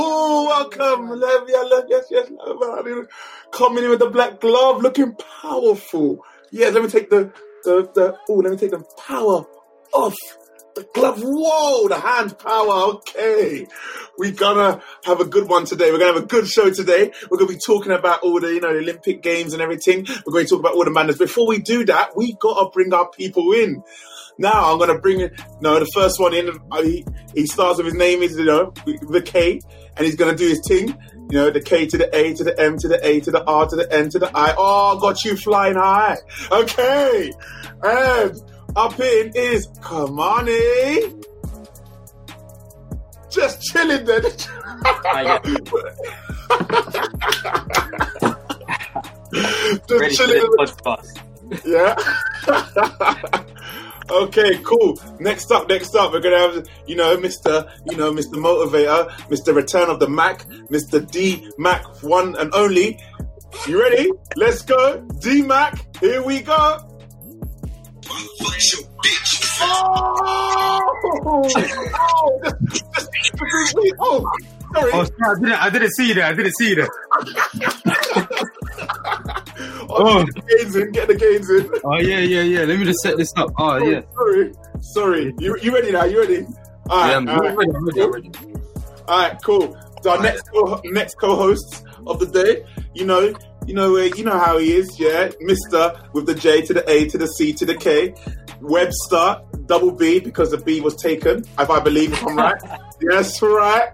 Oh, welcome. Yeah, love, yes, yes. Coming in with the black glove, looking powerful. Yes, let me take the, the, the, oh, let me take the power off the glove. Whoa, the hand power. Okay. We're gonna have a good one today. We're gonna have a good show today. We're gonna be talking about all the, you know, the Olympic games and everything. We're to talk about all the manners. Before we do that, we gotta bring our people in. Now I'm gonna bring it. No, the first one in. He, he starts with his name is you know the K, and he's gonna do his thing. You know the K to the A to the M to the A to the R to the N to the I. Oh, got you flying high. Okay, and up in is Kamani. Just chilling then. Just Ready chilling. Yeah. okay, cool. Next up, next up, we're gonna have you know Mr. you know Mr. Motivator, Mr. Return of the Mac, Mr. D Mac, one and only. You ready? Let's go, D Mac. Here we go. Oh, oh, just, just, just, oh, sorry. Oh, sorry, I didn't, I didn't see that. I didn't see that. Oh, get the gains in. Get the gains in. Oh, yeah, yeah, yeah. Let me just set this up. Oh, yeah. Sorry, sorry. You, you ready now? You ready? All right, Yeah, I'm all right. ready, I'm ready, I'm ready. All right, cool. So our next co- next co-host of the day, you know, you know, uh, you know how he is, yeah, Mister with the J to the A to the C to the K, Webster, double B because the B was taken, if I believe if I'm right. yes, right.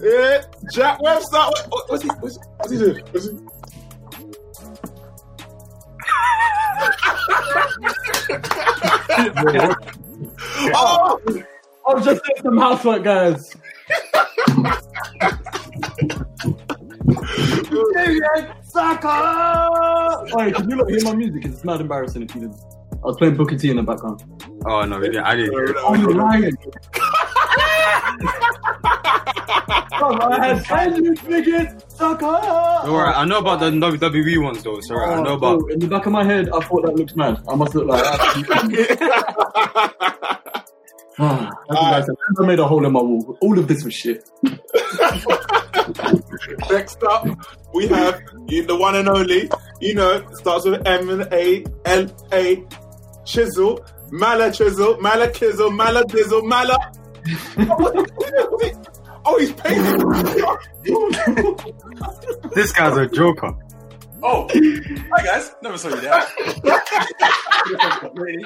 Yeah, Jack Webster. What, what, what's he? What's, what's he doing? What's he? Oh, I was just doing some housework, guys. Saka! Wait, can you not hear my music? It's mad embarrassing if you didn't. I was playing Booker T in the background. Oh, no, we didn't. I didn't hear it. Oh, you're lying. Bro, I can you niggas Saka! Alright, I know about the WWE ones, though. It's alright. I know oh, about. Oh, in the back of my head, I thought that looks mad. I must look like that's what I said. I made a hole in my wall. All of this was shit. Next up, we have you, the one and only. You know, starts with M and A L A Chisel, Mala Chisel, Mala Kizzle, Mala Dizzle, Mala. Oh, he's painting. This guy's a joker. Oh, hi guys. Never saw you there.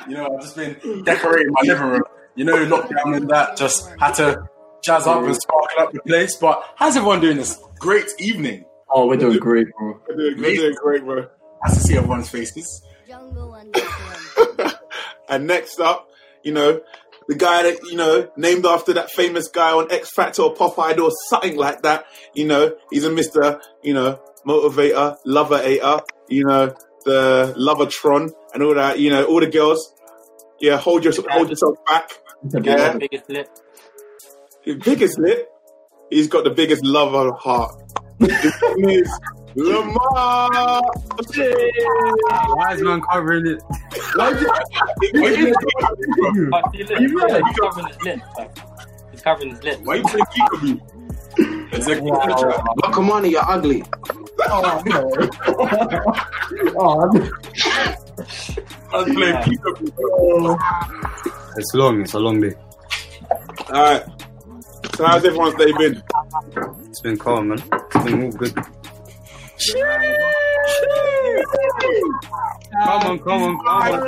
you know, I've just been decorating my living room. You know, lockdown and that. Just had to jazz up and sparkle up the place. But how's everyone doing this great evening? Oh, we're doing great, bro. We're doing, we're doing great, bro. Nice to see everyone's faces. And next up, you know, the guy that, you know, named after that famous guy on X Factor or Pop Idol or something like that. You know, he's a Mr., you know, motivator, lover-ator, you know, the lovertron and all that, you know, all the girls. Yeah, hold your hold yourself back. Yeah. Biggest lip. His biggest lip, he's got the biggest lover heart. His name Lamar. Why is man covering it? I see lip. You ready? He's covering his lip. He's covering his lip. Why are you playing peekaboo? Executive manager. Look, you're ugly. Oh, no. oh, I'm playing peekaboo. It's long. It's a long day. All right. So how's everyone's day been? It's been calm, man. It's been all good. Come on, come on, come on.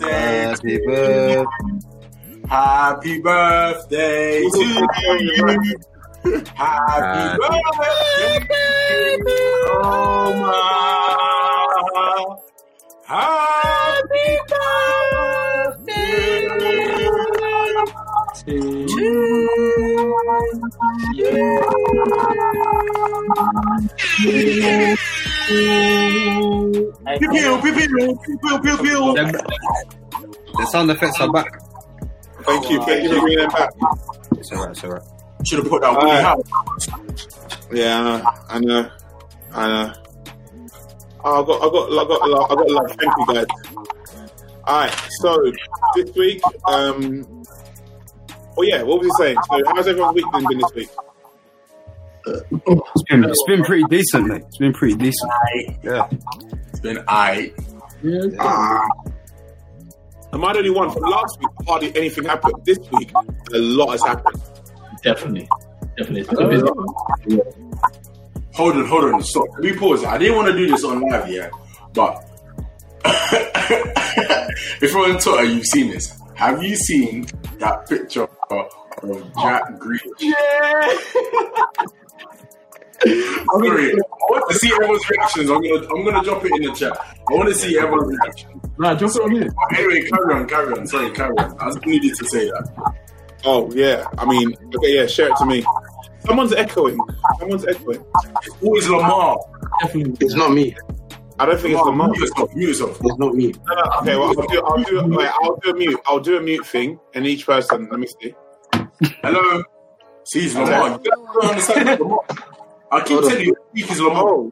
Happy birthday. Happy birthday to you. Happy birthday, Roma. Happy birthday Hey, Pew, pew, pew, pew, pew, pew, pew. The sound effects are back. Thank you. Thank you for bringing that back. It's alright, it's alright. Should have put that Woody Alright. House. Yeah, I know. I know. I know. Oh, I got, I got, I got, a lot- I got a lot. Thank you, guys. All right. So this week, um, Oh yeah, what was he saying? So how's everyone's week been, been this week? It's been, it's been pretty decent, mate. It's been pretty decent. Yeah. It's been I. Yeah. Ah. Am I the only one? From last week, hardly anything happened. This week, a lot has happened. Definitely. Definitely. It's been a busy. Hold on, hold on. Stop. Let me pause. I didn't want to do this on live, yeah, but if you're on Twitter, you've seen this. Have you seen that picture of Jack oh, Grealish? I'm sorry. I want to see everyone's reactions. I'm gonna, I'm gonna drop it in the chat. I want to see everyone's reactions. Nah, drop it on here. Anyway, carry on, carry on. Sorry, carry on. I just needed to say that. Oh yeah, I mean, okay, yeah, share it to me. Someone's echoing. Someone's echoing. It's always Lamar. Definitely. It's not me. I don't think it's the Lamar, mum. mute yourself. Mute yourself. It's not me. No, no, okay, well, I'll do, I'll do, wait, I'll do a mute. I'll do a mute thing, and each person. Let me see. Hello. See, it's Lamar. You don't understand it's Lamar. I keep telling you, speak is Lamar. Oh,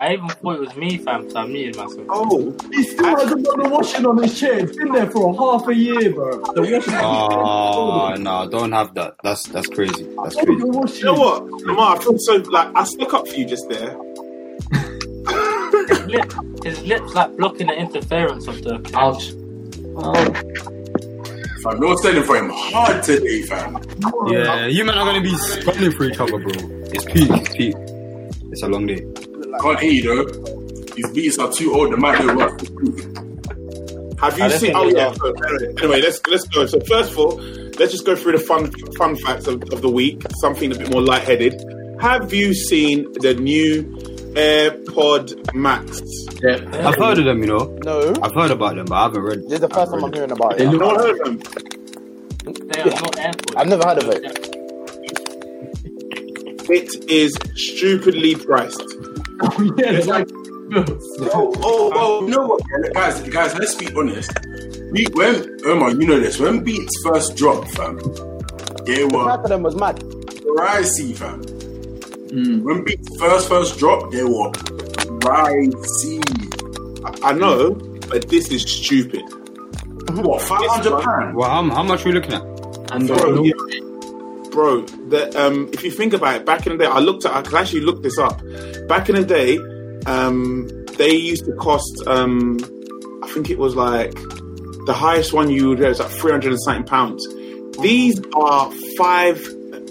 I even thought it was me, fam, so I muted myself. oh, He still hasn't got the washing on his chair. It's been there for half a year, bro. The washing Ah, no, don't have that. That's that's crazy. That's crazy. You know what, Lamar? I feel so like I stuck up for you just there. His, lip, his lips like blocking the interference of the couch. Fam, you're standing for him hard today, fam. Yeah, you men are gonna be running for each other, bro. It's peak. It's peak. It's a long day. Can't hear you though. These beats are too old. The mic don't work. Have you I seen? think Oh they yeah. Anyway, anyway, let's let's go. So first of all, let's just go through the fun fun facts of, of the week. Something a bit more lightheaded. Have you seen the new AirPod Max? Yeah. I've heard of them, you know. No. I've heard about them, but I haven't read. This is the first time I'm hearing about it. look- No one heard of them. They are not AirPods. I've never heard of it. It is stupidly priced. yeah, it's like. Oh, oh, oh, you know what, guys? Guys, let's be honest. We, when Omar, you know this. When beats first dropped, fam, they The were price of them was mad. pricey, fam. Mm. When beats first first dropped, they were pricey. I know, but this is stupid. What? Five hundred pounds? Well, how, how much are we looking at? And Bro, uh, yeah. Bro, the, um, if you think about it, back in the day, I looked at, I could actually look this up. Back in the day, um, they used to cost, um, I think it was like, the highest one you would get was like 300 and something pounds. These are five,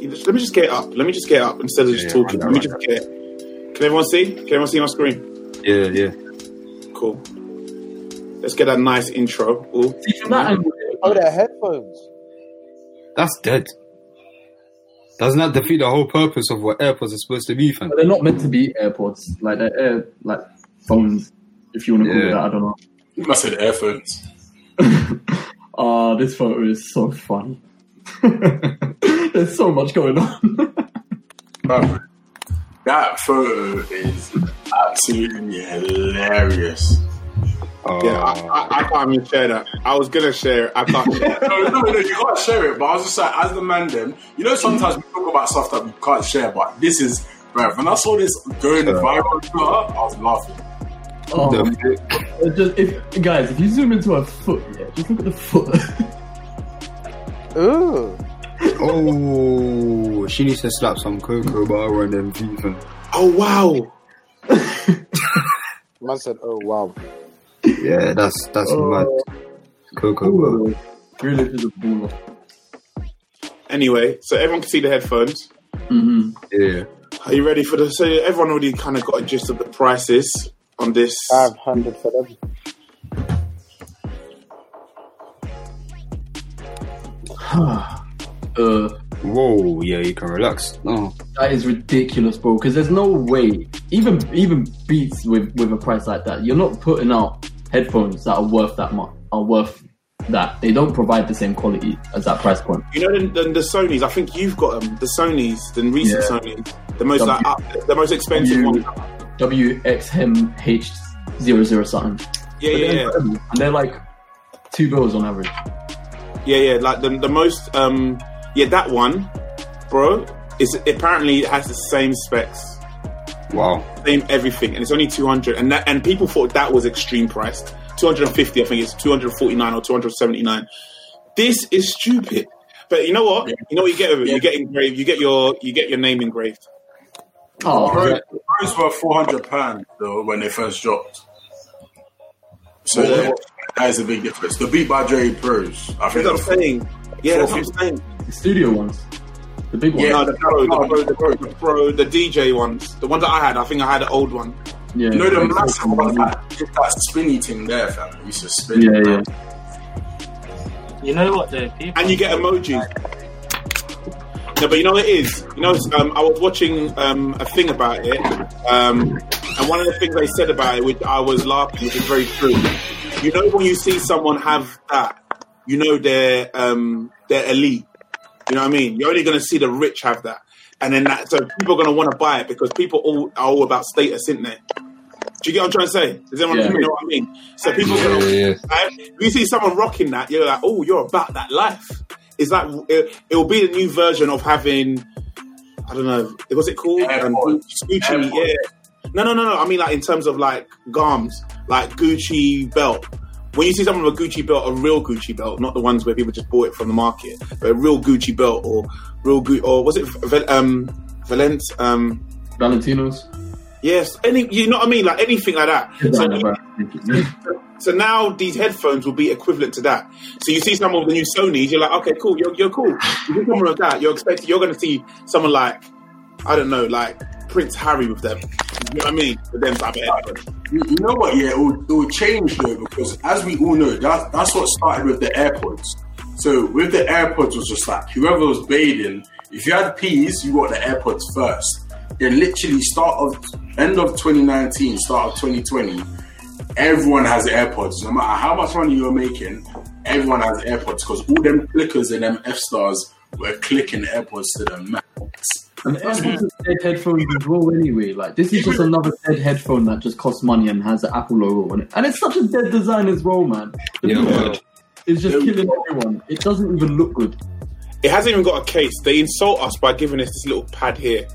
let me just get up. Let me just get up instead of just Yeah, talking. run Let me that, just get it. Can everyone see? Can everyone see my screen? Yeah, yeah. Cool. Let's get that nice intro. Ooh. see from that angle, Oh, they're headphones. That's dead. Doesn't that defeat the whole purpose of what AirPods are supposed to be, fam? but they're not meant to be AirPods. Like they're air, like phones, if you want to call it that. I don't know. You must have the earphones. Ah, this photo is so funny. There's so much going on. Fam, That photo is absolutely hilarious. Uh, Yeah, I, I, I can't even share that. I was gonna share it. I can't share. No, no, no, you can't share it. But I was just like, as the man, them, you know, sometimes we talk about stuff that we can't share, but this is, bruv, when I saw this going viral I was laughing. Oh, the- just, if, guys, if you zoom into her foot, yeah, just look at the foot. Ooh. Oh, she needs to slap some cocoa butter on them feet. Oh wow! Man said, oh, wow. Yeah, that's that's Oh. mad. Cocoa butter. really is a baller. Anyway, so everyone can see the headphones. Mm-hmm. Yeah. Are you ready for the? So everyone already kind of got a gist of the prices on this. 500 for them. Uh, Whoa, yeah, you can relax. No. that is ridiculous, bro. Because there's no way, even even Beats with with a price like that, you're not putting out headphones that are worth that much. Are worth that. They don't provide the same quality as that price point. You know the, the, the Sony's. I think you've got them. The Sony's, the recent Yeah. Sony, the most W- like, up, the most expensive W- one. WXM H00 something. Yeah, yeah, yeah, And they're like two bills on average. yeah, yeah. Like the the most. Um, yeah, that one, bro. Is apparently it has the same specs, Wow. same everything, and it's only two hundred. And that and people thought that was extreme priced. Two hundred and fifty, I think it's two hundred forty nine or two hundred seventy nine. This is stupid. But you know what? You know what you get with it? You get engraved. You get your you get your name engraved. Oh, oh Pros, Pros were four hundred pounds though when they first dropped. So Yeah. yeah, that is a big difference. The Beat by Dre Pros, I That's think. what I'm saying. Yeah, that's what I'm saying. The studio ones, the big ones. Yeah. No, the pro, the pro, the pro, the pro, the DJ ones, the ones that I had. I think I had an old one. yeah. You know the massive ones that did that spinny thing there, fam. It used to spin. Yeah, yeah. You know what, though? People. and you get emojis. No, but you know what it is. You know, um, I was watching um, a thing about it, um, and one of the things they said about it, which I was laughing, which is very true. You know, when you see someone have that, you know they're um, they're elite. You know what I mean? You're only going to see the rich have that, and then that. So people are going to want to buy it because people all are all about status, isn't they? Do you get what I'm trying to say? Does anyone Yeah. you know what I mean? So people are Yeah, going to yeah, yeah. Right? If you see someone rocking that, you're like, oh, you're about that life. It's like it, it will be the new version of having, I don't know, what's it called? Um, Gucci, AirPods. yeah. No, no, no, no. I mean, like in terms of like garms, like Gucci belt. When you see someone with a Gucci belt, a real Gucci belt, not the ones where people just bought it from the market, but a real Gucci belt or real Gucci, or was it um, Valence? Um, Valentinos. yes, any, you know what I mean? Like anything like that. So so now these headphones will be equivalent to that. So you see someone with the new Sony's, you're like, okay, cool, you're, you're cool. You see someone with that, you're expecting, you're going to see someone like, I don't know, like Prince Harry with them. You know what I mean? With them type of headphones. You, know what? Yeah, it will, it change though because as we all know, that that's what started with the AirPods. So with the AirPods was just like whoever was bathing. If you had peas, you got the AirPods first. Then literally start of end of 2019, start of 2020, everyone has AirPods. No matter how much money you're making, everyone has AirPods because all them clickers and them F stars were clicking AirPods to the max. And AirPods are dead headphones as well anyway. Like this is just another dead headphone that just costs money and has the Apple logo on it. And it's such a dead design as well, man. The Yeah, blue man. is just killing everyone. It doesn't even look good. It hasn't even got a case. They insult us by giving us this little pad here.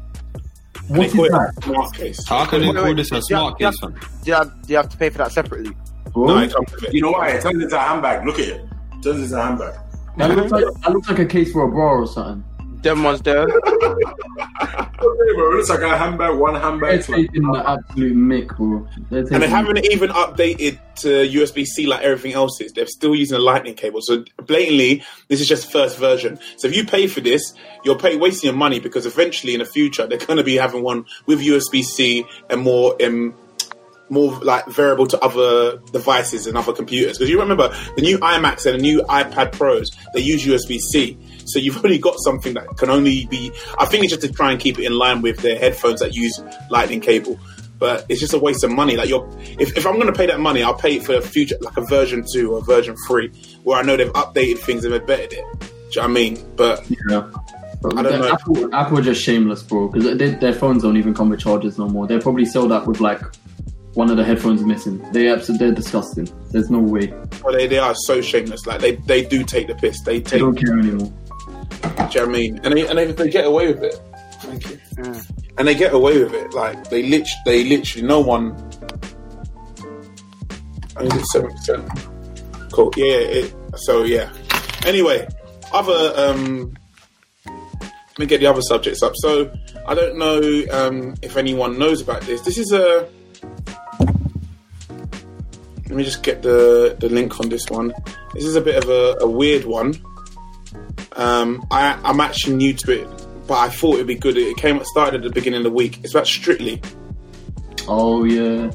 And What they is call it that? smart case. How can they call this a smart yeah. case, fam? Do you, have, do you have to pay for that separately? No, it comes with it. You know why? It turns into a handbag. Look at it. it turns into a handbag. That looks like that looks like a case for a bra or something. Them ones there. Okay, bro. It looks like a handbag. One They're handbag. taking the absolute mick, bro. They're taking And they haven't even updated to USB C like everything else is. They're still using a lightning cable. So blatantly, this is just first version. So if you pay for this, you're pay, wasting your money because eventually in the future they're going to be having one with USB C and more um, more like variable to other devices and other computers. Because you remember the new iMacs and the new iPad Pros, they use USB C. So you've only got something that can only be. I think it's just to try and keep it in line with their headphones that use Lightning cable. But it's just a waste of money. Like you're, if, if I'm going to pay that money, I'll pay it for a future, like a version two or version three, where I know they've updated things and they've bettered it. Do you know what I mean? But Yeah. But I don't know. Apple, Apple are just shameless, bro, because their phones don't even come with chargers no more. They'll probably sell that with like one of the headphones missing. They absolutely they're disgusting. There's no way well, they, they are so shameless. Like they, they do take the piss. They they don't care anymore. Do you know what I mean? And they, and they, they get away with it. Thank you. And they get away with it. Like they lit, they literally no one. I think it's seven percent. Cool. Yeah. It, so yeah. Anyway, other um. Let me get the other subjects up. So I don't know um, if anyone knows about this. This is a. Let me just get the the link on this one. This is a bit of a, a weird one. Um, I, I'm actually new to it, but I thought it'd be good. It came started at the beginning of the week. It's about Strictly. Oh yeah,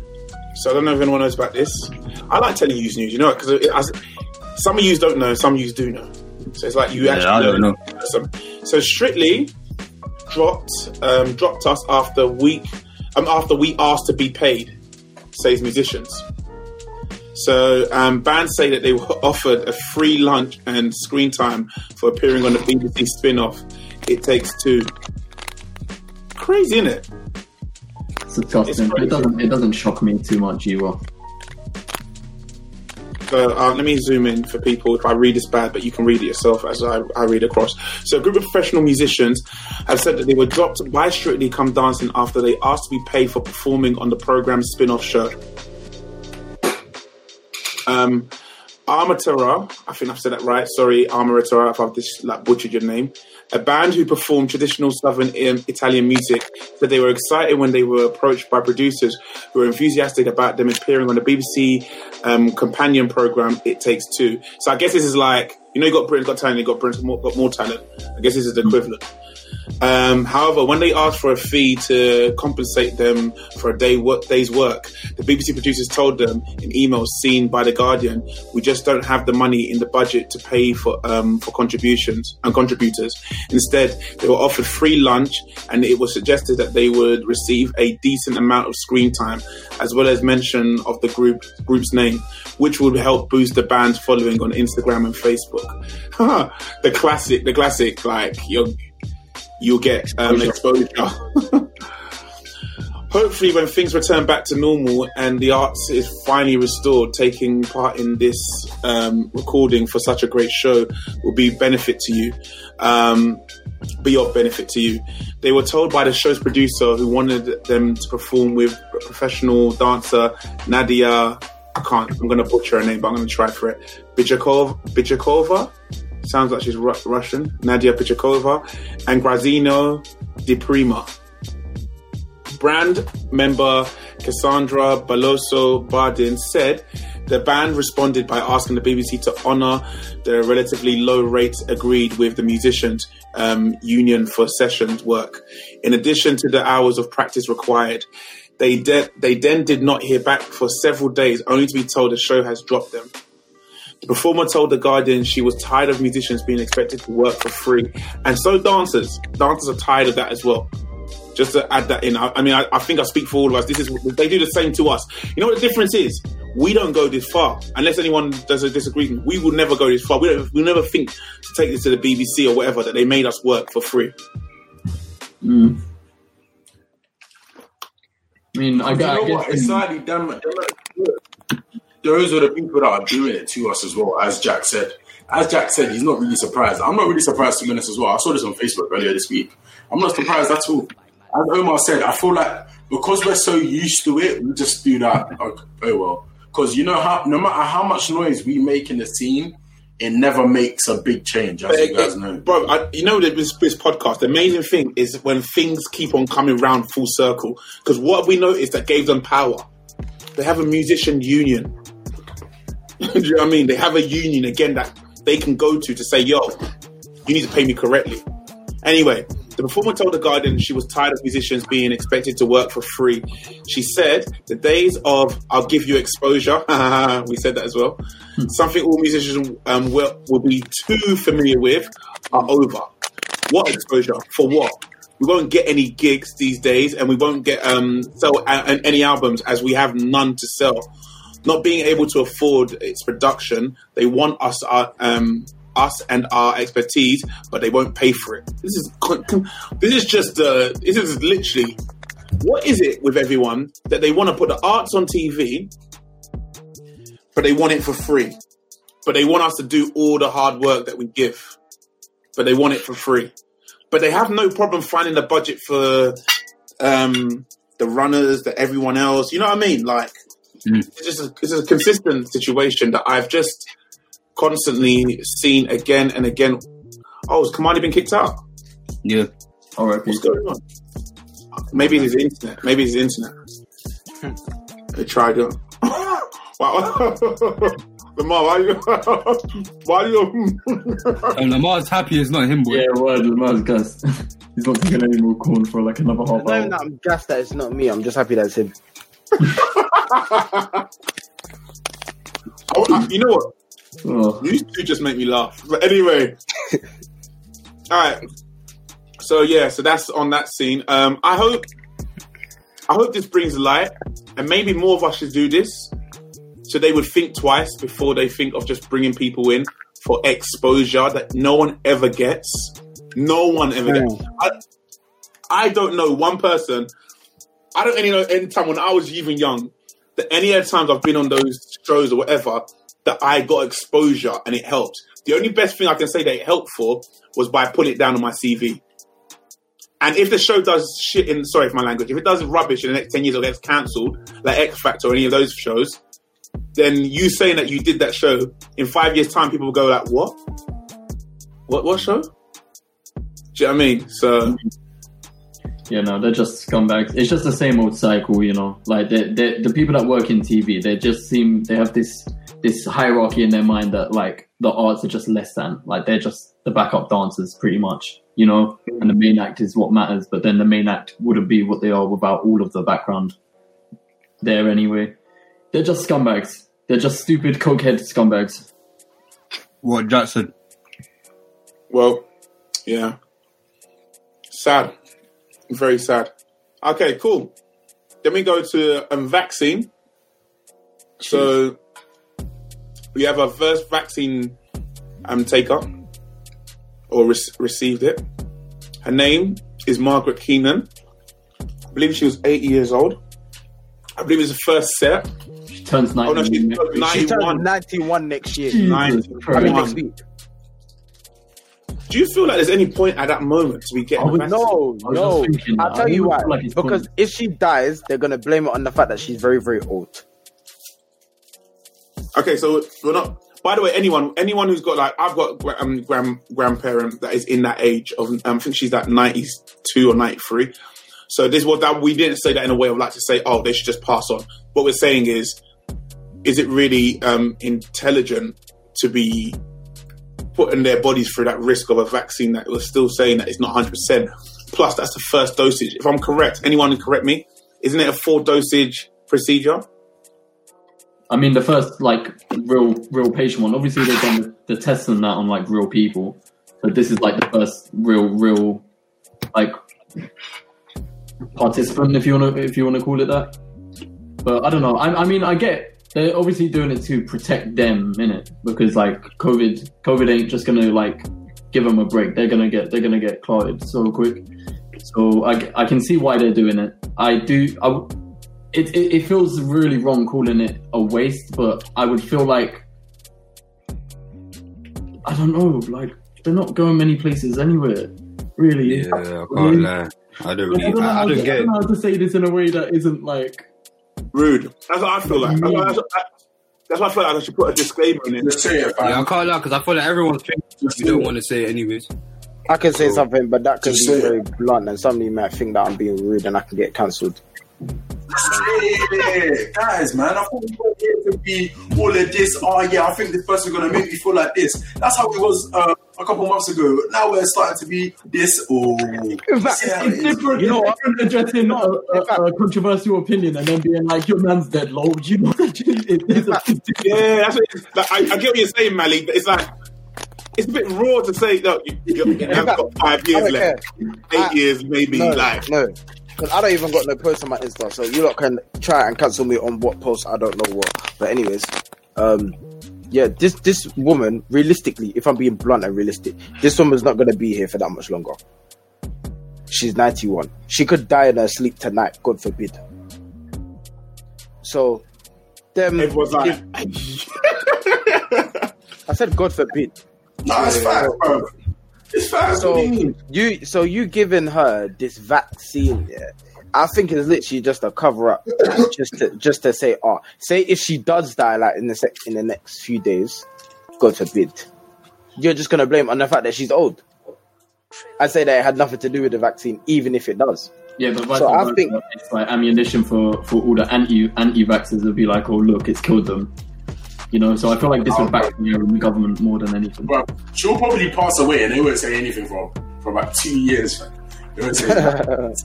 So I don't know if anyone knows about this. I like telling you news, you know, because some of you don't know, some of you do know. So it's like you Yeah, actually I don't know. Some, so Strictly dropped um, dropped us after week um, after we asked to be paid, says musicians. So um, bands say that they were offered a free lunch and screen time for appearing on the BBC spin-off. It takes two. Crazy, isn't it? it's disgusting. It's. It doesn't it doesn't shock me too much either. So uh, let me zoom in for people. If I read this bad, but you can read it yourself as I, I read across. So a group of professional musicians have said that they were dropped by Strictly Come Dancing after they asked to be paid for performing on the program's spin-off show. Um, Armatera, I think I've said that right. Sorry, Armatera, if I've just like butchered your name. A band who performed traditional southern Italian music said they were excited when they were approached by producers who were enthusiastic about them appearing on the BBC um, companion program It Takes Two. So I guess this is like you know you got Britain's Got Talent, you got Britain's more, got more talent. I guess this is the equivalent. Um, however, when they asked for a fee to compensate them for a day work, day's work, the BBC producers told them in emails seen by the Guardian, "We just don't have the money in the budget to pay for um, for contributions and contributors. Instead, they were offered free lunch, and it was suggested that they would receive a decent amount of screen time, as well as mention of the group group's name, which would help boost the band's following on Instagram and Facebook." the classic, the classic, like you're you'll get um, exposure. Hopefully, when things return back to normal and the arts is finally restored, taking part in this um, recording for such a great show will be benefit to you. Um, be of benefit to you. They were told by the show's producer who wanted them to perform with professional dancer Nadia. I can't. I'm going to butcher her name, but I'm going to try for it. Bijakov, Bijakova sounds like she's Ru- Russian, Nadia Pichakova, and Graziano Di Prima. Brand member Cassandra Baloso Bardin said the band responded by asking the BBC to honour the relatively low rates agreed with the musicians' um, union for sessions work. In addition to the hours of practice required, they, de- they then did not hear back for several days, only to be told the show has dropped them. The performer told The Guardian she was tired of musicians being expected to work for free. And so dancers. Dancers are tired of that as well. Just to add that in, I, I mean, I, I think I speak for all of us. This is they do the same to us. You know what the difference is? We don't go this far, unless anyone does a disagreement. We will never go this far. We don't. We never think to take this to the BBC or whatever that they made us work for free. Mm. I mean, I, You got. know I guess what? It's slightly them. them those are the people that are doing it to us as well, as Jack said. As Jack said, he's not really surprised. I'm not really surprised to be honest as well. I saw this on Facebook earlier this week. I'm not surprised at all. As Omar said, I feel like because we're so used to it, we just do that. Like, oh well, because you know how no matter how much noise we make in the scene, it never makes a big change, as you guys know. Bro, I, you know this, this podcast, the amazing thing is when things keep on coming round full circle. Because what we noticed that gave them power, they have a musician union. Do you know what I mean? They have a union again that they can go to to say, yo, you need to pay me correctly. Anyway, the performer told The Guardian she was tired of musicians being expected to work for free. She said, The days of I'll give you exposure, we said that as well, something all musicians um, will, will be too familiar with, are over. What exposure? For what? We won't get any gigs these days and we won't get um, sell a- any albums as we have none to sell not being able to afford its production, they want us our, um, us and our expertise, but they won't pay for it. This is this is just uh, this is literally what is it with everyone that they want to put the arts on TV, but they want it for free, but they want us to do all the hard work that we give, but they want it for free, but they have no problem finding the budget for um, the runners, the everyone else. You know what I mean? Like Mm. it's just a, it's a consistent situation that I've just constantly seen again and again. Oh, has Kamani been kicked out? Yeah. Oh, All right, What's going on? Maybe it's his internet. Maybe it's his internet. They tried it. wow. Lamar, why are you? why you? And Lamar's happy it's not him, boy. Yeah, word, Lamar's gassed. He's not taking any more corn for like another half hour. I'm gassed that it's not me. I'm just happy that it's him. Oh, I- you know what? Oh, You two just make me laugh. But anyway, all right. So yeah, so that's on that scene. Um, I hope, I hope this brings light, and maybe more of us should do this, so they would think twice before they think of just bringing people in for exposure that no one ever gets. No one ever gets. I, I don't know one person. I don't any know any time when I was even young that any other times I've been on those shows or whatever that I got exposure and it helped. The only best thing I can say that it helped for was by putting it down on my CV. And if the show does shit in, sorry for my language, if it does rubbish in the next 10 years or gets cancelled, like X Factor or any of those shows, then you saying that you did that show in five years' time, people will go like, "What? What? What show?" Do you know what I mean? So Yeah, know, they're just scumbags. It's just the same old cycle, you know. Like they they the people that work in TV, they just seem they have this this hierarchy in their mind that like the arts are just less than. Like they're just the backup dancers, pretty much, you know. And the main act is what matters. But then the main act wouldn't be what they are without all of the background there anyway. They're just scumbags. They're just stupid cokehead scumbags. What Jackson? Well, yeah. Sad. Very sad. Okay, cool. Then we go to um, vaccine. So we have our first vaccine um, up or re- received it. Her name is Margaret Keenan. I believe she was 80 years old. I believe it's the first set. She turns Oh no, she's 91. She turns 91. 91 next year. 91. I mean, next week. Do you feel like there's any point at that moment to be getting I would- the vaccine? No, no. thinking I'll that. tell you why. like because point. if she dies, they're gonna blame it on the fact that she's very, very old. Okay, so we're not. By the way, anyone anyone who's got like I've got gra- um, grand grandparent that is in that age of um, I think she's like ninety two or ninety three. So this was that we didn't say that in a way of like to say oh they should just pass on. What we're saying is, is it really um, intelligent to be putting their bodies through that risk of a vaccine that was still saying that it's not hundred percent. Plus, that's the first dosage. If I'm correct, anyone can correct me. Isn't it a full dosage procedure? I mean, the first like real, real patient one. Obviously, they've done the, tests that on like real people, but this is like the first real, real, like participant, if you want to, if you want to call it that. But I don't know. I, I mean, I get they're obviously doing it to protect them, innit? Because like COVID, COVID ain't just gonna like give them a break. They're gonna get, they're gonna get clotted so quick. So I, I can see why they're doing it. I do. I, it, it, it feels really wrong calling it a waste, but I would feel like I don't know, like they're not going many places anywhere, really. Yeah, I can't lie. I don't Like, I don't, know I, I don't I get don't know how to say this in a way that isn't like. Rude. That's what I feel like. That's why, that's, why- that's why I feel like I should put a disclaimer in it. Just say it, fam. Yeah, I can't lie because I feel like everyone's thinking you don't it. want to say it anyways. I can say something, but that could Just be say it. very blunt, and somebody might think that I'm being rude, and I can get cancelled. Yeah, guys, man. I thought we were here to be all of this. Oh, yeah, I think this person's gonna make me feel like this. That's how it was uh, a couple months ago. Now we're starting to be this. Oh, fact, See It's different. You know uh, it's what? different addressing a, a, a controversial opinion and then being like, "Your man's dead, lol." You know, it's a, Yeah, that's what it is. Like, I, I get what you're saying, Malik, but it's like it's a bit raw to say, look, you, you, you have got five years don't left, eight I- years maybe. No, like, no, because I don't even got no post on my Insta, so you lot can try and cancel me on what post I don't know what. But anyways, um, yeah, this this woman, realistically, if I'm being blunt and realistic, this woman's not gonna be here for that much longer. She's 91. She could die in her sleep tonight, God forbid. So, them. everyone's like, I said, God forbid. Nah, it's facts, bro. It's facts. So you so you giving her this vaccine, yeah? I think it's literally just a cover up, just to just to say, oh, say if she does die like in the sec- in the next few days, God forbid, you're just gonna blame on the fact that she's old. I say that it had nothing to do with the vaccine, even if it does. yeah, but vice So I think- it's like ammunition for for all the anti anti vaxxers would be like, "Oh, look, it's killed them." You know, so I feel like this would backfire on the government more than anything. Bro, she'll probably pass away and they won't say anything for, for about two years, fam. They won't say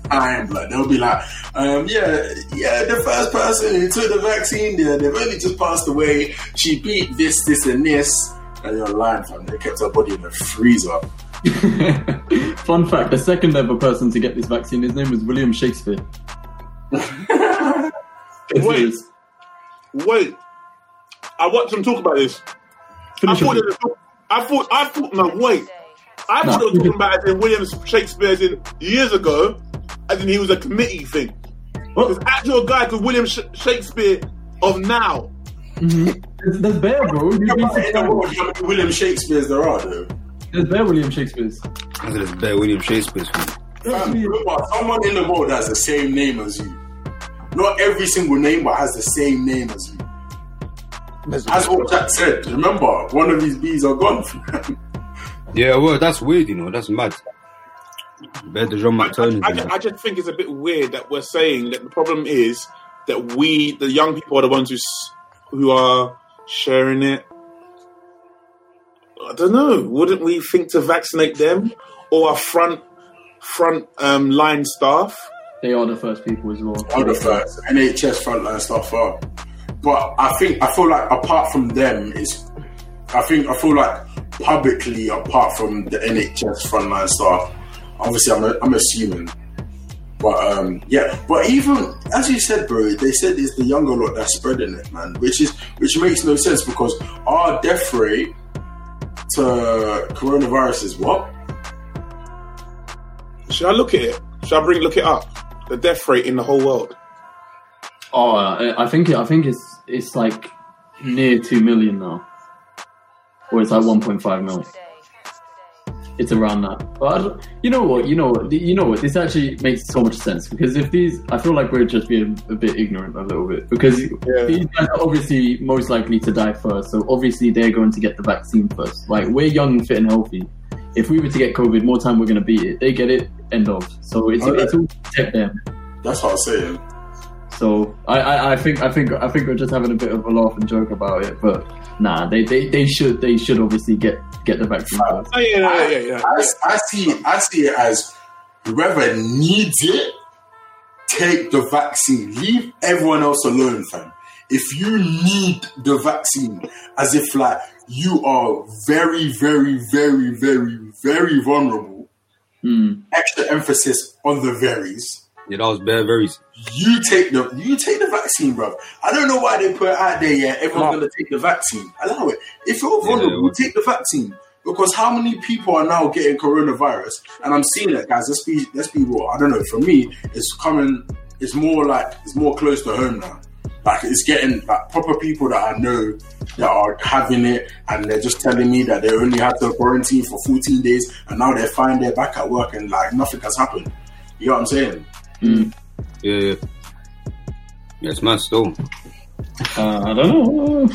time, blood. They'll be like, um, yeah, yeah, the first person who took the vaccine, yeah, they've only just passed away. She beat this, this, and this. And you're lying, fam. They kept her body in the freezer. Fun fact: the second ever person to get this vaccine, his name was William Shakespeare. Wait. wait, I watched them talk about this. I thought, it. they were- I thought, I thought, no, wait. I No. thought they were talking about it in William Shakespeare as in years ago, as in he was a committee thing. There's actual guy called William Sh- Shakespeare of now. Mm-hmm. There's, there's bear, bro. You'd In the world, William Shakespeare's there are, though? There's bear William Shakespeare's. I said it's better William Shakespeare's. fam. Fam, remember, someone in the world has the same name as you. Not every single name, but has the same name as you. As what Jack said, remember, one of his bees are gone. Yeah, well, that's weird, you know. That's mad. Better than Jean I, McTurnan. I, I just think it's a bit weird that we're saying that the problem is that we, the young people, are the ones who who are sharing it. I don't know. Wouldn't we think to vaccinate them or our front front um, line staff? They are the first people as well. Other first NHS frontline stuff are. But I think I feel like apart from them is, I think I feel like publicly apart from the NHS frontline staff, obviously I'm I'm assuming. But um, yeah, but even as you said, bro, they said it's the younger lot that's spreading it, man. Which is which makes no sense because our death rate to coronavirus is what? Should I look at it? Should I bring look it up? The death rate in the whole world. Oh, I I think I think it's it's like near two million now, or it's like one point five million. It's around that. But you know what? You know what? You know what? This actually makes so much sense because if these, I feel like we're just being a bit ignorant a little bit because these guys are obviously most likely to die first. So obviously they're going to get the vaccine first. Like we're young fit and healthy. If we were to get COVID, more time we're going to beat it. They get it, end of. So it's Okay. it's all protect them. That's what I'm saying. So I, I, I think I think I think we're just having a bit of a laugh and joke about it, but nah, they, they, they should they should obviously get get the vaccine. Oh yeah, yeah, yeah, yeah. I, I see I see it as whoever needs it, take the vaccine. Leave everyone else alone, fam. If you need the vaccine, as if like you are very, very, very, very, very vulnerable, Hmm. extra emphasis on the veries. Yeah, that was bare very. You take the you take the vaccine, bro. I don't know why they put it out there. yet. everyone's gonna take the vaccine. Allow it. If you're vulnerable, well- take the vaccine. Because how many people are now getting coronavirus? And I'm seeing it, guys. Let's be let's be real. I don't know. For me, it's coming. It's more like it's more close to home now. Like it's getting like proper people that I know that are having it, and they're just telling me that they only had to quarantine for 14 days, and now they're fine. They're back at work, and like nothing has happened. You know what I'm saying? Hmm. Yeah, yeah. Yeah, it's mad still. Uh, I don't know.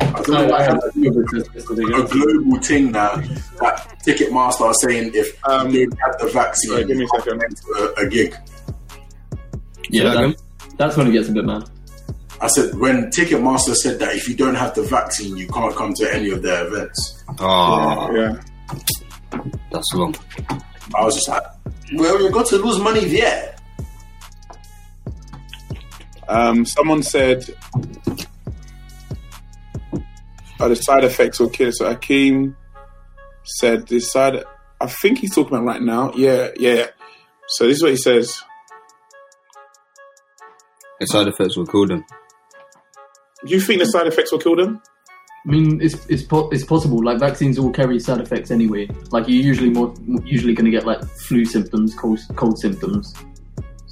I don't know I, why I I have have to do this yesterday. a global thing now that Ticketmaster are saying if Um, you don't have the vaccine, sorry, give me a can't second. get a, a gig. Yeah, that that, that's when it gets a bit mad. I said when Ticketmaster said that if you don't have the vaccine, you can't come to any of their events. Ah, yeah. that's long. I was just like, well, you've got to lose money there. Um, someone said "Are the side effects will kill. So Akeem said the side. I think he's talking about right now. Yeah, yeah. So this is what he says. The side effects will kill them. Do you think the side effects will kill them? I mean, it's it's po- it's possible. Like vaccines all carry side effects anyway. Like you're usually more usually going to get like flu symptoms, cold cold symptoms.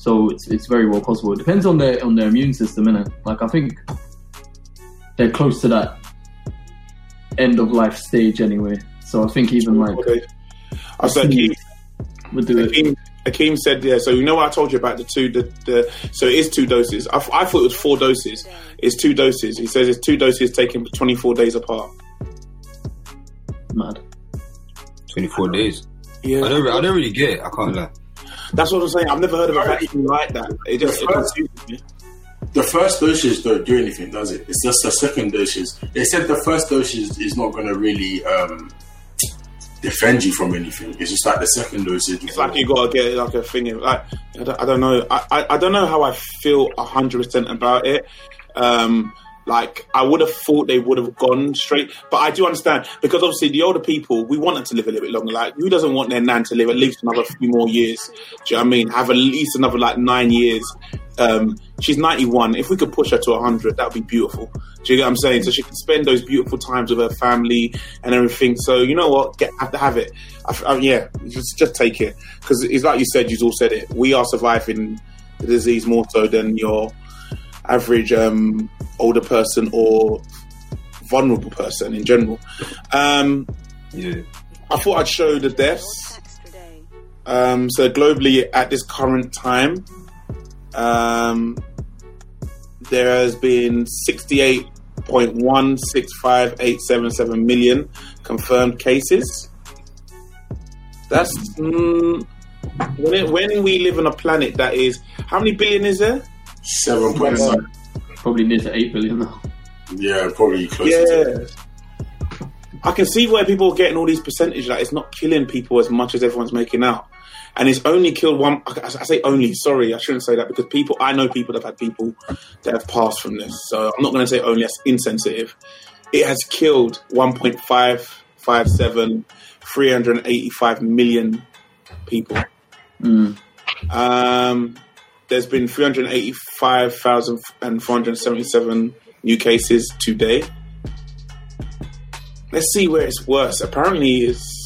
So it's it's very well possible. It depends on their on their immune system, innit? Like I think they're close to that end of life stage anyway. So I think even like Okay. I said Akeem. would do it. Akeem, Akeem said, yeah. So you know what I told you about the two, the, the so it is two doses. I, I thought it was four doses. It's two doses. He says it's two doses taken 24 days apart. Mad. 24 days. Yeah, I don't, I don't really get it. I can't lie. That's what I'm saying. I've never heard of a vaccine like that. It just it confuses me. The first dosage don't do anything, does it? It's just the second dosage. They said the first dosage is not going to really um, defend you from anything. It's just like the second dosage. It's like you gotta get like a thing. Like I don't, I don't know. I, I I don't know how I feel hundred percent about it. Um, like I would have thought they would have gone straight, but I do understand because obviously the older people we want them to live a little bit longer. Like who doesn't want their nan to live at least another few more years? Do you know what I mean? Have at least another like nine years. Um, she's ninety one. If we could push her to hundred, that would be beautiful. Do you get what I'm saying? So she can spend those beautiful times with her family and everything. So you know what? Get have to have it. I, I, yeah, just just take it because it's like you said. You've all said it. We are surviving the disease more so than your average um, older person or vulnerable person in general. Um, Yeah. I thought I'd show the deaths. Um, so globally, at this current time, um, there has been 68 point one six five eight seven seven million confirmed cases. That's mm, when it, when we live on a planet that is how many billion is there? Seven point seven. Probably near to eight billion now. Yeah, probably close to Yeah. I can see where people are getting all these percentages. Like it's not killing people as much as everyone's making out, and it's only killed one. I I say only. Sorry, I shouldn't say that because people. I know people that have had people that have passed from this. So I'm not going to say only. That's insensitive. It has killed 1.557, 385 million people. Mm. Um, there's been 385,477 new cases today. Let's see where it's worse. Apparently, it's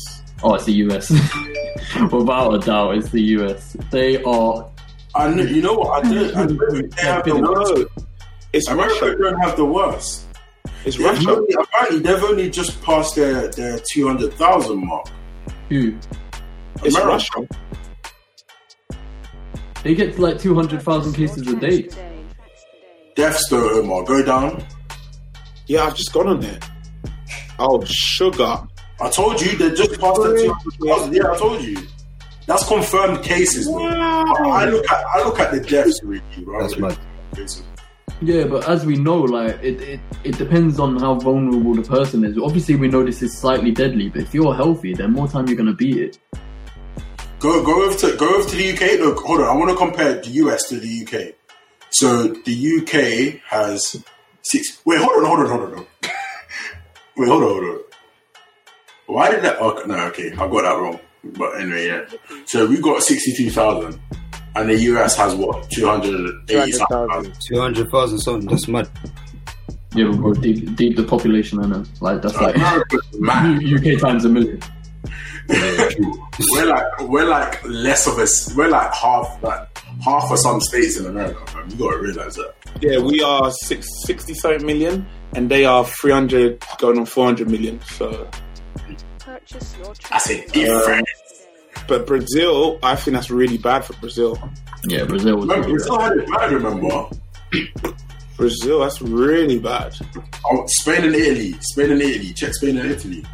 Oh, it's the US. Without a doubt, it's the US. They are. I know, you know what? I don't, I don't they have the worst. it's America Russia. don't have the worst. It's They've Russia. only, apparently, they've only just passed their, their 200,000 mark. Who? It's America. Russia. They get to like 200,000 cases a day. Deaths though, Omar, go down. Yeah, I've just gone on there. Oh, sugar. I told you they just passed their 200,000. Yeah, I told you. That's confirmed cases. Bro. I, I look at I look at the deaths really, bro. That's mad. Yeah, but as we know, like it, it, it depends on how vulnerable the person is. Obviously, we know this is slightly deadly, but if you're healthy, then more time you're gonna beat it. Go go over to go over to the UK. Look, hold on. I want to compare the US to the UK. So the UK has six. Wait, hold on, hold on, hold on. hold on. Wait, hold on, hold on. Why did that? Okay, no, okay, I got that wrong. But anyway, yeah. So we got sixty-two thousand, and the US has what two hundred eighty thousand. 200,000. 200,000 something, that's mad. Yeah, but bro, deep, deep the population, I know. Like that's like Man, UK times a million. We're like we're like less of us. We're like half like half of some states in America. Man. You gotta realize that. Yeah, we are six, 60 something million, and they are 300 going on 400 million. So, Purchase your I said different. but Brazil, I think that's really bad for Brazil. Yeah, Brazil was. Remember, Brazil had it bad. Remember, Brazil, that's really bad. oh, Spain and Italy. Spain and Italy. Check Spain and Italy.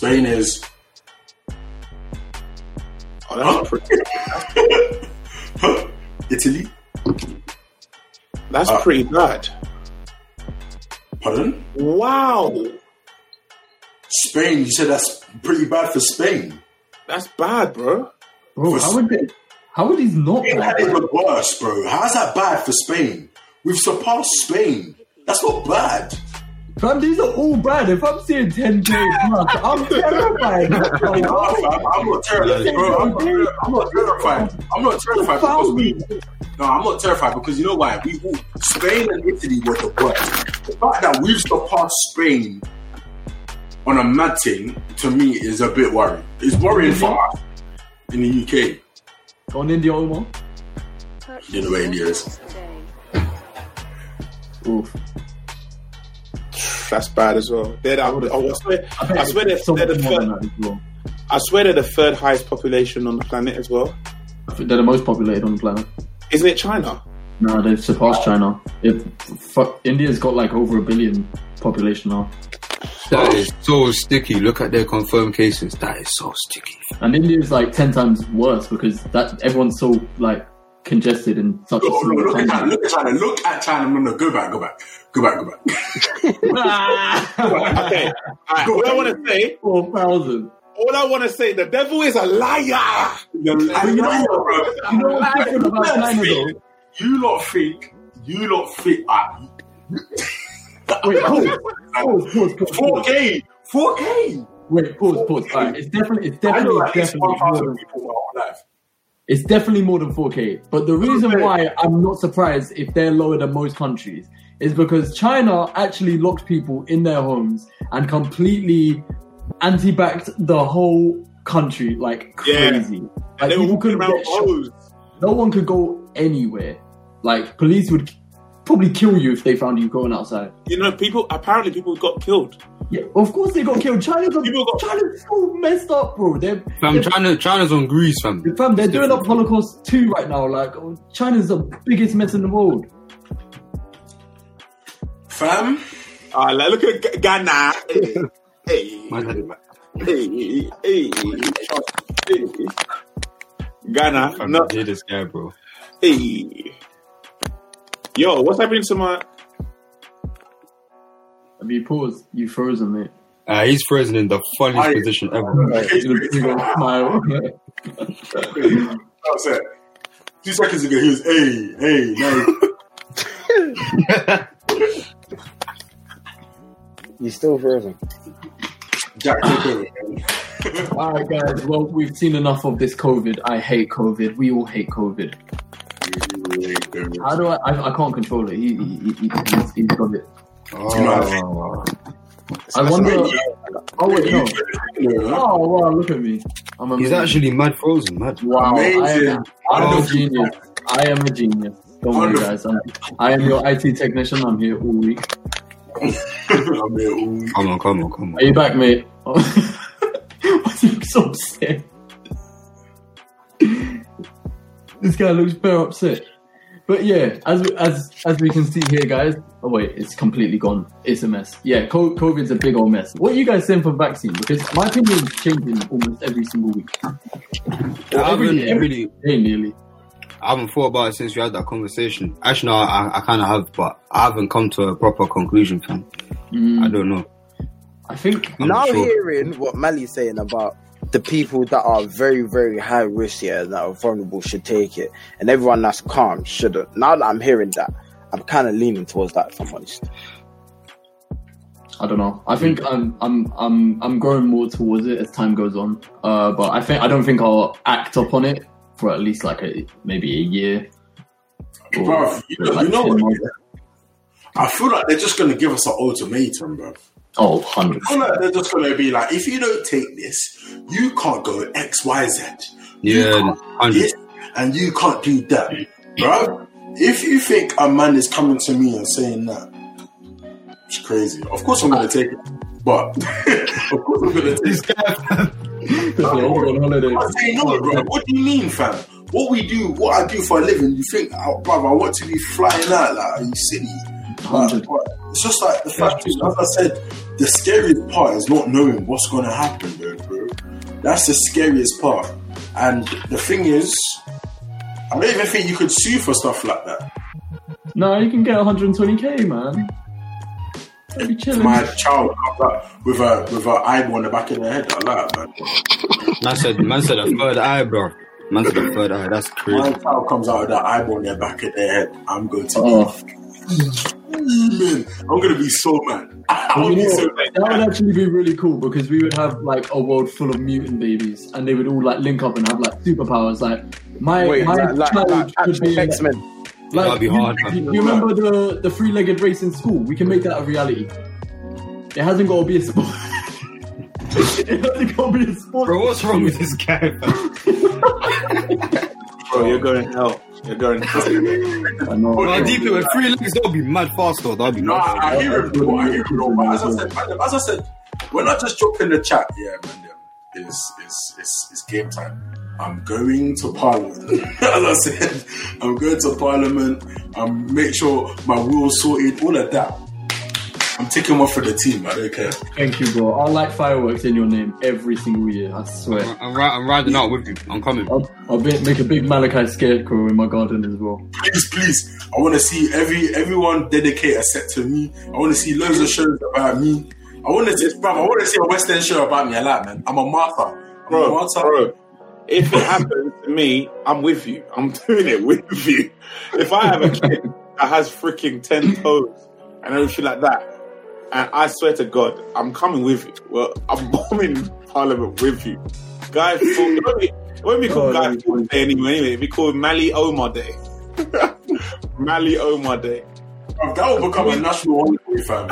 Spain is Oh, that's pretty, Italy. that's Uh, pretty bad. Pardon? Wow, Spain. You said that's pretty bad for Spain. that's bad, bro. Bro, how would they? How would these not? Spain had it the worst, bro. How's that bad for Spain? We've surpassed Spain. That's not bad. Fam, these are all bad. If I'm seeing 10k plus, I'm terrified. I'm, I'm, I'm not terrified, bro. I'm, not- I'm not terrified. I'm not terrified because we. No, I'm not terrified because you know why? We all, Spain and Italy were the worst. The fact that we've surpassed Spain on a mad thing to me is a bit worrying. It's worrying for us in the UK. On India, Omar. You know where India is. Oof. That's bad as well. They're the, oh, I swear, I swear they're, So they're the much more than third. well. I swear they're the third highest population on the planet as well. I think They're the most populated on the planet. Isn't it China? No, they've surpassed China. It, fuck, India's got like over a billion population now, That is so sticky. Look at their confirmed cases. That is so sticky. and India's like ten times worse because that everyone's so like congested in such a Look, small look, look at China. Look at China. Look at China. No, no, go back. Go back. Go back. Go back. Okay. Alright, all I want to say, Four thousand. all I want to say, the devil is a liar. You know what, bro? You know what's different about China though? You lot think. You lot think. Ah, Wait, pause, pause, pause, pause, pause. 4K. 4K. Wait, pause, pause. Alright, it's definitely, it's I know definitely, definitely more 1,000 people my whole life. It's definitely more than 4K. But the reason why I'm not surprised if they're lower than most countries is because China actually locked people in their homes and completely anti-backed the whole country like Yeah. crazy. Like They were people walking couldn't around. No one could go anywhere. Like police would probably kill you if they found you going outside. You know, people, apparently people got killed. Yeah, of course they got killed. China's, a, People got- China's so messed up, bro. They're, Fam, they're China, China's on Greece, fam. Fam, they're doing up Holocaust too right now. Like, oh, China's the biggest mess in the world. Fam, Ah, like, look at G- Ghana. Hey, hey, Man had it back. hey, hey, hey. Ghana. Fam, No, I hate this guy, bro. hey. Yo, what's happening to my? Have you paused? You frozen, mate. Uh, he's frozen in the funniest I- position ever. You look- a smile. was it. Two seconds ago, he was, hey, hey, no. You still frozen. Jack, take over. man. All right, guys. Well, we've seen enough of this COVID. I hate COVID. We all hate COVID. How do I? I, I can't control it. He, he, he, he's, he's got it. Oh. I wonder. That's Oh wait, no. Oh wow, look at me. I'm He's actually mad frozen, mad. wow. I am, I'm a genius. I am a genius. Don't worry, guys. I'm, I am your IT technician. I'm here all week. I'm here all week. Come on, come on, come on. Are you back, mate? Why do you so upset? this guy looks very upset. But yeah, as as as we can see here, guys. Oh wait, it's completely gone. It's a mess. Yeah, co- COVID's a big old mess. What are you guys saying for vaccine? Because my opinion is changing almost every single week. I every, haven't every really, day nearly. I haven't thought about it since we had that conversation. Actually, no, I, I kind of have, but I haven't come to a proper conclusion, fam. Mm, I don't know. I think I'm now sure. hearing what Mali's saying about the people that are very, very high risk here and that are vulnerable should take it, and everyone that's calm shouldn't. Now that I'm hearing that, I'm kind of leaning towards that. If I'm honest, I don't know. I think I'm I'm I'm I'm growing more towards it as time goes on. Uh, but I think I don't think I'll act upon it for at least like a maybe a year. Or, Bruv, you know- like you know what? I feel like they're just gonna give us an ultimatum, bro. Oh, 100. I they're just gonna be like, if you don't take this, you can't go X, Y, Z. Yeah, 100. this, and you can't do that, bro. If you think a man is coming to me and saying that, it's crazy. Of course, I'm gonna take it, but of course, I'm gonna take This it. guy, fam. Yeah, on holiday. I say no, bro. What do you mean, fam? What we do, what I do for a living, you think, oh, bro, I want to be flying out? Like, are you silly? Like, 100. it's just like the fact is, as I said, the scariest part is not knowing what's going to happen, bro, bro. That's the scariest part. And the thing is, I don't even think you could sue for stuff like that. No, you can get 120k, man. That'd be chilling. My child with a with an eyeball on the back of their head. I like that, man. Man said, man said a third eye, bro. Man said a third eye. That's crazy. My child comes out with that eyeball on their back of their head. I'm going to Oh, mm. Man, I'm gonna be so mad. I'm you be know, so that would actually be really cool because we would have like a world full of mutant babies, and they would all like link up and have like superpowers. Like my wait, my like, like, child like could be actual X Men. Like, That'd be you, hard, You, man. you remember the the three legged race in school? We can make that a reality. It hasn't got to be a sport. it hasn't got to be a sport. Bro, what's wrong with this guy, fam? Bro, you're going to hell. You're going hell. I know. Bro, deep it with three legs, that'll be mad fast, though. That'll be No, mad. I, I hear it, bro. I hear it, bro. But as I said, man, as I said, when I just drop in the chat, yeah, man, yeah, it's, it's, it's, it's game time. I'm going to Parliament. as I said, I'm going to Parliament. I'm make sure my will's sorted, all of that. I'm taking one for the team. I don't care. Thank you, bro. I'll light fireworks in your name every single year. I swear. I'm, ri- I'm riding out with you. I'm coming. I'll, I'll be, make a big Malachi scarecrow in my garden as well. Please, please. I want to see every everyone dedicate a set to me. I want to see loads of shows about me. I want to see, bro. I want to see a West End show about me. I like, man. I'm a martyr. I'm a bro, martyr. bro. If it happens to me, I'm with you. I'm doing it with you. If I have a kid that has freaking ten toes and everything like that, and I swear to God, I'm coming with you. Well, I'm bombing Parliament with you, Guy. Fawkes- It won't be, it won't be called Oh, Guy Fawkes Day anyway. Anyway, it'll be called Mali Omar Day. Mali Omar Day. Bro, That will become a national holiday, fam.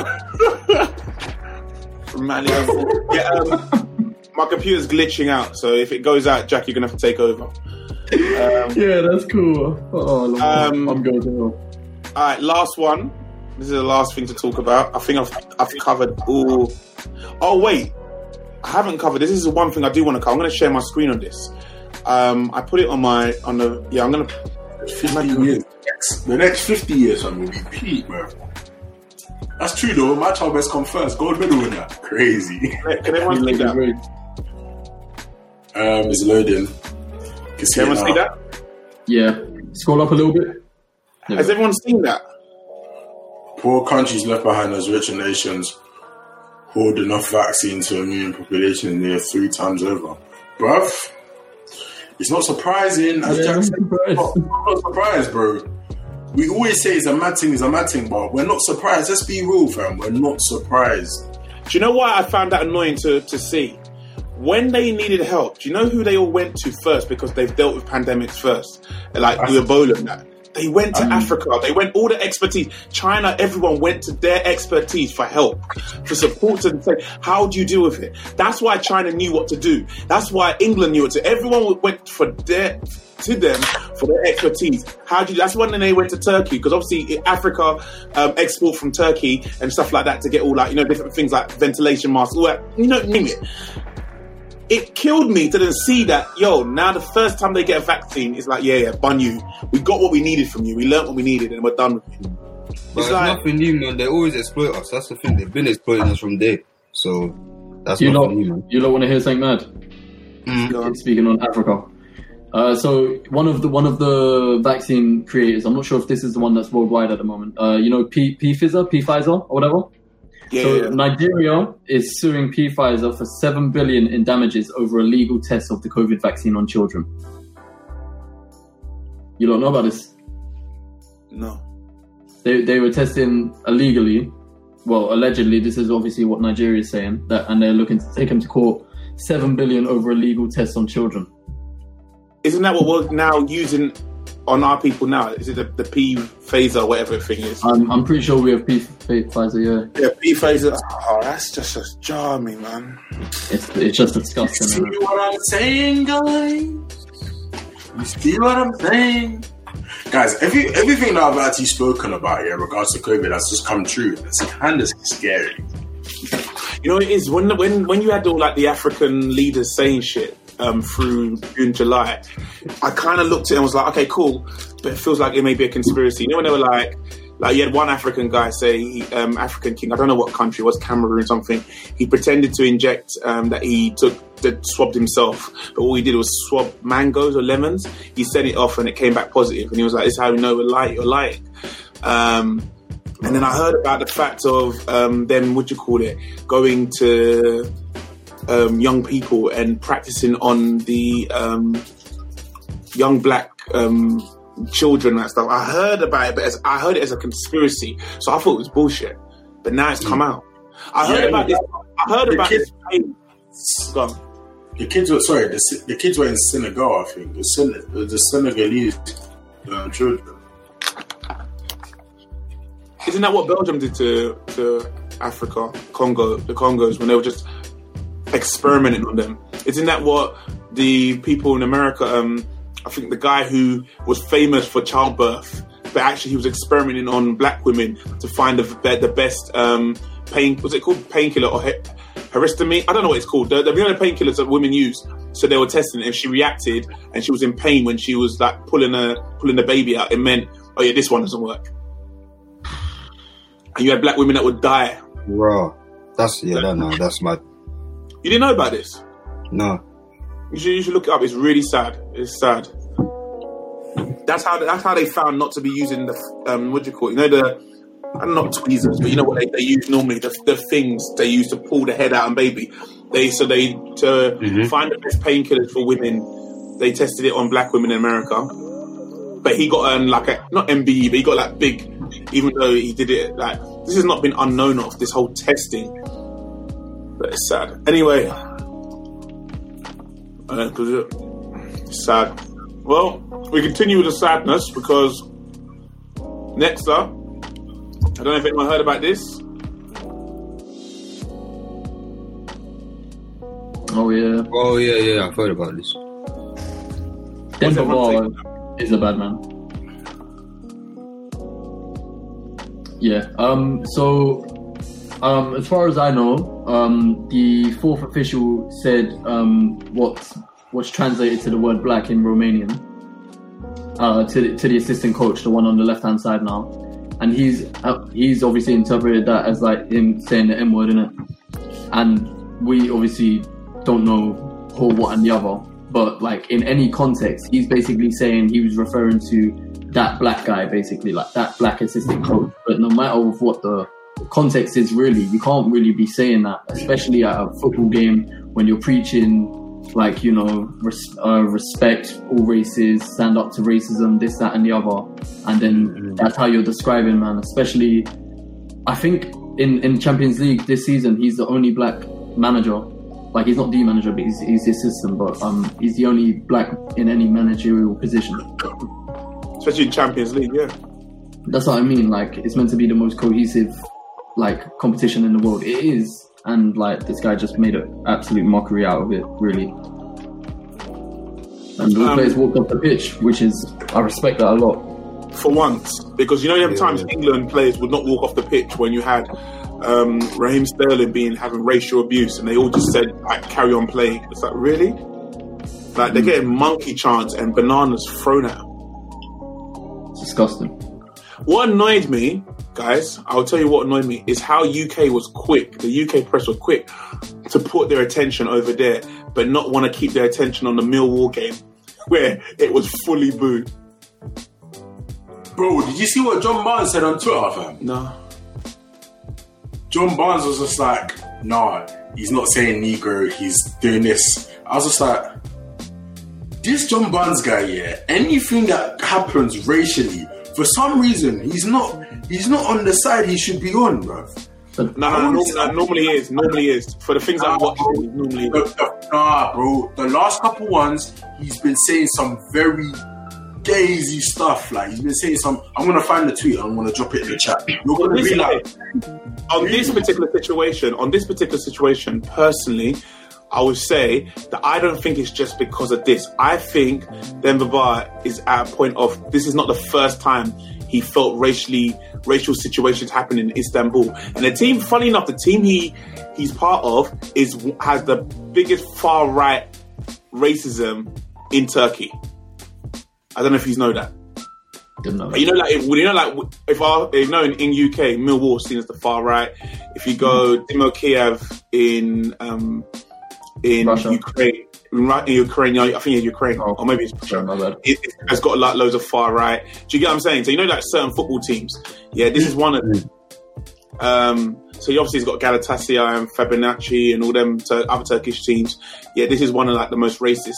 Mali Omar. Yeah, um, my computer's glitching out, so if it goes out, Jack, you're gonna have to take over. Um, Yeah, that's cool. Oh, Um, I'm going to hell. All right, last one. This is the last thing to talk about. I think I've I've covered all. Oh wait, I haven't covered. This is the one thing I do want to cover. I'm going to share my screen on this. Um, I put it on my on the yeah. I'm going to. 50 years. The next 50 years, I'm going to be peak, bro. That's true though. My child best come first. Gold medal winner. Crazy. Can everyone see that? Um, it's loading. You can see Can everyone see that? Yeah. Scroll up a little bit. Has everyone seen that? Poor countries left behind as richer nations hold enough vaccine to immune population near three times over. Bruv, it's not surprising. As Yeah, Jack I'm said, surprised. not, not surprised, bro. We always say it's a mad thing, it's a mad thing, but we're not surprised. Let's be real, fam. We're not surprised. Do you know why I found that annoying to, to see? When they needed help, do you know who they all went to first because they've dealt with pandemics first? Like with Ebola and that. They went to Africa. They went all the expertise. China, everyone went to their expertise for help, for support and say, how do you deal with it? That's why China knew what to do. That's why England knew it. to. Everyone went for their to them for their expertise. How do you? That's when they went to Turkey because obviously Africa um, export from Turkey and stuff like that to get all like you know different things like ventilation masks, all that you know name it. It killed me to then see that yo now the first time they get a vaccine it's like yeah yeah bun you we got what we needed from you we learnt what we needed and we're done with you. But It's it's like- nothing new, man. They always exploit us. That's the thing. They've been exploiting us from day. So that's You nothing know, new, man. you don't want to hear something mad. Mm. Speaking on Africa, uh, so one of the one of the vaccine creators, I'm not sure if this is the one that's worldwide at the moment. Uh, you know, P P Pfizer, P Pfizer, or whatever. Yeah, so yeah. Nigeria is suing P Pfizer for seven billion in damages over illegal tests of the COVID vaccine on children. You don't know about this? no. They they were testing illegally. Well, allegedly, this is obviously what Nigeria is saying that, and they're looking to take him to court. Seven billion over illegal tests on children. Isn't that what we're now using on our people now? Is it the, the P Pfizer, whatever the thing is? I'm, I'm pretty sure we have P Pfizer. Yeah, Yeah, P Pfizer. Oh, that's just a jar me, man. it's it's just disgusting. You see what I'm saying, guys? You see what I'm saying? Guys, every, everything that I've actually spoken about here in regards to COVID has just come true. It's kind of scary. You know, it is when when when you had all like the African leaders saying shit um, through June, July. I kind of looked at it and was like, okay, cool, but it feels like it may be a conspiracy. You know, when they were like, like you had one African guy say, um, African king, I don't know what country it was, Cameroon something. He pretended to inject um, that he took that swabbed himself, but all he did was swab mangoes or lemons. He sent it off and it came back positive, and he was like, "This is how we know we're lying. You're lying." Um, and then I heard about the fact of um, them, what you call it, going to um, young people and practicing on the um, young black um, children and that stuff. I heard about it, but as, I heard it as a conspiracy, so I thought it was bullshit. But now it's come out. I heard Yeah, about this. I heard the about kid- this. Go on. The kids were sorry. The, the kids were in Senegal, I think. The, Sen- the Senegalese um, children. Isn't that what Belgium did to to Africa, Congo, the Congos when they were just experimenting on them? Isn't that what the people in America? Um, I think the guy who was famous for childbirth, but actually he was experimenting on black women to find the the best um, pain. Was it called painkiller or he- hysterectomy? I don't know what it's called. The, the the painkillers that women use. So they were testing. If she reacted and she was in pain when she was like pulling a pulling the baby out, it meant oh yeah, this one doesn't work. And you had black women that would die. Bro, that's yeah, no, that's mad. You didn't know about this. No, You should, you should look it up. It's really sad. It's sad. That's how that's how they found not to be using the um what do you call it? You know the I'm not tweezers, but you know what they, they use normally the, the things they use to pull the head out and baby. They so they to find the best painkillers for women. They tested it on black women in America, but he got um, like a not MBE, but he got like big. Even though he did it like this has not been unknown of this whole testing, but it's sad. Anyway, uh, 'cause it- sad. Well, we continue with the sadness because next up, I don't know if anyone heard about this. Oh yeah, oh yeah, yeah, I've heard about this. Denver everyone is a bad man. Yeah. Um. So, um, as far as I know, um, the fourth official said um what what's translated to the word black in Romanian. Uh, to the, to the assistant coach, the one on the left hand side now. and he's uh, he's obviously interpreted that as like him saying the M word in it, and we obviously don't know who, what, and the other. But like in any context, he's basically saying he was referring to that black guy, basically like that black assistant coach. But no matter what the context is, really, you can't really be saying that, especially at a football game when you're preaching like you know res- uh, respect all races, stand up to racism, this, that, and the other, and then that's how you're describing man. Especially, I think in in Champions League this season, he's the only black manager. Like he's not the manager, but he's, he's the assistant. But um, he's the only black in any managerial position. Especially in Champions League, yeah. That's what I mean. Like it's meant to be the most cohesive like competition in the world. It is, and like this guy just made an absolute mockery out of it, really. And the Um, players walked off the pitch, which is I respect that a lot. For once, because you know, them times England players would not walk off the pitch when you had um, Raheem Sterling being having racial abuse, and they all just said, like, "Carry on playing." It's like, really? Like they're getting monkey chants and bananas thrown at 'em. It's disgusting. What annoyed me, guys, I'll tell you what annoyed me, is how UK was quick, the UK press were quick to put their attention over there, but not want to keep their attention on the Millwall game, where it was fully booed. Bro, did you see what John Barnes said on Twitter, fam? No. John Barnes was just like, nah, he's not saying Negro, he's doing this. I was just like, this John Barnes guy, yeah, anything that happens racially, for some reason, he's not he's not on the side he should be on, bruv. But No, no, no, no, normally is, normally is. For the things I've watched, it normally is. The- the- Nah, bro. The last couple ones, he's been saying some very gazy stuff. Like he's been saying some. I'm gonna find the tweet. I'm gonna drop it in the chat. You're gonna be like, on this particular situation, on this particular situation, personally, I would say that I don't think it's just because of this. I think Demba Ba is at a point of this is not the first time he felt racially racial situations happen in Istanbul. And the team, funny enough, the team he he's part of is has the biggest far right racism in Turkey. I don't know if you know that. didn't know. You know, like if, you know, like if our, you know, in, in UK, Millwall is seen as the far right. If you go Dynamo Kiev in um, in Russia. Ukraine, in, Ru- in Ukraine, I think it's Ukraine, Oh. or maybe it's Russia. my bad. It, it has got like loads of far right. Do you get what I'm saying? So you know, like certain football teams. Yeah, this is one of them. Um, so he obviously has got Galatasaray and Fenerbahçe and all them Tur- other Turkish teams. Yeah, this is one of like the most racist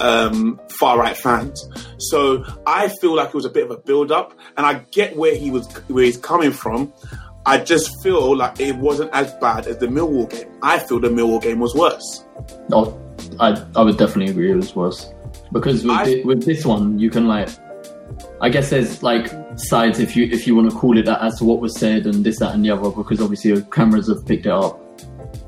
um, far right fans. So I feel like it was a bit of a build up, and I get where he was where he's coming from. I just feel like it wasn't as bad as the Millwall game. I feel the Millwall game was worse. Oh, I I would definitely agree it was worse because with I- thi- with this one you can like, I guess there's like sides if you if you want to call it that as to what was said and this that and the other because obviously the cameras have picked it up.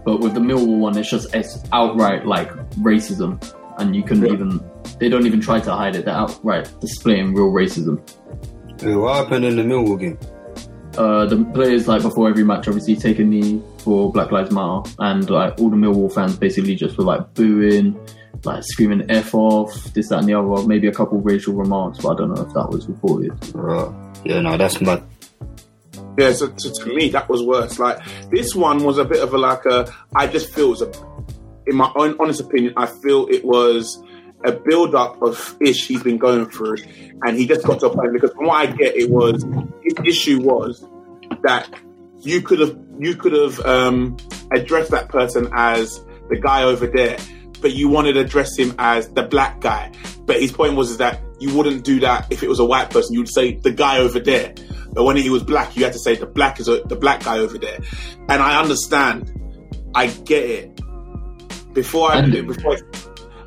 But with the Millwall one, it's just it's outright like racism, and you couldn't Yeah. even they don't even try to hide it. They're outright displaying real racism. Hey, what happened in the Millwall game? Uh, the players like before every match obviously take a knee for Black Lives Matter, and like all the Millwall fans basically just were like booing, like screaming "f off," this, that, and the other. Maybe a couple racial remarks, but I don't know if that was reported. Right. Yeah, no, that's mad. Yeah, so to, to me that was worse. Like this one was a bit of a like a. I just feel it was a. In my own honest opinion, I feel it was a build up of ish he's been going through, and he just got to a point because from what I get, it was his issue was that you could have you could have um, addressed that person as the guy over there, but you wanted to address him as the black guy. But his point was is that you wouldn't do that if it was a white person. You'd say the guy over there. But when he was black, you had to say the black is a, the black guy over there. And I understand. I get it. Before I before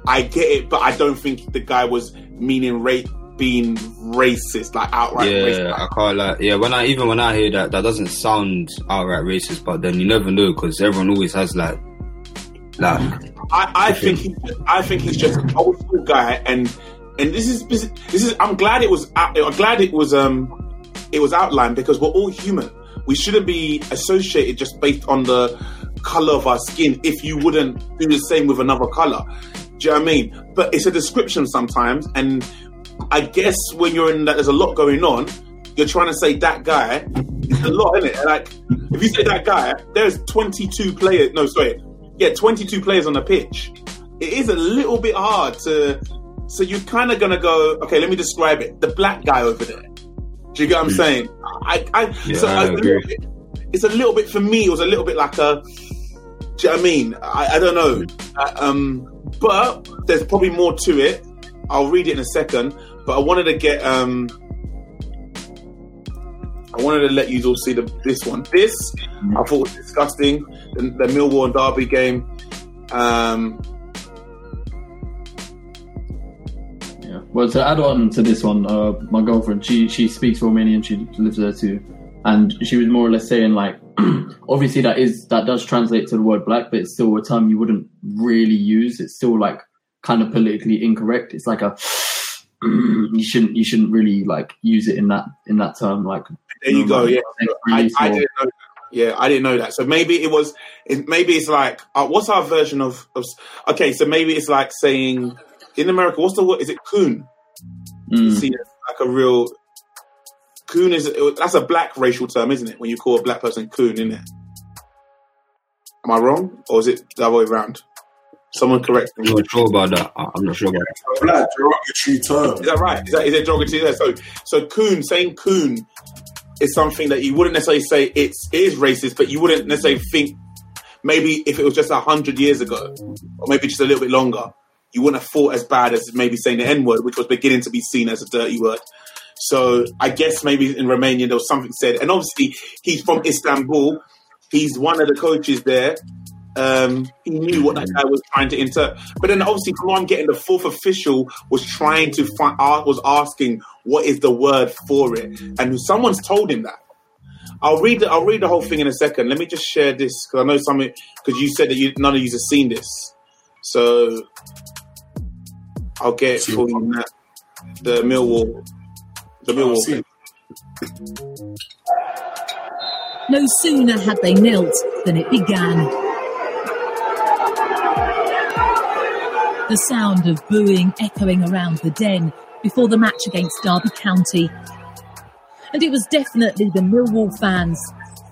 I get it, but I don't think the guy was meaning rape being racist, like outright yeah, racist. I can't like. Yeah, when I even when I hear that, that doesn't sound outright racist, but then you never know because everyone always has like, like, I, I think he, I think he's just an old school guy, and and this is this is. I'm glad it was. out- I'm glad it was. Um, it was outlined because we're all human. We shouldn't be associated just based on the color of our skin. If you wouldn't do the same with another color, do you know what I mean? But it's a description sometimes, and I guess when you're in that, there's a lot going on. you're trying to say that guy. It's a lot, isn't it? Like if you say that guy, there's 22 players. No, sorry, yeah, 22 players on the pitch. It is a little bit hard to. So you're kind of gonna go, okay, let me describe it. The black guy over there. Do you get what I'm saying? I, I, Yeah, so I I- agree. it's a little bit for me. It was a little bit like a. Do you know what I mean? I, I don't know. Uh, um, but there's probably more to it. I'll read it in a second. But I wanted to get. Um, I wanted to let you all see the this one. This I thought was disgusting. The, the Millwall and Derby game. Um, Yeah. Well, to add on to this one, uh, my girlfriend, she she speaks Romanian. She lives there too, and she was more or less saying like, obviously that is that does translate to the word black, but it's still a term you wouldn't really use. It's still like kind of politically incorrect. It's like a you shouldn't you shouldn't really like use it in that in that term. Like there you go. Yeah, I, I didn't know. That. Yeah, I didn't know that. So maybe it was. It, maybe it's like uh, what's our version of, of? Okay, so maybe it's like saying in America, what's the word? Is it coon? Mm. See, like a real coon is that's a black racial term, isn't it? When you call a black person coon, isn't it? Am I wrong, or is it the other way around? Someone correct me. I'm not sure about that. I- I'm not sure about that. Black derogatory term. Is that right? Is that is it derogatory there? So so coon saying coon is something that you wouldn't necessarily say it's it is racist, but you wouldn't necessarily think maybe if it was just a hundred years ago, or maybe just a little bit longer, you wouldn't have thought as bad as maybe saying the N word, which was beginning to be seen as a dirty word. So I guess maybe in Romania there was something said, and obviously he's from Istanbul. He's one of the coaches there. Um, he knew what that guy was trying to interpret, but then obviously from what I'm getting, the fourth official was trying to find, uh, was asking what is the word for it, and someone's told him that. I'll read the, I'll read the whole thing in a second. Let me just share this because I know something because you said that you none of you have seen this, so I'll get it for you now. The Millwall, the Millwall. see. No sooner had they knelt than it began. The sound of booing echoing around the den before the match against Derby County. And it was definitely the Millwall fans.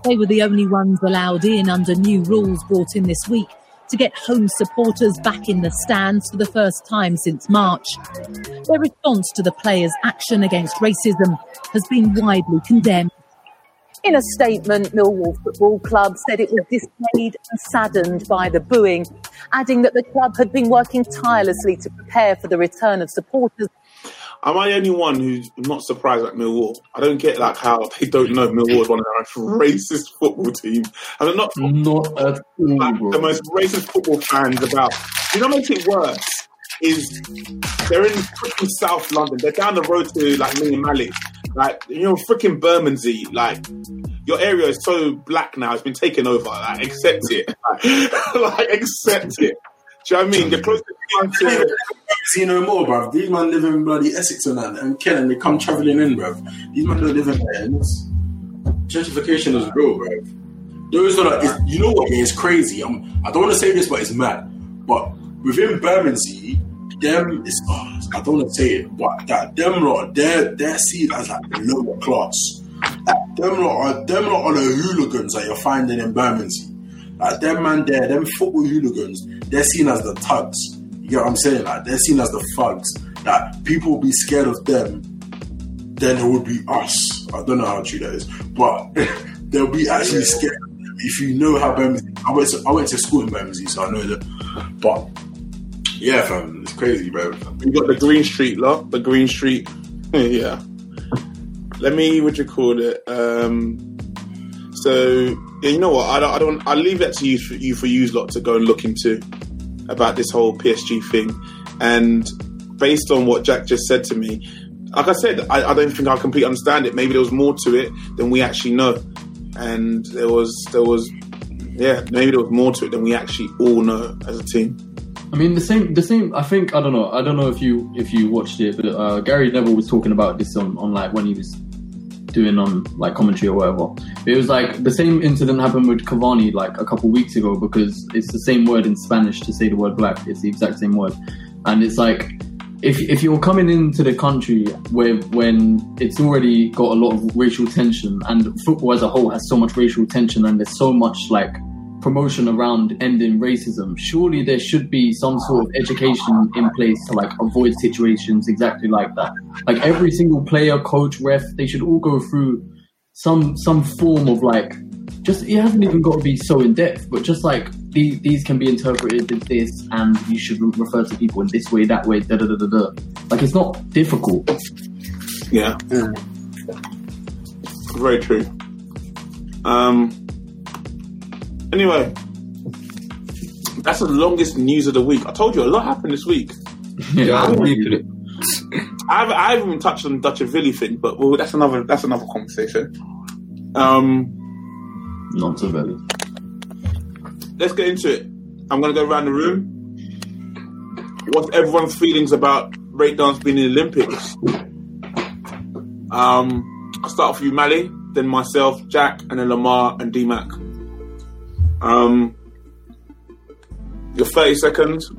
They were the only ones allowed in under new rules brought in this week to get home supporters back in the stands for the first time since March. Their response to the players' action against racism has been widely condemned. In a statement, Millwall Football Club said it was dismayed and saddened by the booing, adding that the club had been working tirelessly to prepare for the return of supporters Am I the only one who's not surprised at Millwall? I don't get like how they don't know Millwall is one of the most racist football teams, and they're not Not at all, like, the most racist football fans about. You know, what makes it worse is they're in freaking South London. They're down the road to like me and Malik. Like you know, freaking Bermondsey. Like your area is so black now; it's been taken over. Like accept it. like accept it. Do you know what I mean? You're close to See no more, bruv. These man live in bloody Essex and that, and Ken, and they come travelling in, bruv. These man don't live in there. Gentrification is real, bruv. Those are like, you know what? It's crazy. I'm, I don't want to say this, but it's mad. But within Bermondsey, them is oh, I don't want to say it, but that them lot, they're they're seen as like the lower class. Like, them lot are them lot are the hooligans that you're finding in Bermondsey. Like them man there, them football hooligans, they're seen as the thugs. You get what I'm saying? Like they're seen as the thugs. That people will be scared of them, then it would be us. I don't know how true that is, but they'll be actually scared if you know how Bermondsey. I went to I went to school in Bermondsey, so I know that. But yeah, fam, it's crazy, bro. You got the Green Street lot, the Green Street. yeah. Let me, what you call it? Um, so yeah, you know what? I don't. I don't. I'll leave that to you for you for you lot to go and look into about this whole PSG thing. And based on what Jack just said to me, like I said, I, I don't think I completely understand it. Maybe there was more to it than we actually know, and there was there was yeah, maybe there was more to it than we actually all know as a team. I mean, the same, the same. I think I don't know. I don't know if you if you watched it, but uh, Gary Neville was talking about this on, on like when he was doing on like commentary or whatever. It was like the same incident happened with Cavani like a couple weeks ago because it's the same word in Spanish to say the word black. It's the exact same word, and it's like if if you're coming into the country where when it's already got a lot of racial tension and football as a whole has so much racial tension and there's so much like promotion around ending racism, surely there should be some sort of education in place to like avoid situations exactly like that. Like every single player, coach, ref, they should all go through some some form of like just it hasn't even got to be so in depth, but just like these, these can be interpreted as this, and you should refer to people in this way, that way, da da da da da. Like it's not difficult. Yeah. Very true. Um. Anyway, that's the longest news of the week. I told you a lot happened this week. Yeah, I I believe. I haven't, I haven't even touched on the Dutch Villy thing, but well, that's another that's another conversation. Um, Not so very. let's get into it. I'm gonna go around the room. What's everyone's feelings about breakdance being in the Olympics? Um, I'll start off with you, Mally, then myself, Jack, and then Lamar and D Mac. Um, your 30 seconds.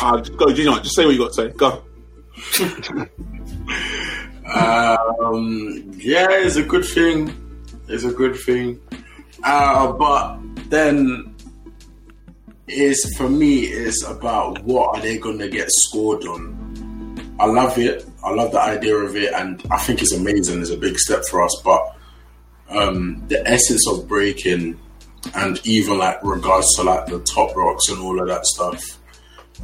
Uh, just go, Junior. Just say what you got to say. Go. Um, yeah, it's a good thing. It's a good thing. Uh, but then it's for me, it's about what are they to get scored on. I love it. I love the idea of it, and I think it's amazing. It's a big step for us, but um, the essence of breaking, and even like regards to like the top rocks and all of that stuff,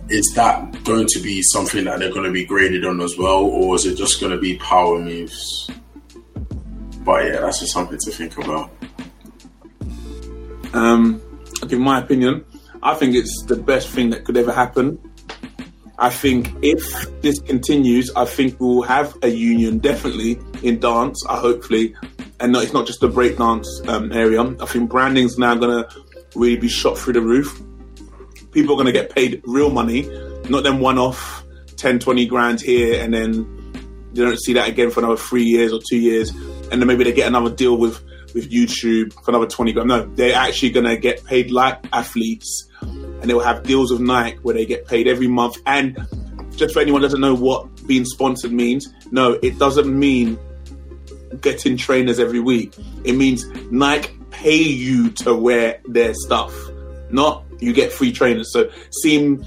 is that going to be something that they're going to be graded on as well, or is it just going to be power moves? But yeah, that's just something to think about. Um, I'll my opinion. I think it's the best thing that could ever happen. I think if this continues, I think we'll have a union definitely in dance. I hopefully, and no, it's not just the breakdance um, area. I think branding's now going to really be shot through the roof. People are going to get paid real money, not them one-off 10, 20 grand here, and then you don't see that again for another three years or two years, and then maybe they get another deal with with YouTube for another 20 grand. No, they're actually going to get paid like athletes and they'll have deals with Nike where they get paid every month. And just for anyone doesn't know what being sponsored means, no, it doesn't mean getting trainers every week. It means Nike pay you to wear their stuff, not you get free trainers. So seeing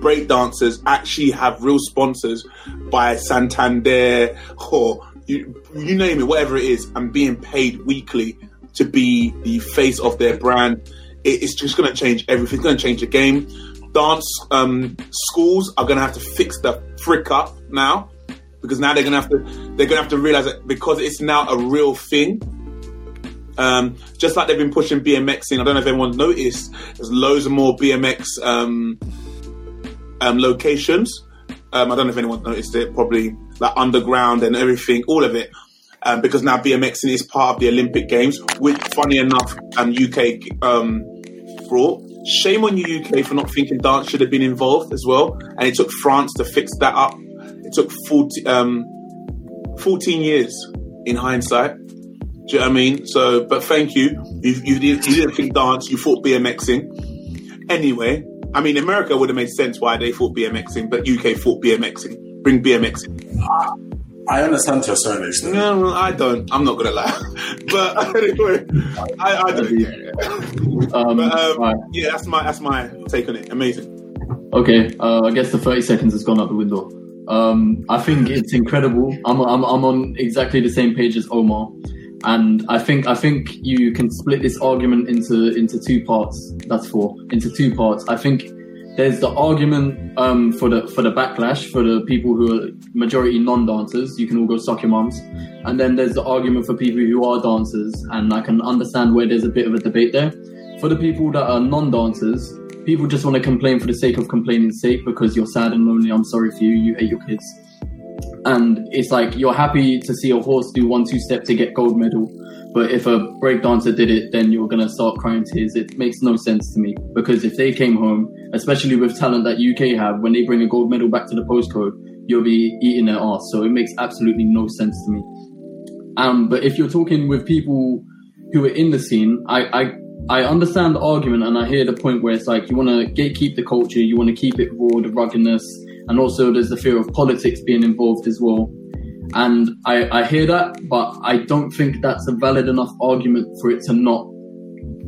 breakdancers actually have real sponsors by Santander or you, you name it, whatever it is, and being paid weekly to be the face of their brand. It, it's just going to change everything. It's going to change the game. Dance um, schools are going to have to fix the frick up now because now they're going to have to they're to have to realize that because it's now a real thing. Um, just like they've been pushing BMXing, I don't know if everyone noticed. There's loads of more BMX um, um, locations. Um, I don't know if anyone noticed it. Probably like underground and everything, all of it. Um, because now BMXing is part of the Olympic Games, which, funny enough, UK um, brought. Shame on you, UK, for not thinking dance should have been involved as well. And it took France to fix that up. It took 40, um, 14 years in hindsight. Do you know what I mean? So, but thank you. You, you, didn't, you didn't think dance, you thought BMXing. Anyway, I mean, America would have made sense why they thought BMXing, but UK thought BMXing. Bring BMXing. I understand to a certain extent. No, I don't. I'm not gonna lie. But anyway, I, I do. Um, But um, right. yeah, that's my that's my take on it. Amazing. Okay, uh, I guess the 30 seconds has gone out the window. Um, I think it's incredible. I'm, I'm, I'm on exactly the same page as Omar. And I think I think you can split this argument into into two parts. That's four into two parts. I think there's the argument um, for the for the backlash for the people who are majority non-dancers. You can all go suck your mums. And then there's the argument for people who are dancers, and I can understand where there's a bit of a debate there. For the people that are non-dancers, people just want to complain for the sake of complaining's sake because you're sad and lonely. I'm sorry for you. You hate your kids. And it's like you're happy to see a horse do one two step to get gold medal, but if a breakdancer did it, then you're gonna start crying tears. It makes no sense to me because if they came home, especially with talent that UK have, when they bring a gold medal back to the postcode, you'll be eating their ass. So it makes absolutely no sense to me. Um, but if you're talking with people who are in the scene, I, I I understand the argument and I hear the point where it's like you want to gatekeep the culture, you want to keep it raw, the ruggedness, and also there's the fear of politics being involved as well. And I, I hear that, but I don't think that's a valid enough argument for it to not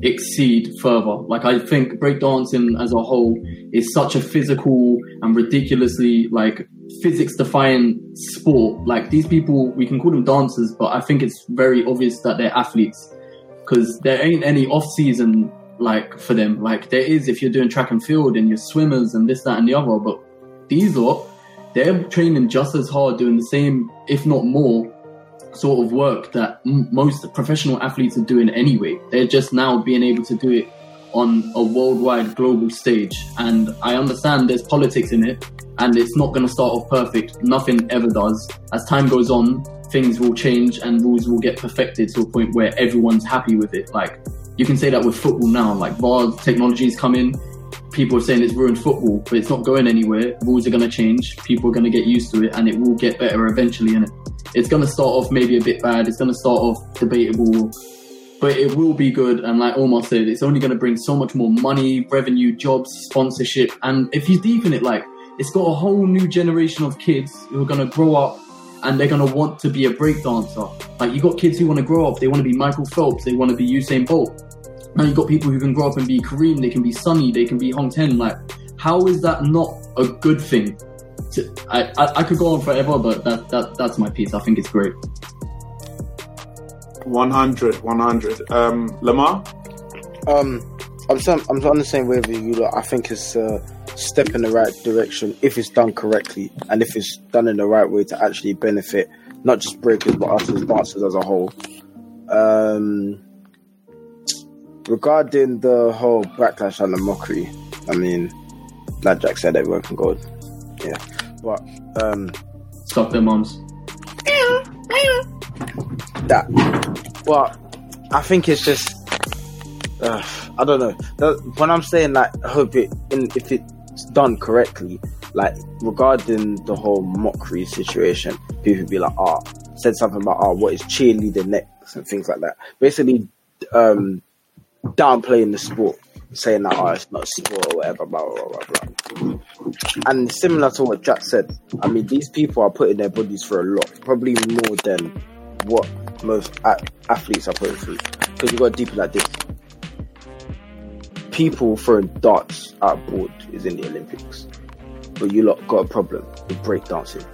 exceed further. Like I think breakdancing as a whole is such a physical and ridiculously like physics defying sport. Like these people, we can call them dancers, but I think it's very obvious that they're athletes because there ain't any off season like for them. Like there is if you're doing track and field and you're swimmers and this, that, and the other. But these lot, they're training just as hard, doing the same, if not more, sort of work that m- most professional athletes are doing anyway. They're just now being able to do it on a worldwide global stage. And I understand there's politics in it and it's not going to start off perfect. Nothing ever does. As time goes on, things will change and rules will get perfected to a point where everyone's happy with it. Like you can say that with football now, like VAR technologies come in. People are saying it's ruined football, but it's not going anywhere. Rules are going to change. People are going to get used to it, and it will get better eventually. And it, it's going to start off maybe a bit bad. It's going to start off debatable, but it will be good. And like Omar said, it's only going to bring so much more money, revenue, jobs, sponsorship. And if you deepen it, like it's got a whole new generation of kids who are going to grow up and they're going to want to be a breakdancer. Like you got kids who want to grow up, they want to be Michael Phelps, they want to be Usain Bolt. Now you've got people who can grow up and be Kareem, they can be Sunni, they can be Hong 10. Like, how is that not a good thing? To, I, I, I could go on forever, but that, that that's my piece. I think it's great. 100, 100. Um, Lamar? Um, I'm some, I'm on the same wave with you. Lot. I think it's a step in the right direction if it's done correctly and if it's done in the right way to actually benefit not just breakers but us as dancers as a whole. Um, regarding the whole backlash and the mockery, I mean, like Jack said, everyone can go, yeah, but um, Stop their moms. that. But I think it's just, uh, I don't know. That- When I'm saying like, I hope it, in, if it's done correctly, like regarding the whole mockery situation, people be like, ah, said something about, ah, what is cheerleader next and things like that. Basically, um, downplaying the sport, saying that, oh, it's not sport or whatever, blah, blah, blah, blah. And similar to what Jack said, I mean, these people are putting their bodies through a lot, probably more than what most a- athletes are putting through. Because you got to deep it like this. People throwing darts at a board is in the Olympics, but you lot got a problem with breakdancing.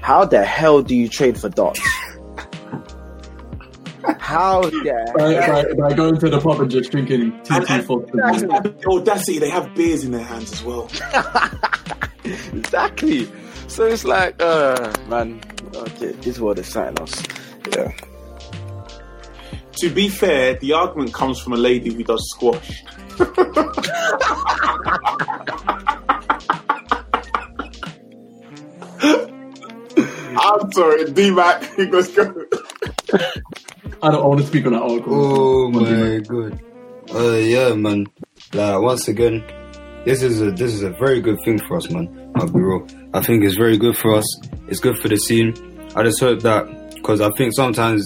How the hell do you train for darts? How the By, hell? by, by going to the pub and just drinking two And- two. The audacity, they have beers in their hands as well. exactly. So it's like, uh, man, okay, this world is something else. Yeah. To be fair, the argument comes from a lady who does squash. I'm sorry, D Mac, let's go. I don't want to speak on that article. Oh my god. Uh, yeah, man. Like once again, this is a this is a very good thing for us, man. I'll be real. I think it's very good for us. It's good for the scene. I just hope that because I think sometimes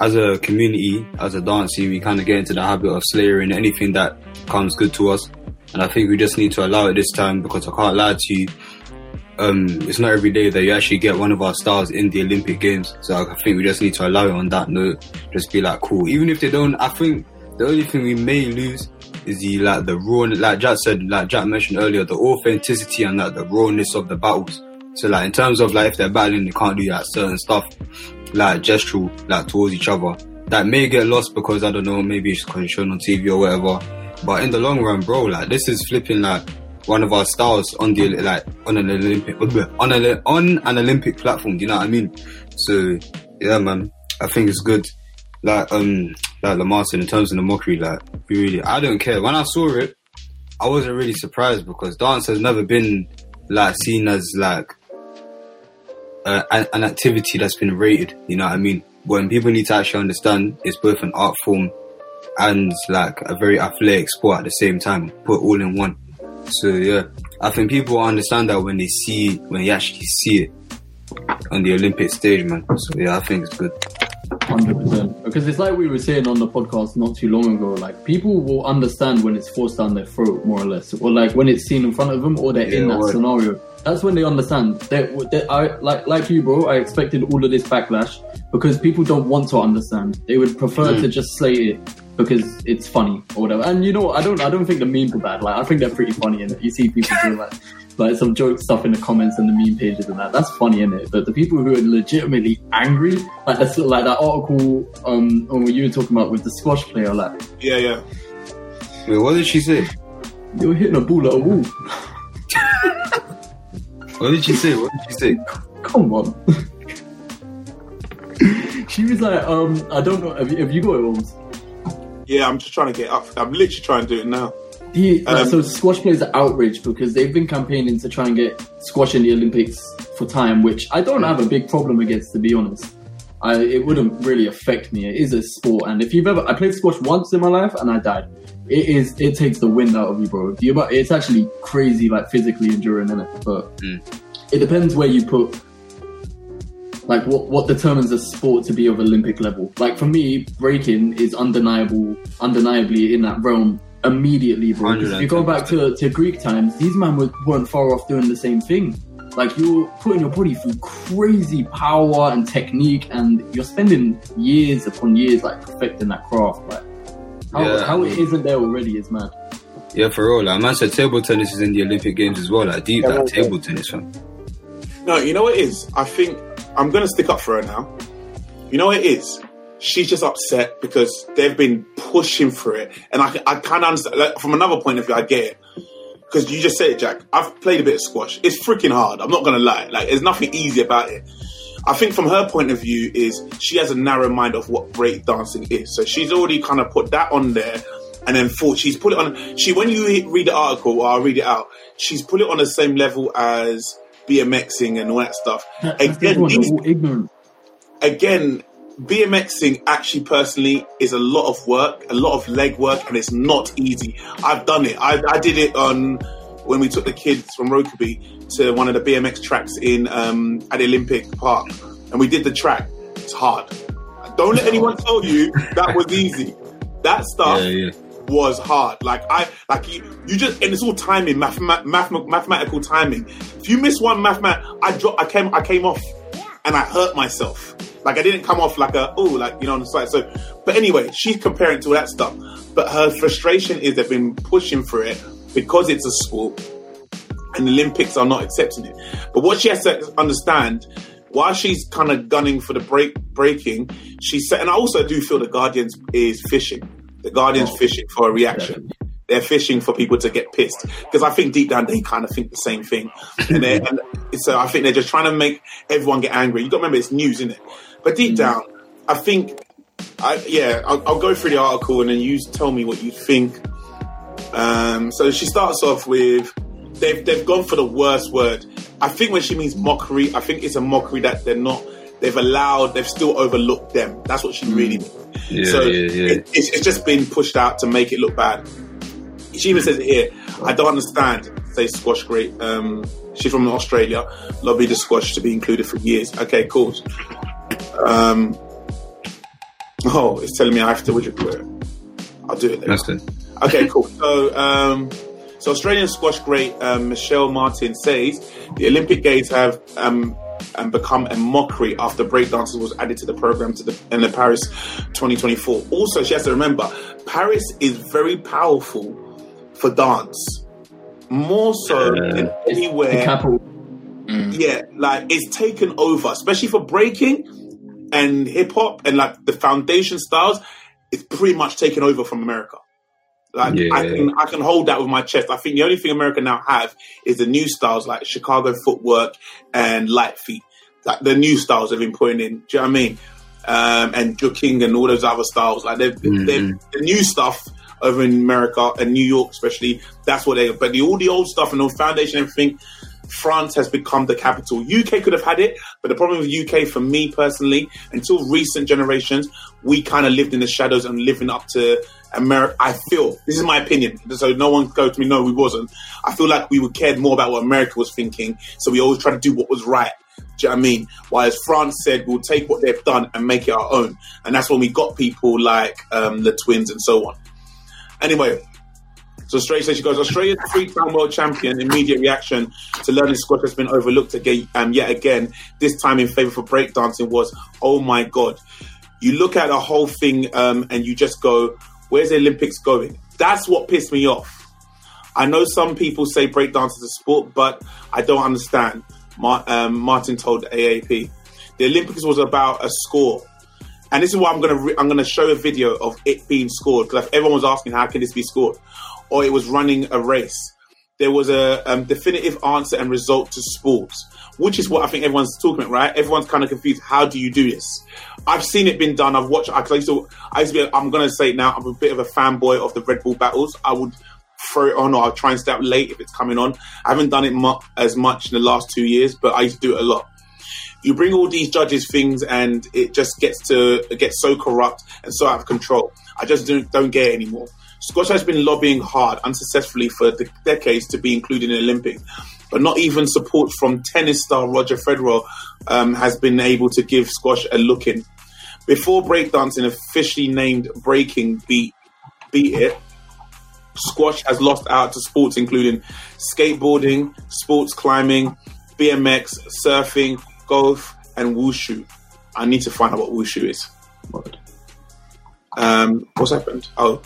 as a community, as a dance we kind of get into the habit of slayering anything that comes good to us, and I think we just need to allow it this time because I can't lie to you. Um, it's not every day that you actually get one of our stars in the Olympic Games, so I think we just need to allow it on that note. Just be like, cool. Even if they don't, I think the only thing we may lose is the like the raw, like Jack said, like Jack mentioned earlier, the authenticity and like the rawness of the battles. So like in terms of like if they're battling, they can't do like certain stuff, like gestural, like towards each other. That may get lost because I don't know, maybe it's because it's shown on TV or whatever. But in the long run, bro, like this is flipping like one of our stars on the like on an Olympic on an on an Olympic platform. Do you know what I mean? So yeah, man, I think it's good. Like um, like Lamar said, in terms of the mockery, like really, I don't care. When I saw it, I wasn't really surprised because dance has never been like seen as like uh, an, activity that's been rated. You know what I mean? When people need to actually understand, it's both an art form and like a very athletic sport at the same time, put all in one. So yeah, I think people understand that when they see when they actually see it on the Olympic stage, man. So yeah, I think it's good. Hundred percent. Because it's like we were saying on the podcast not too long ago. Like people will understand when it's forced down their throat, more or less, or like when it's seen in front of them, or they're in that scenario. That's when they understand. They, they, I like like you, bro. I expected all of this backlash because people don't want to understand. They would prefer Mm. to just slay it because it's funny or whatever. And you know, what? I don't. I don't think the memes are bad. Like I think they're pretty funny. And you see people do like like some joke stuff in the comments and the meme pages and that. That's funny, is it? But the people who are legitimately angry, like that's like that article um when you were talking about with the squash player, like Yeah, yeah. Wait, what did she say? they were hitting a ball at a wall. What did she say? What did she say? Come on. she was like, um, I don't know. Have you, have you got it, Holmes? Yeah, I'm just trying to get up. I'm literally trying to do it now. The, like, Um, so squash players are outraged because they've been campaigning to try and get squash in the Olympics for time, which I don't have a big problem against, to be honest. I, it wouldn't really affect me. It is a sport, and if you've ever, I played squash once in my life and I died. It is, it takes the wind out of you, bro. The It's actually crazy, like physically enduring, in it. But Mm. it depends where you put, like what what determines a sport to be of Olympic level. Like for me, breaking is undeniable, undeniably in that realm immediately, bro. If you go back to, to Greek times, these men were, weren't far off doing the same thing. Like you're putting your body through crazy power and technique, and you're spending years upon years like perfecting that craft. Like how, yeah, how I mean, isn't there already is mad. Yeah, for real. Like, man said table tennis is in the Olympic Games as well. Like, deep, Yeah, like, man. table tennis, fam. No, you know what it is? I think I'm going to stick up for her now. You know what it is? She's just upset because they've been pushing for it. And I, I kind of understand, like, from another point of view, I get it. Because you just said it, Jack. I've played a bit of squash. It's freaking hard. I'm not going to lie. Like, there's nothing easy about it. I think from her point of view is she has a narrow mind of what break dancing is. So she's already kind of put that on there and then thought she's put it on. She, when you read the article, or I'll read it out, she's put it on the same level as BMXing and all that stuff. Again, one, these- ignorant. again, BMXing actually personally is a lot of work, a lot of leg work, and it's not easy. I've done it. I, I did it on when we took the kids from Rokeby to one of the BMX tracks in um, at the Olympic Park, and we did the track. It's hard. Don't let anyone tell you that was easy. That stuff Yeah, yeah. was hard. Like I, like you, you just, and it's all timing, math, math, mathematical timing. If you miss one mathemat, I dropped, I came, I came off, and I hurt myself. Like I didn't come off like a oh, like you know on the side. So, but anyway, she's comparing to all that stuff. But her frustration is they've been pushing for it because it's a sport, and the Olympics are not accepting it. But what she has to understand. While she's kind of gunning for the break breaking, she's set, and I also do feel the Guardians is fishing. The Guardians Oh. fishing for a reaction. They're fishing for people to get pissed because I think deep down they kind of think the same thing, and, and so I think they're just trying to make everyone get angry. You got to remember it's news, isn't it? But deep mm. down, I think, I yeah, I'll, I'll go through the article and then you tell me what you think. Um, so she starts off with they've they've gone for the worst word. I think when she means mockery, I think it's a mockery that they're not. They've allowed. They've still overlooked them. That's what she really means. Yeah, so yeah, yeah. It, it's, it's just been pushed out to make it look bad. She even says it here. I don't understand. Say squash great. Um, she's from Australia. Lobbied the squash to be included for years. Okay, cool. Um, oh, it's telling me I have to. Do you? I'll do it. Later. That's it. Okay, cool. So, um, so Australian squash great um, Michelle Martin says the Olympic Games have um, um, become a mockery after breakdancing was added to the program to the, in the Paris 2024. Also, she has to remember Paris is very powerful for dance, more so Yeah. than anywhere. capital. Yeah, like it's taken over, especially for breaking and hip hop and like the foundation styles. It's pretty much taken over from America. Like I can I can hold that with my chest. I think the only thing America now have is the new styles like Chicago footwork and Lite Feet. Like the new styles they've been putting in. Do you know what I mean? Um, and juking and all those other styles. Like they've, Mhm. they've the new stuff over in America and New York especially. That's what they. But the all the old stuff and the foundation and everything. France has become the capital. UK could have had it, but the problem with UK, for me personally, until recent generations, we kind of lived in the shadows and living up to America. I feel this is my opinion, so no one go to me. No, we wasn't. I feel like we would cared more about what America was thinking, so we always try to do what was right. Do you know what I mean? Whereas France said we'll take what they've done and make it our own, and that's when we got people like um, the twins and so on. Anyway, so Australia says she goes, Australia's three-time world champion. Immediate reaction to learning squash has been overlooked again, um, yet again. This time in favour for breakdancing was, oh my god. You look at the whole thing um, and you just go, where's the Olympics going? That's what pissed me off. I know some people say breakdance is a sport, but I don't understand. Um, Martin told AAP. The Olympics was about a score. And this is why I'm gonna re- I'm gonna show a video of it being scored because everyone was asking how can this be scored, or it was running a race. There was a um, definitive answer and result to sports, which is what I think everyone's talking about, right? Everyone's kind of confused. How do you do this? I've seen it been done. I've watched. I used to. I used to be. I'm gonna say now. I'm a bit of a fanboy of the Red Bull battles. I would throw it on, or I'll try and stay up late if it's coming on. I haven't done it mu- as much in the last two years, but I used to do it a lot you bring all these judges things and it just gets to it gets so corrupt and so out of control. I just don't don't get it anymore. Squash has been lobbying hard, unsuccessfully for de- decades, to be included in the Olympics, but not even support from tennis star Roger Federer um, has been able to give squash a look in. Before breakdancing, officially named breaking beat beat it, squash has lost out to sports including skateboarding, sports climbing, BMX, surfing, golf, and wushu. I need to find out what wushu is. Um, what's happened? Oh,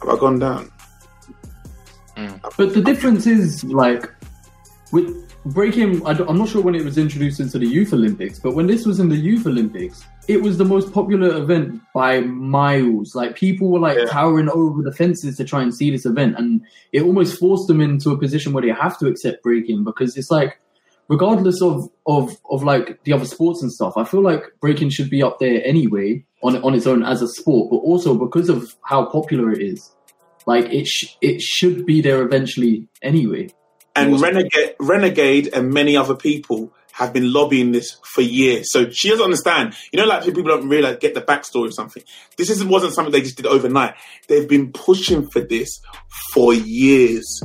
have I gone down? But the difference is like with breaking. I am not sure when it was introduced into the Youth Olympics, but when this was in the Youth Olympics, it was the most popular event by miles. Like people were like Yeah. towering over the fences to try and see this event, and it almost forced them into a position where they have to accept breaking because it's like, regardless of of of like the other sports and stuff, I feel like breaking should be up there anyway on on its own as a sport, but also because of how popular it is. Like it, sh- it should be there eventually anyway. And Renegade, Renegade and many other people have been lobbying this for years. So she doesn't understand. You know, like people don't realize get the backstory of something. This isn't wasn't something they just did overnight. They've been pushing for this for years.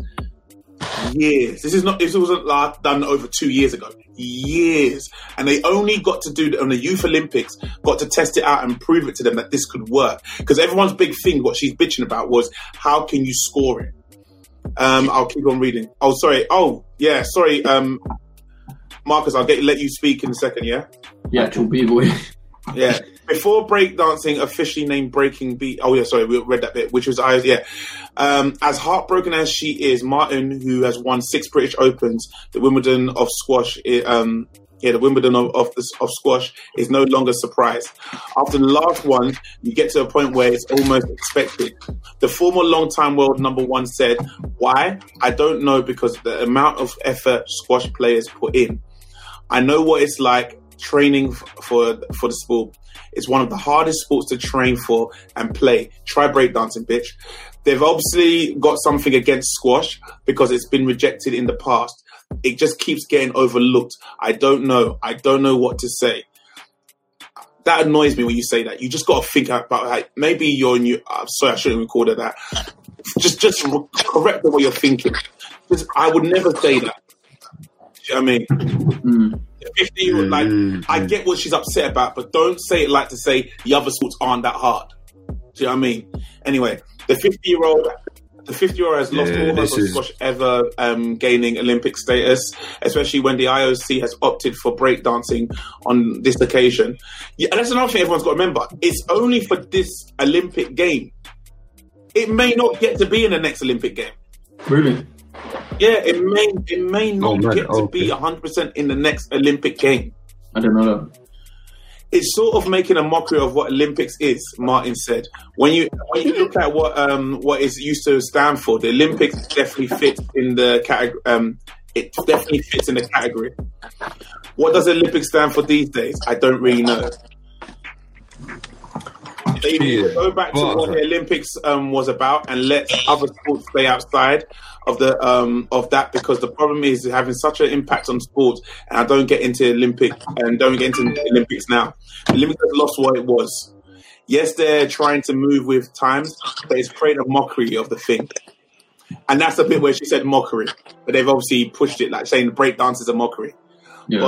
Years. This is not. This wasn't like done over two years ago. Years, and they only got to do it on the Youth Olympics. Got to test it out and prove it to them that this could work. Because everyone's big thing, what she's bitching about, was how can you score it. Um, I'll keep on reading. Oh, sorry. Oh, yeah. Sorry, um, Marcus. I'll get let you speak in a second. Yeah, The actual b boy. yeah. Before breakdancing officially named Breaking Beat. Oh, yeah. Sorry, we read that bit, which was I. Yeah. Um, as heartbroken as she is, Martin, who has won six British Opens, the Wimbledon of squash. i- Um, yeah, the Wimbledon of, of, of squash is no longer surprised. After the last one, you get to a point where it's almost expected. The former long-time world number one said, "Why? I don't know because the amount of effort squash players put in. I know what it's like training for for the sport. It's one of the hardest sports to train for and play. Try breakdancing, bitch. They've obviously got something against squash because it's been rejected in the past. It just keeps getting overlooked. I don't know. I don't know what to say. That annoys me when you say that. You just got to think about like maybe you're new. I'm sorry, I shouldn't record it that. Just, just re- correct the way you're thinking. Just, I would never say that. Do you know what I mean? Mm. 50 year old, like, I get what she's upset about, but don't say it like to say the other sports aren't that hard. Do you know what I mean? Anyway, the 50 year old. The 50 year old has lost Yeah, all hope of is- squash ever um, gaining Olympic status, especially when the IOC has opted for breakdancing on this occasion. Yeah, and that's another thing everyone's got to remember. It's only for this Olympic game. It may not get to be in the next Olympic game. Really? Yeah, it may it may not Oh, man. get to Oh, be okay. 100% in the next Olympic game. I don't know that. It's sort of making a mockery of what Olympics is. Martin said, when you when you look at what um what is used to stand for, the Olympics definitely fits in the category. Um, it definitely fits in the category. What does Olympics stand for these days? I don't really know. They need to go back to what the Olympics um, was about and let other sports stay outside of the um, of that because the problem is having such an impact on sports. And I don't get into Olympic and don't get into the Olympics now. The Olympics has lost what it was. Yes, they're trying to move with times, but it's created a mockery of the thing. And that's the bit where she said mockery, but they've obviously pushed it like saying breakdance is a mockery. Yeah.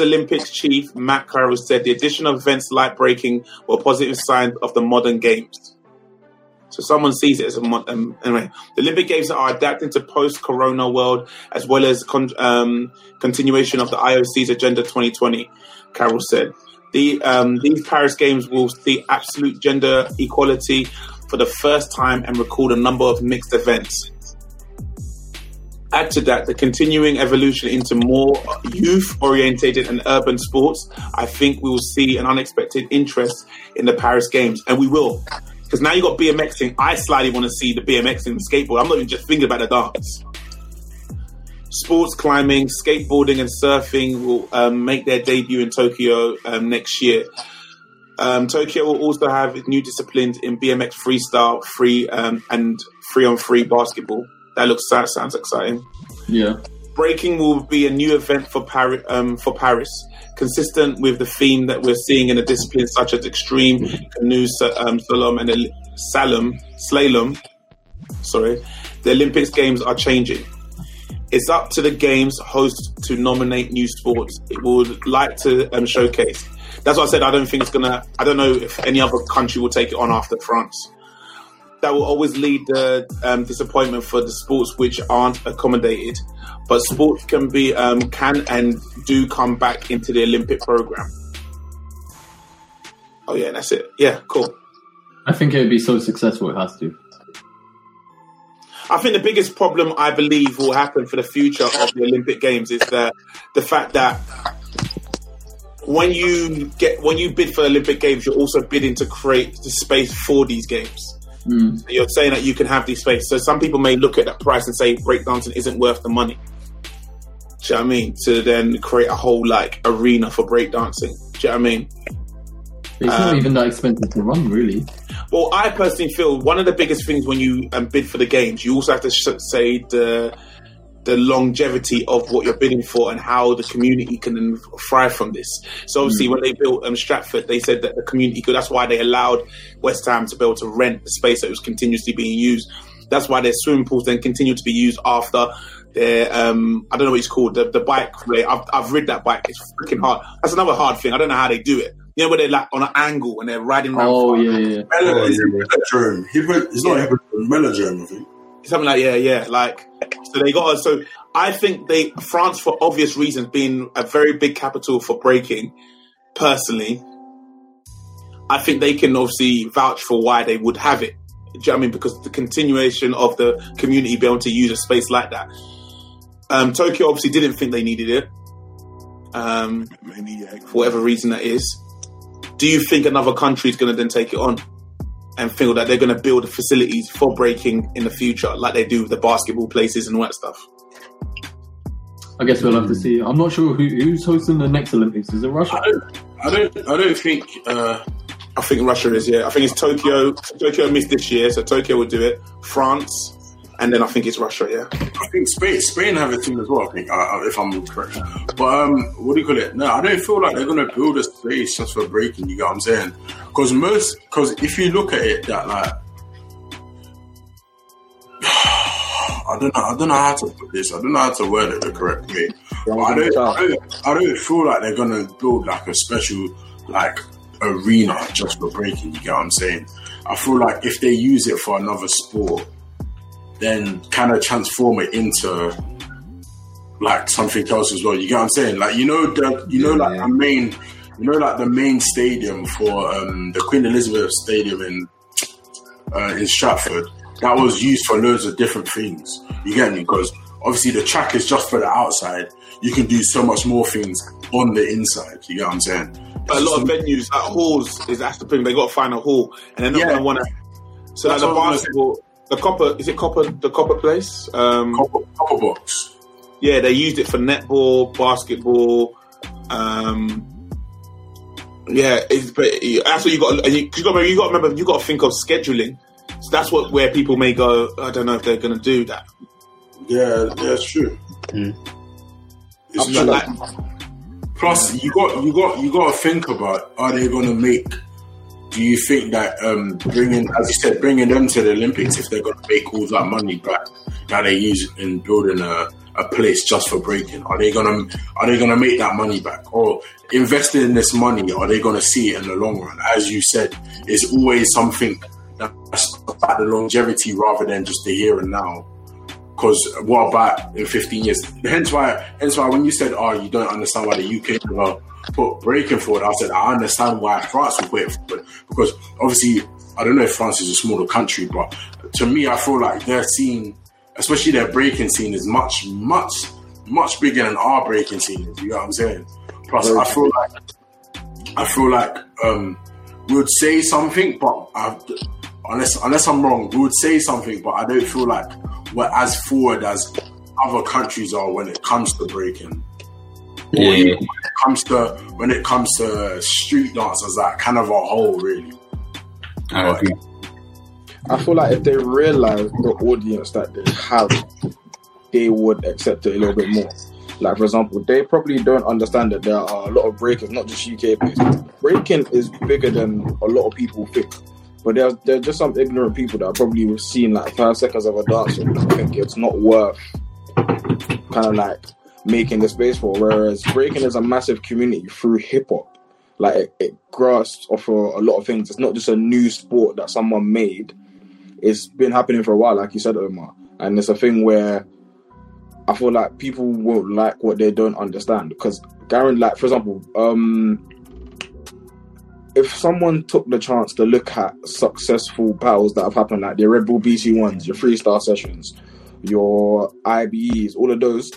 Olympics chief Matt Carroll said the addition of events like breaking were a positive sign of the modern games. So someone sees it as a um, anyway. The Olympic Games are adapting to post-corona world as well as con- um, continuation of the IOC's Agenda 2020. Carroll said the um, these Paris Games will see absolute gender equality for the first time and record a number of mixed events. Add to that the continuing evolution into more youth orientated and urban sports, I think we will see an unexpected interest in the Paris Games. And we will. Because now you got BMXing. I slightly want to see the BMXing and skateboard. I'm not even just thinking about the dance. Sports climbing, skateboarding, and surfing will um, make their debut in Tokyo um, next year. Um, Tokyo will also have new disciplines in BMX freestyle, free, um, and free on free basketball. That looks that sounds exciting. Yeah. Breaking will be a new event for Paris, um, for Paris, consistent with the theme that we're seeing in the disciplines such as extreme canoe, um, slalom, and el- slalom, slalom. Sorry, the Olympics games are changing. It's up to the games host to nominate new sports. It would like to um, showcase. That's why I said I don't think it's gonna. I don't know if any other country will take it on after France that will always lead to um, disappointment for the sports which aren't accommodated. But sports can be um, can and do come back into the Olympic program. Oh yeah, that's it. Yeah, cool. I think it would be so successful. It has to. I think the biggest problem I believe will happen for the future of the Olympic Games is the the fact that when you get when you bid for the Olympic Games, you're also bidding to create the space for these games. Mm. You're saying that you can have these space. So some people may look at that price and say breakdancing isn't worth the money. Do you know what I mean? To then create a whole like arena for breakdancing. Do you know what I mean? It's not Um, even that expensive to run, really. Well, I personally feel one of the biggest things when you um, bid for the games, you also have to sh- say the the longevity of what you're bidding for and how the community can thrive from this. So obviously, when they built um, Stratford, they said that the community could. That's why they allowed West Ham to be able to rent the space that was continuously being used. That's why their swimming pools then continue to be used after their um, I don't know what it's called the, the bike. Way. I've I've rid that bike. It's freaking hard. That's another hard thing. I don't know how they do it. You know where they're like on an angle and they're riding around. Oh yeah, yeah. Melo- Oh, is it yeah. Hippodrome. It's not Yeah. Hippodrome, Melodrome, I think. Something like yeah, yeah. Like so they got us. so I think they France for obvious reasons being a very big capital for breaking. Personally, I think they can obviously vouch for why they would have it. Do you know what I mean? Because the continuation of the community being able to use a space like that. Um, Tokyo obviously didn't think they needed it. Um, for whatever reason that is. Do you think another country is going to then take it on and feel that they're going to build facilities for breaking in the future, like they do with the basketball places and all that stuff? I guess we'll have to see. I'm not sure who, who's hosting the next Olympics. Is it Russia? I don't, I don't, I don't think. Uh, I think Russia is, yeah. I think it's Tokyo. Tokyo missed this year, so Tokyo will do it. France, and then I think it's Russia, yeah. I think Spain, Spain have a team as well. I think, uh, if I'm correct. But um, what do you call it? No, I don't feel like they're gonna build a space just for breaking. You get what I'm saying? Because most, because if you look at it, that like, I don't know, I don't know how to put this. I don't know how to word it the correct way. But I don't, I don't, I don't feel like they're gonna build like a special like arena just for breaking. You get what I'm saying? I feel like if they use it for another sport, then kind of transform it into like something else as well. You get what I'm saying? Like you know the you know like Yeah. the main you know like the main stadium for um, the Queen Elizabeth Stadium in uh, in Stratford that was used for loads of different things. You get me? Because obviously the track is just for the outside. You can do so much more things on the inside. You get what I'm saying? But a lot of venues, like halls, is that's the thing. They got to find a hall, and then they're not Yeah. going to want to. So like That's the what I was basketball, the copper is it copper? The copper place. Um, Copper, copper box. yeah, they used it for netball, basketball. Um, yeah, it's, but that's what you got. and You, 'cause you got. You got to remember. You got to think of scheduling. So that's what where people may go. I don't know if they're going to do that. Yeah, yeah, it's true. Mm. It's true. like, Plus, you got you got you got to think about are they going to make? Do you think that um, bringing, as you said, bringing them to the Olympics, if they're going to make all that money back that they use in building a, a place just for breaking? Are they gonna are they gonna make that money back or investing in this money? Are they gonna see it in the long run? As you said, it's always something that's about the longevity rather than just the here and now. Because what about in 15 years? Hence why, hence why when you said, "Oh, you don't understand why the UK never put breaking forward," I said, "I understand why France will put it forward because obviously I don't know if France is a smaller country, but to me, I feel like their scene, especially their breaking scene, is much, much, much bigger than our breaking scene. You know what I'm saying? Plus, I feel like I feel like um, we would say something, but I, unless unless I'm wrong, we would say something, but I don't feel like we're as forward as other countries are when it comes to breaking. Or Yeah. even when it comes to when it comes to street dance as like kind of a whole, really. I agree. I feel like if they realize the audience that they have, they would accept it a little bit more. Like for example, they probably don't understand that there are a lot of breakers, not just UK based. Breaking is bigger than a lot of people think. But there's there's just some ignorant people that are probably have seen like five seconds of a dance and think it's not worth kind of like making the space for. Whereas breaking is a massive community through hip hop. Like it, it grasps off a, lot of things. It's not just a new sport that someone made. It's been happening for a while, like you said, Omar. And it's a thing where I feel like people won't like what they don't understand. Because Garen, like for example, um, if someone took the chance to look at successful battles that have happened, like the Red Bull BC ones, your freestyle sessions, your IBEs, all of those,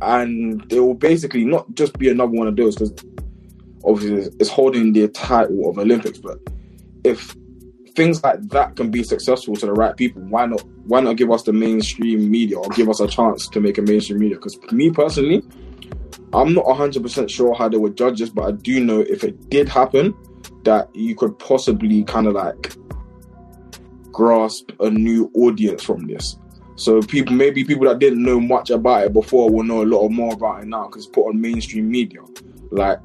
and they will basically not just be another one of those because obviously it's holding the title of Olympics. But if things like that can be successful to the right people, why not? Why not give us the mainstream media or give us a chance to make a mainstream media? Because me personally, I'm not 100% sure how they would judge this, but I do know if it did happen, that you could possibly kind of like grasp a new audience from this. So people, maybe people that didn't know much about it before will know a lot more about it now because it's put on mainstream media. Like,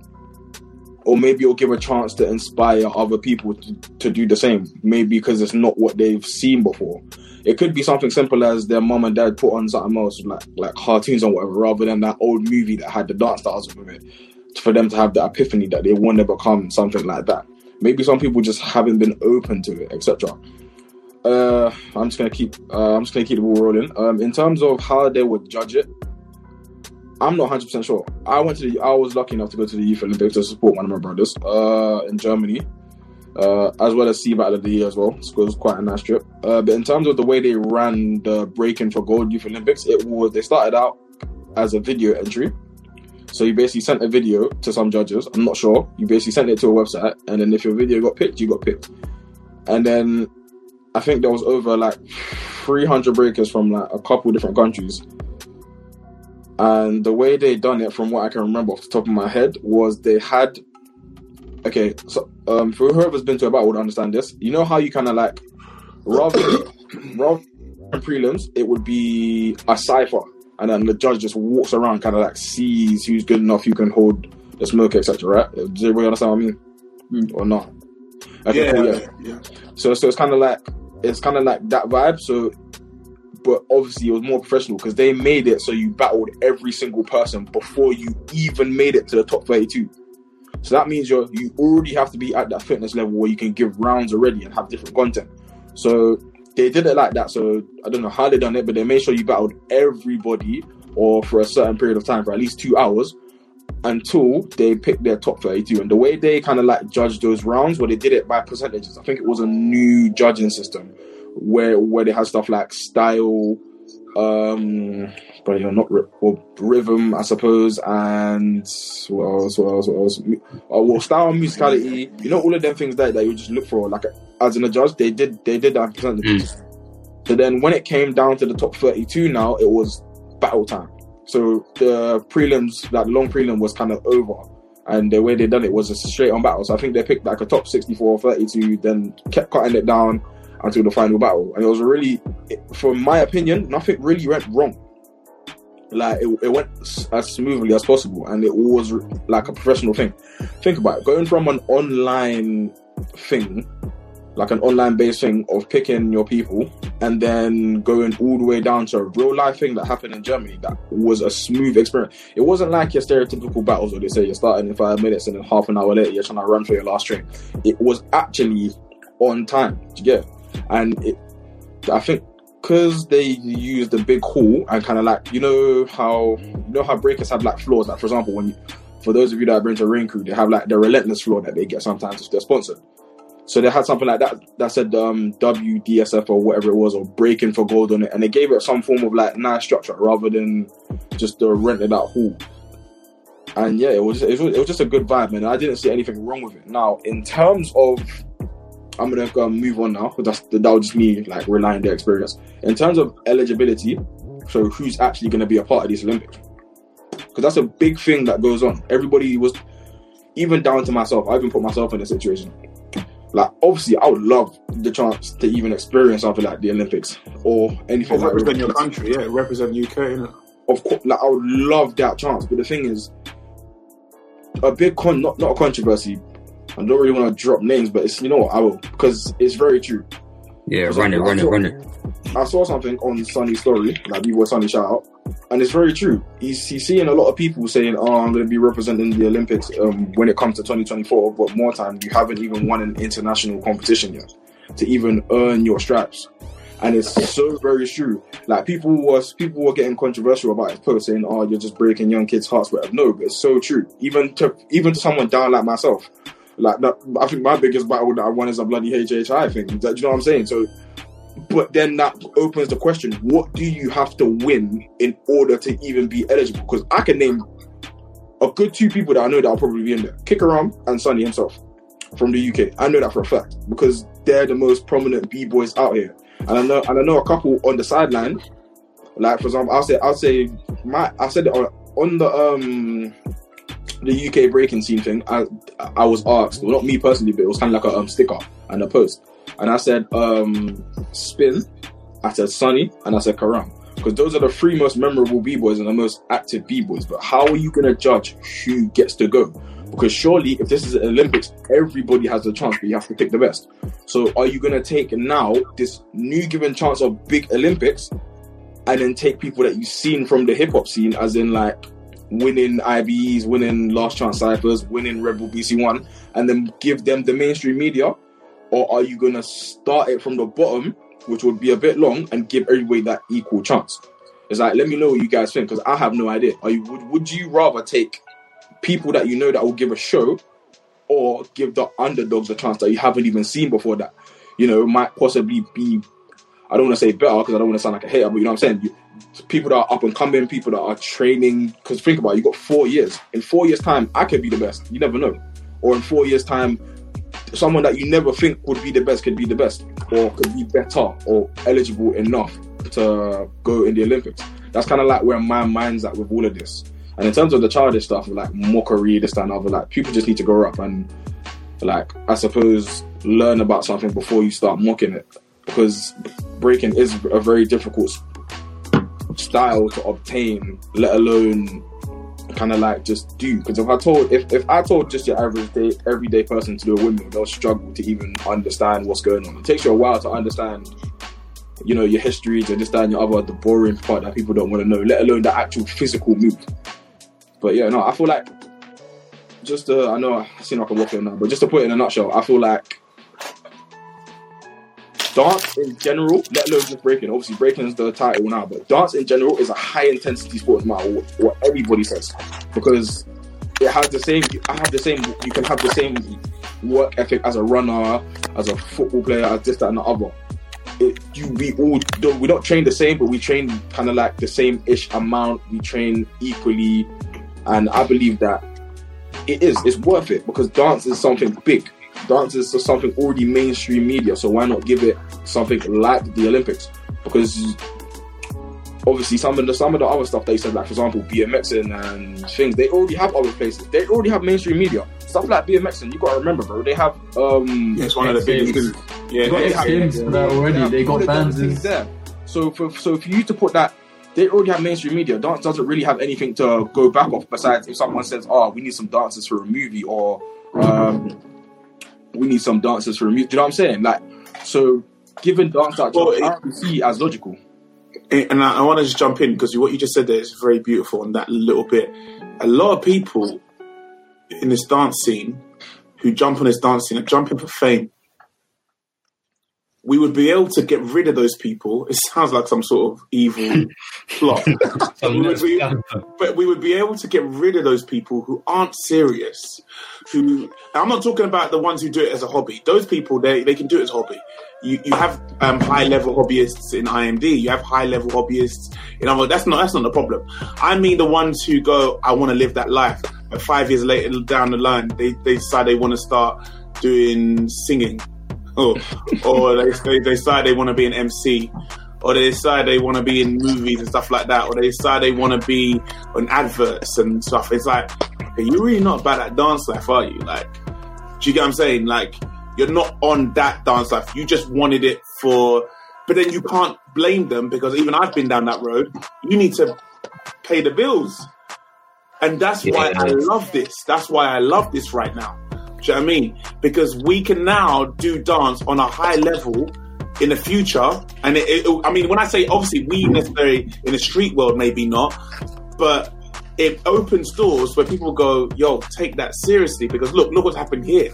or maybe it'll give a chance to inspire other people to, to do the same. Maybe because it's not what they've seen before. It could be something simple as their mom and dad put on something else, like like cartoons or whatever, rather than that old movie that had the dance stars with it. For them to have the epiphany that they want to become something like that. Maybe some people just haven't been open to it, etc. Uh, I'm just gonna keep. Uh, I'm just gonna keep the ball rolling. Um, in terms of how they would judge it, I'm not 100 percent sure. I went to the. I was lucky enough to go to the Youth Olympics to support one of my brothers. Uh, in Germany, uh, as well as see Battle of the Year as well. So it was quite a nice trip. Uh, but in terms of the way they ran the Breaking for Gold Youth Olympics, it was they started out as a video entry. So you basically sent a video to some judges. I'm not sure. You basically sent it to a website, and then if your video got picked, you got picked. And then I think there was over like 300 breakers from like a couple different countries. And the way they done it, from what I can remember off the top of my head, was they had. Okay, so um, for whoever's been to a battle would understand this. You know how you kind of like, rather rather than prelims, it would be a cipher, and then the judge just walks around, kind of like sees who's good enough, who can hold the smoke, etc. Right? Does everybody understand what I mean, or not? Okay, yeah, cool, yeah, yeah. So so it's kind of like it's kind of like that vibe. So, but obviously it was more professional because they made it so you battled every single person before you even made it to the top thirty-two. So that means you're you already have to be at that fitness level where you can give rounds already and have different content. So they did it like that. So I don't know how they done it, but they made sure you battled everybody or for a certain period of time for at least two hours until they picked their top 32. And the way they kind of like judged those rounds, where they did it by percentages, I think it was a new judging system where where they had stuff like style, um, but you're not well, rhythm, I suppose, and what else? What else? What else? Uh, well, style and musicality. You know, all of them things that that you just look for. Like as in a judge, they did they did that percentages. So then when it came down to the top 32 now, it was battle time. So the prelims, that long prelim was kind of over. And the way they done it was a straight on battle. So I think they picked like a top 64 or 32, then kept cutting it down until the final battle. And it was really, from my opinion, nothing really went wrong. Like it, it went as smoothly as possible, and it was like a professional thing. Think about it, going from an online thing like an online based thing of picking your people and then going all the way down to a real life thing that happened in Germany that was a smooth experience. It wasn't like your stereotypical battles where they say you're starting in five minutes and then half an hour later you're trying to run for your last train. It was actually on time. You get? And it, I think because they used the big hall and kind of like you know how you know how breakers have like floors. Like for example, when you, for those of you that been to Rain Crew, they have like the relentless floor that they get sometimes if they're sponsored. So they had something like that that said um, WDSF or whatever it was, or breaking for gold on it, and they gave it some form of like nice structure rather than just the rented out hall. And yeah, it was it was, it was just a good vibe, man. I didn't see anything wrong with it. Now, in terms of, I'm gonna go move on now. That's that was just me like relying their experience. In terms of eligibility, so who's actually gonna be a part of these Olympics? Because that's a big thing that goes on. Everybody was, even down to myself. I even put myself in a situation like obviously I would love the chance to even experience something like the Olympics or anything like represent your country, yeah, represent UK, innit? Of course, like I would love that chance, but the thing is, a big con not not a controversy. I don't really want to drop names, but it's you know what I will because it's very true. Yeah, run it, I run it, saw- run it. I saw something on Sunni's story, like we were Sunny shout out, and it's very true. He's, he's seeing a lot of people saying, "Oh, I'm going to be representing the Olympics um, when it comes to 2024." But more time, you haven't even won an international competition yet to even earn your stripes, and it's so very true. Like people was people were getting controversial about his post, saying, "Oh, you're just breaking young kids' hearts." But no, but it's so true. Even to even to someone down like myself, like that, I think my biggest battle that I won is a bloody HHI thing. Do you know what I'm saying? So but then that opens the question what do you have to win in order to even be eligible? Because i can name a good two people that i know that will probably be in there. Kid Karam and Sunni himself from the uk i know that for a fact because they're the most prominent b-boys out here. And i know and i know a couple on the sideline. Like for example i'll say i'll say my i said on, on the um the uk breaking scene thing i i was asked well not me personally but it was kind of like a um, sticker and a post and I said um, Spin, I said Sunni, and I said Karam. Because those are the three most memorable B-boys and the most active B-boys. But how are you going to judge who gets to go? Because surely, if this is Olympics, everybody has a chance, but you have to pick the best. So are you going to take now this new given chance of big Olympics and then take people that you've seen from the hip-hop scene, as in like winning IBEs, winning Last Chance Cyphers, winning Red Bull BC1, and then give them the mainstream media? or are you going to start it from the bottom, which would be a bit long, and give everybody that equal chance? It's like, let me know what you guys think, because I have no idea. Are you would, would you rather take people that you know that will give a show, or give the underdogs a chance that you haven't even seen before that, you know, might possibly be, I don't want to say better because I don't want to sound like a hater, but you know what I'm saying? You, people that are up and coming, people that are training, because think about it, you got four years. In four years' time, I could be the best. You never know. Or in four years' time, someone that you never think would be the best could be the best or could be better or eligible enough to go in the Olympics. That's kind of like where my mind's at with all of this. And in terms of the childish stuff, like mockery, this, and other, like people just need to grow up and, like, I suppose, learn about something before you start mocking it. Because breaking is a very difficult style to obtain, let alone kind of like just do. Because if I told if, if I told just your average day everyday person to do a windmill, they'll struggle to even understand what's going on. It takes you a while to understand, you know, your history, to understand your other the boring part that people don't want to know, let alone the actual physical move. But yeah, no, I feel like just uh, I know I seem like I'm walking now, but just to put it in a nutshell, I feel like dance in general, let alone just breaking. Obviously, breaking is the title now, but dance in general is a high intensity sport, no matter what, everybody says, because it has the same. I have the same. You can have the same work ethic as a runner, as a football player, as this, that, and the other. It, you, we all we don't train the same, but we train kind of like the same ish amount. We train equally, and I believe that it is. It's worth it because dance is something big. Dance is something already mainstream media, so why not give it something like the Olympics? Because obviously some of the some of the other stuff they said, like for example BMXing and things, they already have other places. They already have mainstream media. Stuff like BMXing, you gotta remember, bro. They have um Yeah, it's one of the biggest. Games. Yeah, Got they X have- Games for that already. They got all the different bands. things there. So for so for you to put that, they already have mainstream media. Dance doesn't really have anything to go back off. Besides, if someone says, "Oh, we need some dancers for a movie," or um, we need some dancers for a music. Do you know what I'm saying? Like, so given dance that job, Well, I don't see it as logical. and I, I want to just jump in because what you just said there is very beautiful on that little bit. A lot of people in this dance scene who jump on this dance scene jumping for fame. We would be able to get rid of those people. It sounds like some sort of evil plot. But we, would be, but we would be able to get rid of those people who aren't serious. Who I'm not talking about the ones who do it as a hobby. Those people they, they can do it as a hobby. You you have um, high level hobbyists in IMD. You have high level hobbyists in other. That's not that's not the problem. I mean the ones who go, I want to live that life. But five years later down the line, they, they decide they want to start doing singing, or or they they, they decide they want to be an MC, or they decide they want to be in movies and stuff like that, or they decide they want to be on adverts and stuff. It's like, okay, you're really not about that dance life, are you? Like, do you get what I'm saying? Like, you're not on that dance life. You just wanted it for, but then you can't blame them because even I've been down that road. You need to pay the bills. And that's why I love this. That's why I love this right now. Do you know what I mean? Because we can now do dance on a high level in the future. And it, it, I mean, when I say obviously we necessarily in the street world, maybe not, but it opens doors where people go, yo, take that seriously because look, look what's happened here.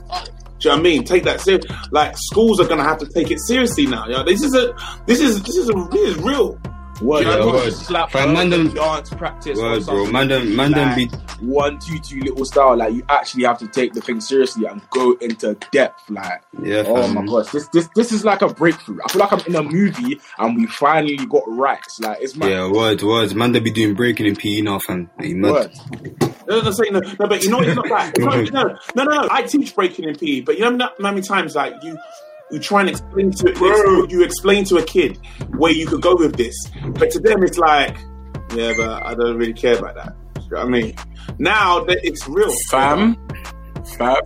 Do you know what I mean? Take that seriously. Like schools are gonna have to take it seriously now. Yo, this is a, this is, this is a, this is real. Word, Yeah, word. slap Fam, man them- dance practice. or Word, bro. Man them- man them Like, one, two, two little style. Like you actually have to take the thing seriously and go into depth. Like, Yeah, oh fam. my gosh, this this this is like a breakthrough. I feel like I'm in a movie and we finally got rights. Like it's my Yeah, words, words. Man, they be doing breaking in PE now, fam. Like, word. No, no, saying no, no, but you know, it's not not, no, no, no, no. I teach breaking in PE, but you know how many times like you, you try and explain to you, you explain to a kid where you could go with this, but to them it's like, yeah, but I don't really care about that. You know what I mean? Now that it's real, fam, fam,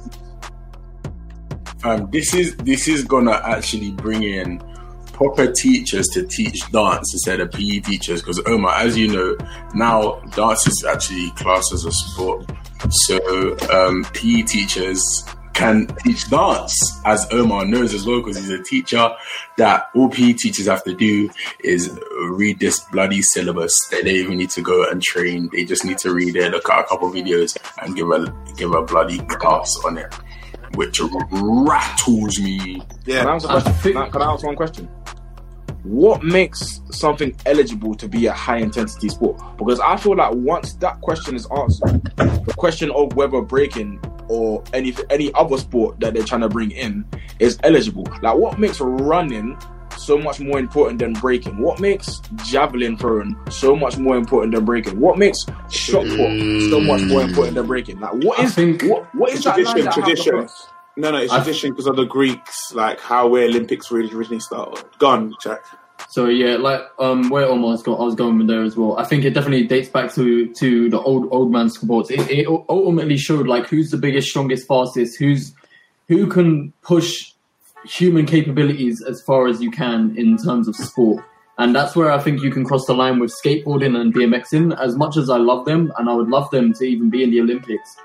fam. This is this is gonna actually bring in proper teachers to teach dance instead of PE teachers. Because Omar, as you know, now dance is actually classed as a sport. So um, PE teachers can teach dance, as Omar knows as well, because he's a teacher. That all PE teachers have to do is read this bloody syllabus. They don't even need to go and train. They just need to read it, look at a couple videos, and give a give a bloody class on it, which rattles me. yeah. Can I, ask, a I question? Can I- can I answer one question? What makes something eligible to be a high intensity sport? Because I feel like once that question is answered, the question of whether breaking or any any other sport that they're trying to bring in is eligible. Like, what makes running so much more important than breaking? What makes javelin throwing so much more important than breaking? What makes shot put so much more important than breaking? Like, what I is think- what what is that line Tradition, that I have to tradition. No, no, it's I- tradition because of the Greeks, like how where Olympics really originally started. Gone, Jack. So yeah, like um, where Omar was going, I was going with there as well. I think it definitely dates back to to the old old man sports. It, it ultimately showed like who's the biggest, strongest, fastest, who's who can push human capabilities as far as you can in terms of sport. And that's where I think you can cross the line with skateboarding and BMXing. As much as I love them, and I would love them to even be in the Olympics,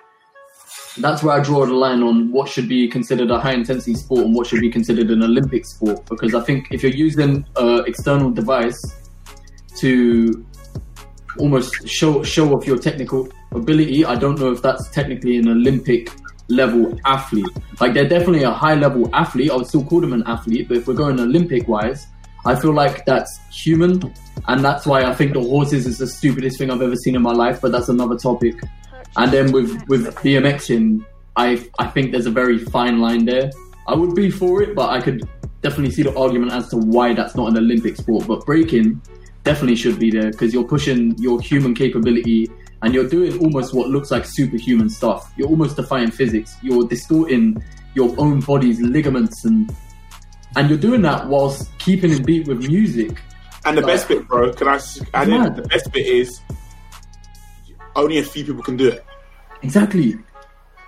that's where I draw the line on what should be considered a high intensity sport and what should be considered an Olympic sport. Because I think if you're using an external device to almost show show off your technical ability, I don't know if that's technically an Olympic level athlete. Like they're definitely a high level athlete. I would still call them an athlete, but if we're going Olympic wise, I feel like that's human, and that's why I think the horses is the stupidest thing I've ever seen in my life. But that's another topic. And then with with BMXing, I I think there's a very fine line there. I would be for it, but I could definitely see the argument as to why that's not an Olympic sport. But breaking definitely should be there because you're pushing your human capability and you're doing almost what looks like superhuman stuff. You're almost defying physics. You're distorting your own body's ligaments and and you're doing that whilst keeping in beat with music. And the Like- best bit, bro, can I? add in? The best bit is only a few people can do it. Exactly.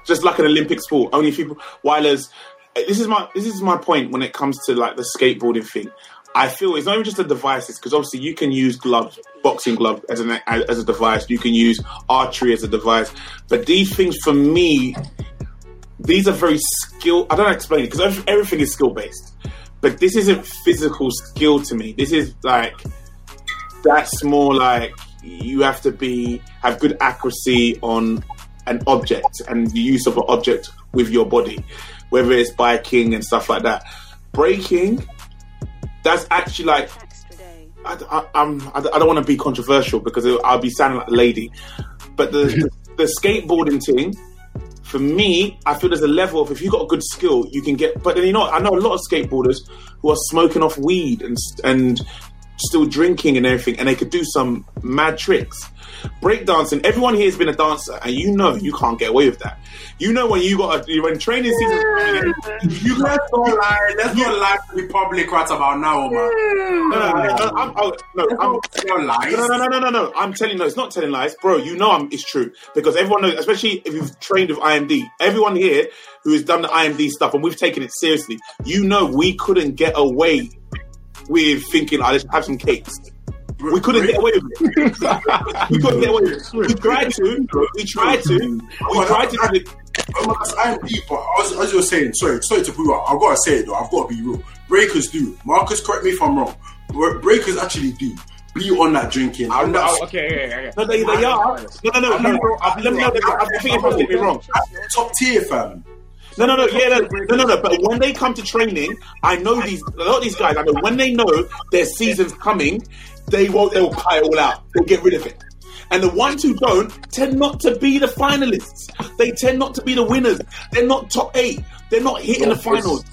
just like an Olympic sport. Only people. While as eh, this is my this is my point when it comes to like the skateboarding thing. I feel it's not even just the devices because obviously you can use gloves, boxing glove as an as a device. You can use archery as a device, but these things for me these are very skill. I don't know explain it because everything is skill based, but this isn't physical skill to me. This is like that's more like you have to be have good accuracy on an object and the use of an object with your body, whether it's biking and stuff like that. Breaking, that's actually like I, I, I'm, I don't want to be controversial because I'll be sounding like a lady, but the, the, the skateboarding thing, for me, I feel there's a level of if you've got a good skill, you can get. But then you know, I know a lot of skateboarders who are smoking off weed and and still drinking and everything, and they could do some mad tricks. Breakdancing, everyone here has been a dancer, and you know you can't get away with that. You know when you got a, when training season, you let's not lie, let's not lie to the public right about now, man. No, no, no, no, I'm, oh, no, I'm, lies. no, no, no, no, no, no. I'm telling you, no, it's not telling lies, bro. You know, I'm, it's true because everyone knows, especially if you've trained with IMD. Everyone here who has done the IMD stuff and we've taken it seriously, you know, we couldn't get away with thinking, oh, let's have some cakes. We couldn't get away with it. we couldn't get away with it. We tried to. We tried to. We tried to. do it. I'm deep, but as, as you're saying, sorry, sorry to put out. I've got to say it though. I've got to be real. Breakers do. Marcus, correct me if I'm wrong. Breakers actually do. Be on that drinking. I'm not, oh, okay, okay, okay. No, they, they are. No, no, no. no, no. Let me know. I think if I get wrong. top tier, fam. No, no, no, yeah, no, no, no, no. But when they come to training, I know these a lot of these guys. I know when they know their season's coming, they won't. They'll cut it all out. They'll get rid of it. And the ones who don't tend not to be the finalists. They tend not to be the winners. They're not top eight. They're not hitting the finals.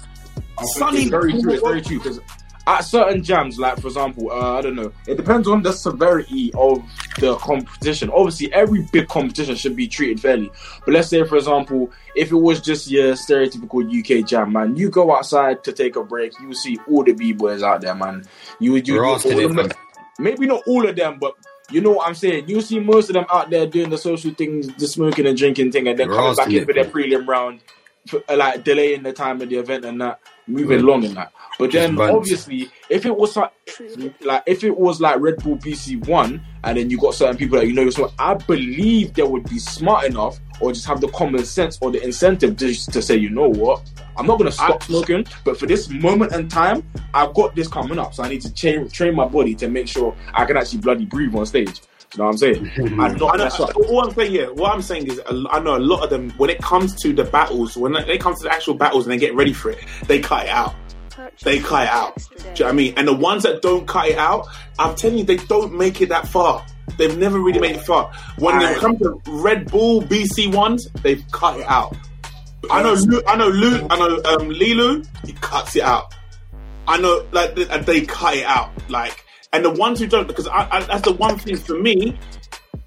Sunni, It's very true. It's very true because at certain jams, like for example, uh, I don't know, it depends on the severity of the competition. Obviously, every big competition should be treated fairly. But let's say, for example, if it was just your stereotypical UK jam, man, you go outside to take a break, you will see all the b boys out there, man. You would you, We're all still all of in, them- maybe not all of them, but. You know what I'm saying? You see most of them out there doing the social things, the smoking and drinking thing, and then We're coming back in for their prelim round, for, uh, like delaying the time of the event and that, moving along and that. But then, bunch. obviously, if it was so- like if it was like Red Bull BC one, and then you got certain people that you know, so I believe they would be smart enough, or just have the common sense or the incentive to, to say, you know what, I'm not gonna stop smoking, but for this moment in time, I've got this coming up, so I need to train train my body to make sure I can actually bloody breathe on stage. You know what I'm saying? I'm I know, mess all I'm saying, yeah, what I'm saying is, I know a lot of them. When it comes to the battles, when they come to the actual battles and they get ready for it, they cut it out. They cut it out. Do you know what I mean? And the ones that don't cut it out, I'm telling you, they don't make it that far. They've never really made it far. When it comes to Red Bull BC ones, they've cut it out. I know, Lu, I know, Lu, I know, um, Lilou, he cuts it out. I know, like, they, they cut it out. Like, and the ones who don't, because I, I, that's the one thing for me.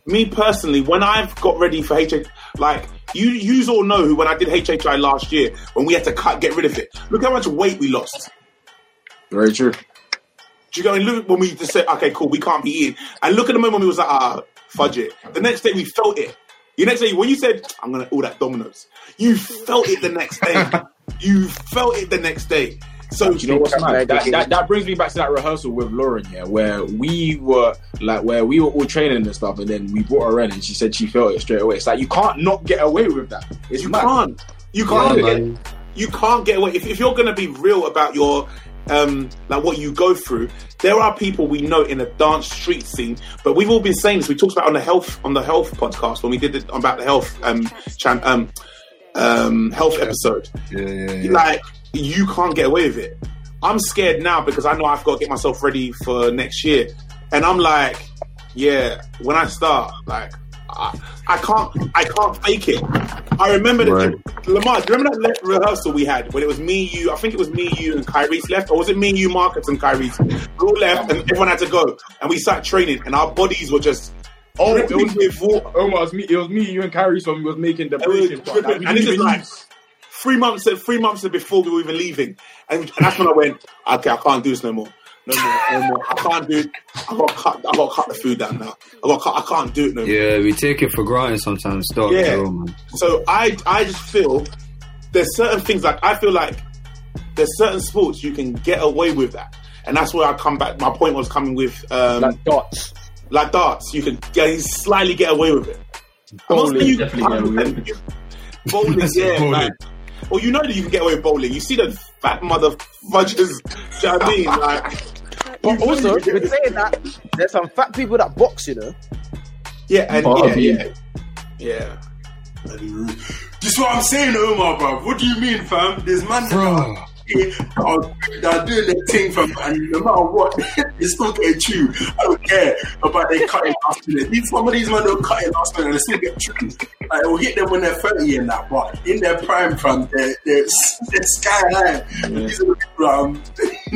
Me personally, when I've got ready for HH, like you, you all know who when I did HHI last year, when we had to cut, get rid of it. Look how much weight we lost. Very true. Do you go and look when we just said, okay, cool, we can't be eating, and look at the moment when we was like, ah, fudge it. The next day we felt it. The next day when you said, I'm gonna all that Dominoes, you felt it the next day. you felt it the next day. So you know what's mad? That, that, that brings me back to that rehearsal with Lauren, yeah, where we were like, where we were all training and stuff, and then we brought her in, and she said she felt it straight away. It's like you can't not get away with that. It's You mad. can't. You can't man. get. You can't get away if, if you're going to be real about your um like what you go through. There are people we know in the dance street scene, but we've all been saying this. We talked about on the health on the health podcast when we did it about the health um chan, um um health episode. Yeah, yeah, yeah. Like you can't get away with it. I'm scared now because I know I've got to get myself ready for next year, and I'm like, yeah, when I start, like. I, I can't. I can't fake it. I remember the Right. Lamar. Do you remember that rehearsal we had when it was me, you? I think it was me, you, and Kyrie's left, or was it me, you, Marcus, and Kyrie's? We all left, and everyone had to go, and we started training, and our bodies were just Oh, it dripping was, with water. oh, it was me. It was me, you, and Kyrie. So we was making the breaking part. Like, and this didn't is like use- three months, three months before we were even leaving, and, and that's when I went, okay, I can't do this no more. No more, no more. I can't do it. I got to cut. I got to cut the food down now. I got. I can't do it no more. Yeah, we take it for granted sometimes. Stop, Yeah. bro, man. So I I just feel there's certain things like I feel like there's certain sports you can get away with that, and that's where I come back. My point was coming with um, Like dots. like darts. You can get, slightly get away with it. I'm not Bowling saying you- definitely get away with it. Bowling, yeah, Bowling. like, Well, you know that you can get away with bowling. You see the fat mother fudges. Do you know what I mean? Like, But also, with saying that, there's some fat people that box, you know. yeah, and Oh, yeah, yeah. yeah, yeah. This is what I'm saying, Omar, bro. What do you mean, fam? There's man Bro. That are, that are doing their thing, from and no matter what, they still get chewed. I don't care about they cutting last minute. These some of these men don't cut it last minute and they still get chewed. Like, it'll hit them when they're 30 and that, but in their prime, fam, they're, they're, they're sky high. These are the people um,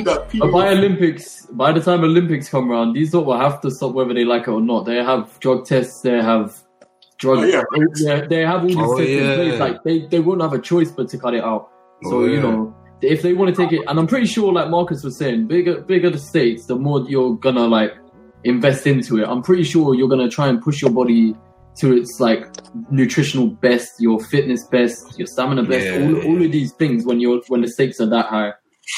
that people. By Olympics, by the time Olympics come around, these lot will have to stop whether they like it or not. They have drug tests. They have drug. Oh, yeah. yeah, they have all these Oh, tests yeah. in place. Like they, they won't have a choice but to cut it out. So Oh, you know, if they want to take it, and I'm pretty sure, like Marcus was saying, bigger bigger the stakes, the more you're gonna like invest into it. I'm pretty sure you're gonna try and push your body to its like nutritional best, your fitness best, your stamina best, Yeah. all, all of these things when you're when the stakes are that high.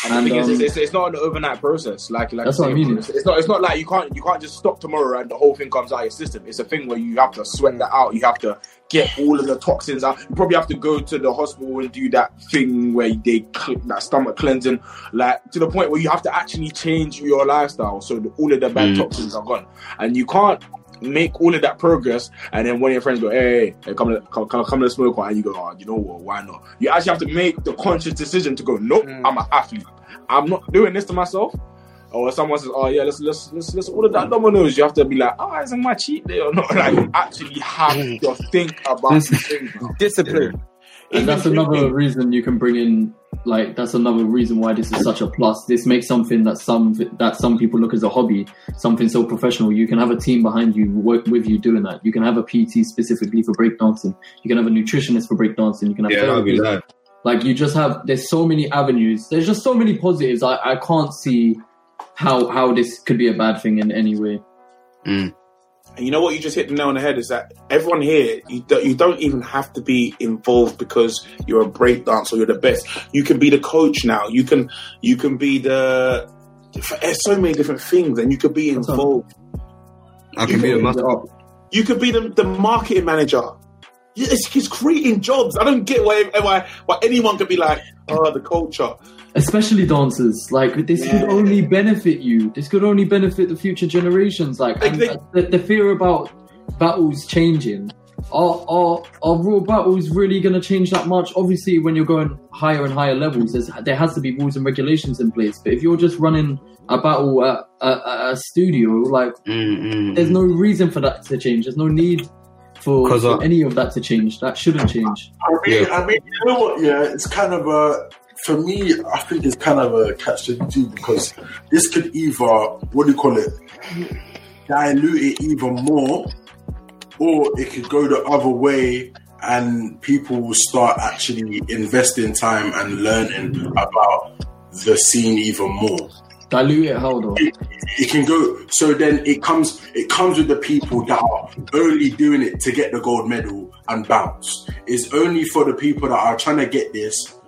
And And the thing is, um, it's, it's, it's not an overnight process. Like, like That's what I mean. It's, it's not. It's not like you can't. You can't just stop tomorrow and the whole thing comes out of your system. It's a thing where you have to sweat that out. You have to get all of the toxins out. You probably have to go to the hospital and do that thing where they cl- that stomach cleansing, like to the point where you have to actually change your lifestyle so that all of the bad Mm. toxins are gone. And you can't make all of that progress and then one of your friends go, hey, hey come, come, come, come to smoke one, and you go, oh, you know what, why not? You actually have to make the conscious decision to go, nope, I'm an athlete. I'm not doing this to myself. Or someone says, "Oh yeah, let's let's let's let's order that Domino's." You have to be like, "Oh, isn't my cheat day or not?" Like, you actually have mm. to think about This- the thing. Discipline. And that's another reason you can bring in, like, that's another reason why this is such a plus. This makes something that some that some people look as a hobby, something so professional. You can have a team behind you, work with you doing that. You can have a PT specifically for breakdancing. You can have a nutritionist for breakdancing. You can have Yeah, that'll be therapists. like you just have. There's so many avenues. There's just so many positives. I I can't see how how this could be a bad thing in any way. Mm. And you know what? You just hit the nail on the head. Is that everyone here? You don't, you don't even have to be involved because you're a breakdancer or you're the best. You can be the coach now. You can you can be the. There's so many different things, and you could be That's what- involved. I can be the master. You could be the, the marketing manager. Yeah, It's, it's creating jobs. I don't get why, why why anyone could be like, oh, the culture. Especially dancers. Like this could only benefit you. This could only benefit the future generations. Like Like and they- the, the fear about battles changing. Are, are are raw battles really going to change that much? Obviously when you're going higher and higher levels there's, there has to be rules and regulations in place. But if you're just running a battle at a, a, a studio like Mm, mm, there's no reason for that to change. There's no need for, 'Cause, for uh, any of that to change. That shouldn't change. I mean, Yeah. I mean, you know what? Yeah, it's kind of a. For me, I think it's kind of a catch twenty two because this could either what do you call it, dilute it even more, or it could go the other way, and people will start actually investing time and learning about the scene even more. Dilute it how though it can go so then it comes it comes with the people that are only doing it to get the gold medal and bounce. It's only for the people that are trying to get this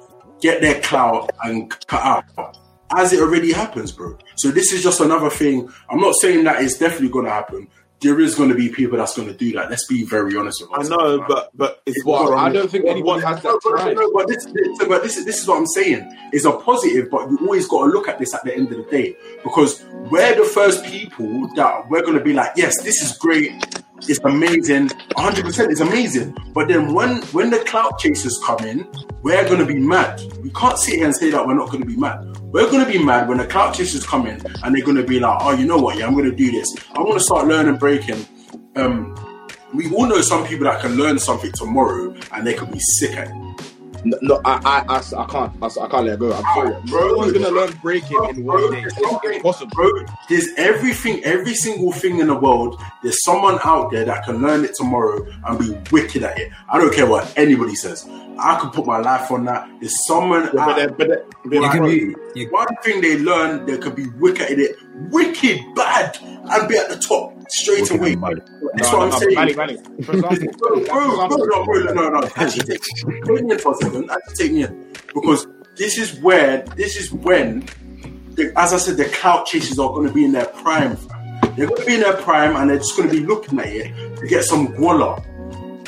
get their clout and cut out. As it already happens bro. So this is just another thing. I'm not saying that it's definitely going to happen. There is going to be people that's going to do that. Let's be very honest with I know, man. but but it's what I don't think anyone has that No, but, no, but, this, this, but this, is, this is what I'm saying. It's a positive, but you always got to look at this at the end of the day. Because we're the first people that we're going to be like, yes, this is great. It's amazing. 100% it's amazing. But then when when the clout chasers come in, we're going to be mad. We can't sit here and say that we're not going to be mad. We're going to be mad when the clout chasers come in and they're going to be like, oh, you know what? Yeah, I'm going to do this. I want to start learning breaking. Um, we all know some people that can learn something tomorrow and they could be sick at it. No, no I, I, I, I can't, I, I can't let go. I'm sorry. Bro. No one's gonna learn breaking in one day. It's impossible. Bro, there's everything, every single thing in the world. There's someone out there that can learn it tomorrow and be wicked at it. I don't care what anybody says. I could put my life on that. There's someone but out then, but then, but You then- be. You, one thing they learn, they could be wicked at it, wicked bad, and be at the top straight away. That's No, what I'm no, saying. Manny, Manny. For example, Bro, bro, bro, no, bro, no, no, no. Actually, take, take me in for a second. Actually, take me in because this is where, this is when, the, as I said, the clout chasers are going to be in their prime. They're going to be in their prime, and they're just going to be looking at it to get some guala.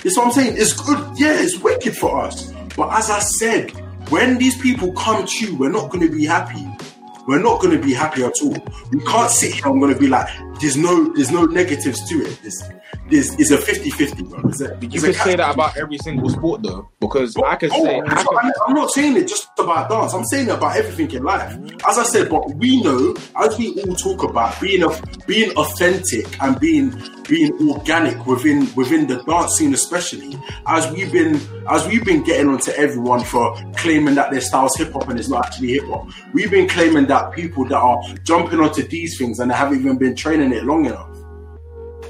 That's what I'm saying. It's good. Yeah, it's wicked for us. But as I said, when these people come to you, we're not going to be happy. We're not going to be happy at all. We can't sit here I'm going to be like, there's no, there's no negatives to it. There's, there's, it's a 50-50, bro. It's a, You can say that about every single sport though, because I can Oh, say I so can, I'm, I'm not saying it just about dance. I'm saying it about everything in life. As I said, but we know, as we all talk about being a, being authentic and being being organic within within the dance scene, especially as we've been as we've been getting onto everyone for claiming that their style's hip hop and it's not actually hip hop. We've been claiming that people that are jumping onto these things and they haven't even been training it long enough.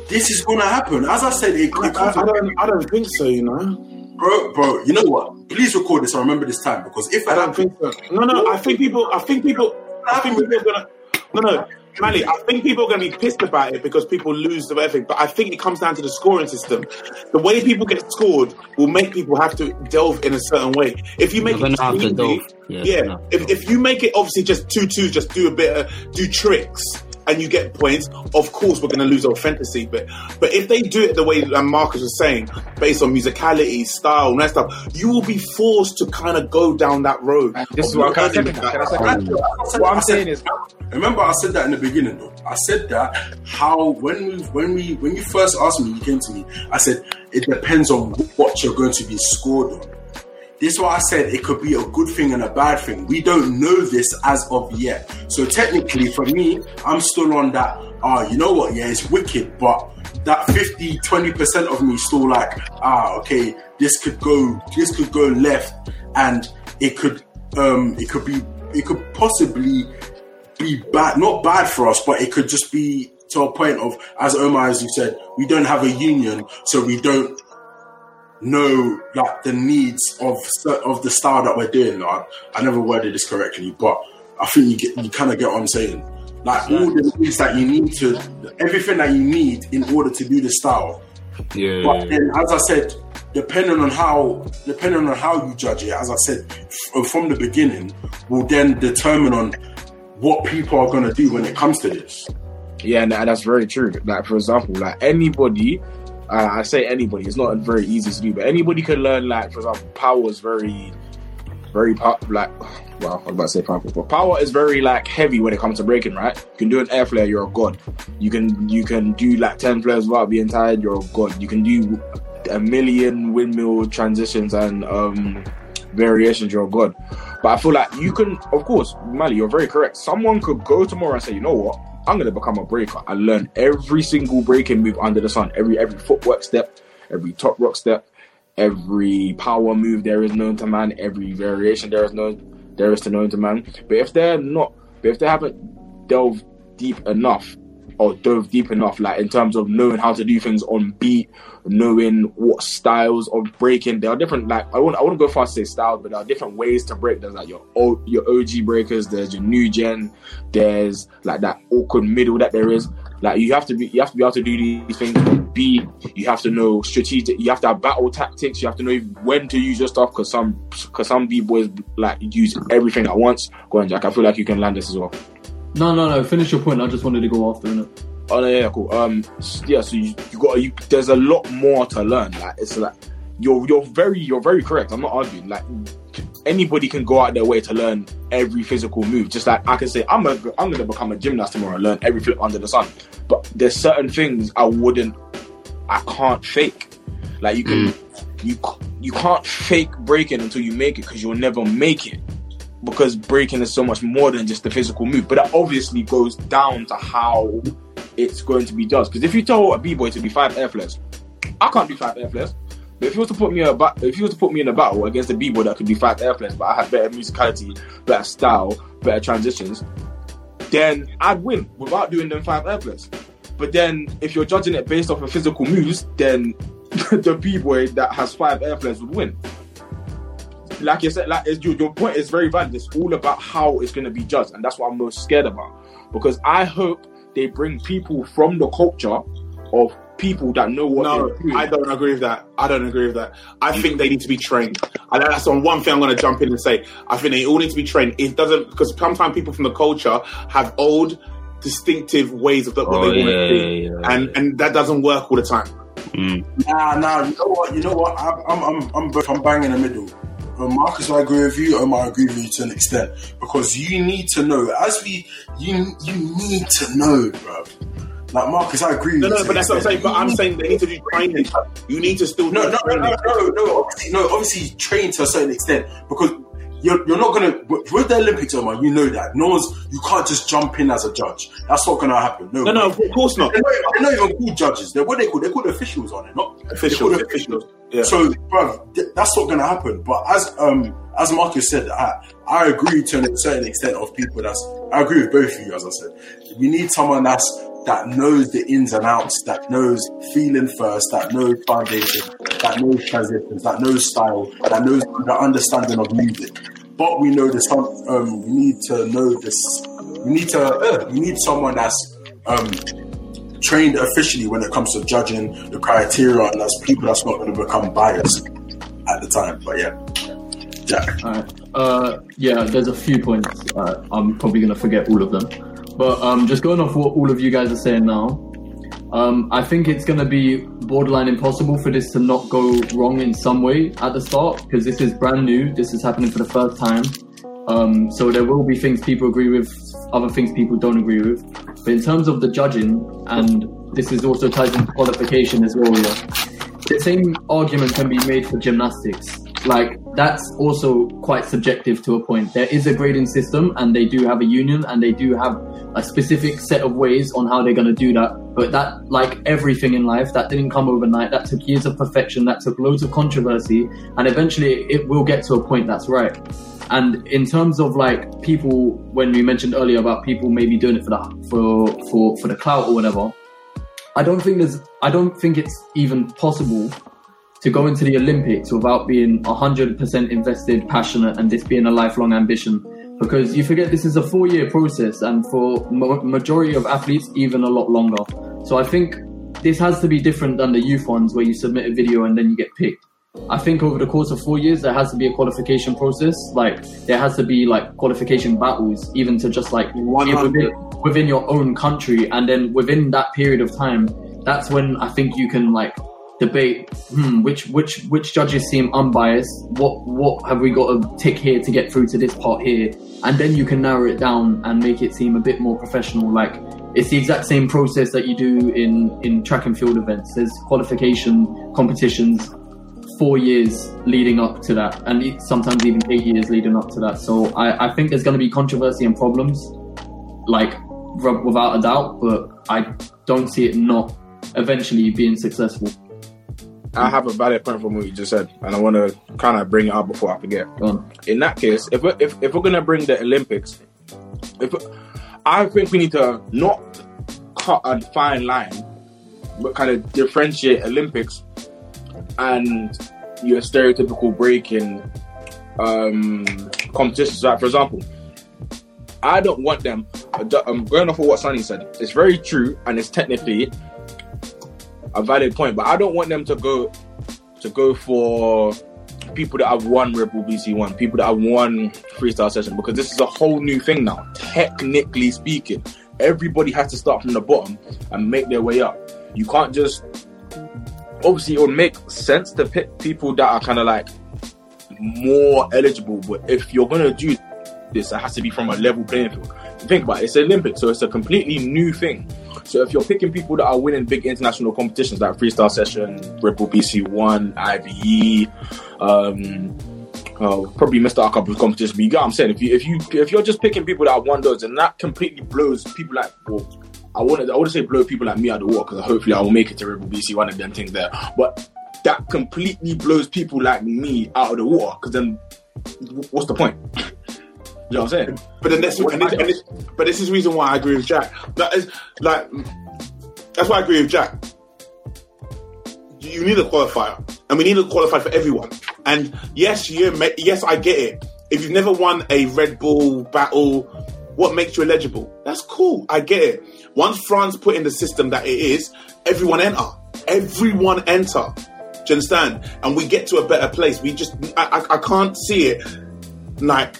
This is gonna happen. As I said, it, I, it I, I don't. I don't think so. You know. bro, bro. You know what? Please record this. and remember this time because if I I don't think so. No, no. I think people. I think people. I think people are gonna. No, no, Manny. I think people are gonna be pissed about it because people lose the ethic. But I think it comes down to the scoring system. The way people get scored will make people have to delve in a certain way. If you make You're it gonna have to cleanly- delve. Yeah, yeah. If, if you make it obviously just two two, just do a bit of do tricks. And you get points. Of course, we're going to lose our fantasy. but but if they do it the way that Marcus was saying, based on musicality, style, and that stuff, you will be forced to kind of go down that road. this is of what can I learning say? that. Can I say? What What I'm saying is, Remember, I said that in the beginning, though. I said that how when we when we when you first asked me, you came to me. I said it depends on what you're going to be scored on. This is why I said it could be a good thing and a bad thing. We don't know this as of yet. So technically, for me, I'm still on that. Ah, you know what? Yeah, it's wicked, but that 50, 20 percent of me still like, ah, okay, this could go, this could go left, and it could, um, it could be, it could possibly be bad, not bad for us, but it could just be to a point of, as Omar, as you said, we don't have a union, so we don't know like the needs of of the style that we're doing. Like, I never worded this correctly, but I think you get you kind of get what I'm saying. Like all the needs that you need to, everything that you need in order to do the style. Yeah. But then, as I said, depending on how depending on how you judge it, as I said f- from the beginning, will then determine on what people are going to do when it comes to this. Yeah, and that's very true. Like for example, like anybody, uh, I say anybody, it's not very easy to do, but anybody can learn. Like for example, power is very, very like. Well, I was about to say powerful, but power is very like heavy when it comes to breaking. Right? You can do an air flare, you're a god. You can you can do like ten flares without being tired, you're a god. You can do a million windmill transitions and um variations, you're a god. But I feel like you can, of course, Mali, you're very correct. Someone could go tomorrow and say, you know what, I'm gonna become a breaker. I learn every single breaking move under the sun, every every footwork step, every top rock step, every power move there is known to man, every variation there is known there is to known to man. But if they're not, but if they haven't delved deep enough or dove deep enough, like in terms of knowing how to do things on beat, knowing what styles of breaking. There are different, like I won't, I wouldn't go far to say styles, but there are different ways to break. There's like your o, your OG breakers. There's your new gen. There's like that awkward middle that there is. Like you have to be, you have to be able to do these things beat. You have to know strategic. You have to have battle tactics. You have to know when to use your stuff because some, because some b boys like use everything at once. Go on, Jack. I feel like you can land this as well. No, no, no. Finish your point. I just wanted to go after it. Oh no, yeah, cool. Um, yeah. So you, you got you. There's a lot more to learn. Like it's like you're you're very you're very correct. I'm not arguing. Like anybody can go out their way to learn every physical move. Just like I can say I'm a I'm gonna become a gymnast tomorrow and learn every flip under the sun. But there's certain things I wouldn't, I can't fake. Like you can you you can't fake breaking until you make it because you'll never make it because breaking is so much more than just the physical move. But that obviously goes down to how it's going to be judged. Because if you tell a b-boy to be five air flares, I can't do five air flares. But if you was to put me a ba- if you was to put me in a battle against a b-boy that could do five air flares, but I had better musicality, better style, better transitions, then I'd win without doing them five air flares. But then if you're judging it based off of physical moves, then the b-boy that has five air flares would win like you said, like it's, your, your point is very valid. It's all about how it's going to be judged, and that's what I'm most scared about. Because I hope they bring people from the culture of people that know what No, they're doing. I don't agree with that. I don't agree with that. I think they need to be trained. And that's on one thing I'm going to jump in and say. I think they all need to be trained. It doesn't because sometimes people from the culture have old, distinctive ways of the, what Oh, they want yeah, to do, yeah, yeah, and and that doesn't work all the time. Mm. Nah, nah. You know what? You know what? I'm, I'm, I'm, I'm, I'm bang in the middle. Uh, Marcus, I agree with you. Omar, I agree with you to an extent because you need to know. As we, you you need to know, bro. Like Marcus, I agree. No, with you no, but that's what I'm saying. But I'm saying they need to do training. You need to still No, no, no, no, no. Obviously, no. Obviously, train to a certain extent because you're, you're not gonna with the Olympics, Omar. You know that no one's. You can't just jump in as a judge. That's not gonna happen. No, No, no, of course not. They're not, they're not even called judges. They're what they call. They're called officials on it, not Officials, officials. Yeah. So, th- that's not gonna happen. But as um as Marcus said, I I agree to a certain extent of people. That's I agree with both of you. As I said, we need someone that's that knows the ins and outs, that knows feeling first, that knows foundation, that knows transitions, that knows style, that knows the understanding of music. But we know this. Um, we need to know this. We need to. Uh, we need someone that's um, trained officially when it comes to judging the criteria, and that's people that's not going to become biased at the time. But yeah, Jack. Alright. Uh, yeah, there's a few points. Uh, I'm probably gonna forget all of them, but um, just going off what all of you guys are saying now, um, I think it's gonna be borderline impossible for this to not go wrong in some way at the start because this is brand new. This is happening for the first time. Um, so there will be things people agree with, other things people don't agree with. But in terms of the judging, and this is also ties into qualification as well. Yeah, the same argument can be made for gymnastics. Like that's also quite subjective to a point. There is a grading system, and they do have a union, and they do have a specific set of ways on how they're going to do that. But that, like everything in life, that didn't come overnight. That took years of perfection. That took loads of controversy, and eventually it will get to a point that's right. And in terms of like people, when we mentioned earlier about people maybe doing it for the for for for the clout or whatever, I don't think there's I don't think it's even possible to go into the Olympics without being 100% invested, passionate, and this being a lifelong ambition. Because you forget this is a four year process, and for ma- majority of athletes, even a lot longer. So I think this has to be different than the youth ones where you submit a video and then you get picked. I think over the course of four years, there has to be a qualification process. Like there has to be like qualification battles, even to just like within, within your own country, and then within that period of time, that's when I think you can like debate hmm, which which which judges seem unbiased. What what have we got to tick here to get through to this part here, and then you can narrow it down and make it seem a bit more professional. Like it's the exact same process that you do in in track and field events. There's qualification competitions four years leading up to that, and sometimes even eight years leading up to that. So I, I think there's going to be controversy and problems, like without a doubt. But I don't see it not eventually being successful. I have a valid point from what you just said, and I want to kind of bring it up before I forget. In that case, if we're, if, if we're gonna bring the Olympics, if I think we need to not cut a fine line, but kind of differentiate Olympics and your stereotypical breaking um, competitions. Like for example, I don't want them. I'm going off of what Sunni said. It's very true, and it's technically a valid point, but I don't want them to go to go for people that have won Bull BC One, people that have won freestyle session, because this is a whole new thing now. Technically speaking, everybody has to start from the bottom and make their way up. You can't just obviously it would make sense to pick people that are kind of like more eligible, but if you're gonna do this, it has to be from a level playing field. Think about it, it's Olympics, so it's a completely new thing. So if you're picking people that are winning big international competitions like Freestyle Session, Bull BC One, IBE, um, uh, probably missed out a couple of competitions, but you get what I'm saying. If you if you if you're just picking people that won those, and that completely blows people like well, I want to I want to say blow people like me out of the water because hopefully I will make it to Red Bull BC One of them things there, but that completely blows people like me out of the water because then what's the point? You know what I'm saying? But then that's and this, and this, but this is the reason why I agree with Jack. That is like that's why I agree with Jack. You need a qualifier, and we need a qualifier for everyone. And yes, you yes, I get it. If you've never won a Red Bull battle, what makes you eligible? That's cool. I get it. Once France put in the system that it is, everyone enter. Everyone enter. Do you understand? And we get to a better place. We just, I, I, I can't see it. Like,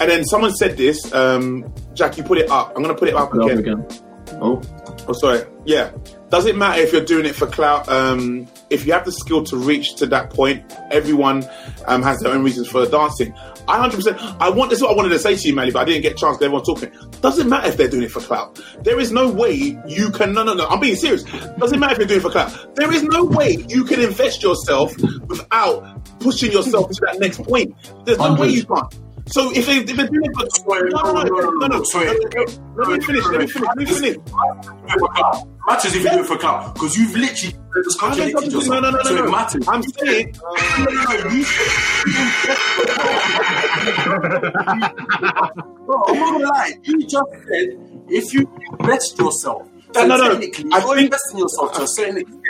and then someone said this. Um, Jack, you put it up. I'm gonna put it up again. again. Oh, Oh, sorry. Yeah. Does it matter if you're doing it for clout? Um, if you have the skill to reach to that point, everyone um, has their own reasons for dancing. I 100%. I want this is what I wanted to say to you, Manny, but I didn't get a chance because everyone's talking. Doesn't matter if they're doing it for clout. There is no way you can. No, no, no. I'm being serious. Doesn't matter if you're doing it for clout. There is no way you can invest yourself without pushing yourself to that next point. There's no way you can't. So if, they, if they're doing it for no, no, no, no, no, no. Sorry. Let me finish. Let me finish. Let me finish. Matters if you do it for clout because you've literally just contradicted yourself. no, no, no, so no, it matters. I'm saying, no, no, no, Bro, I'm not gonna lie. You just said if you invest yourself, No, no, no. technically I you're think- investing yourself to a certain extent.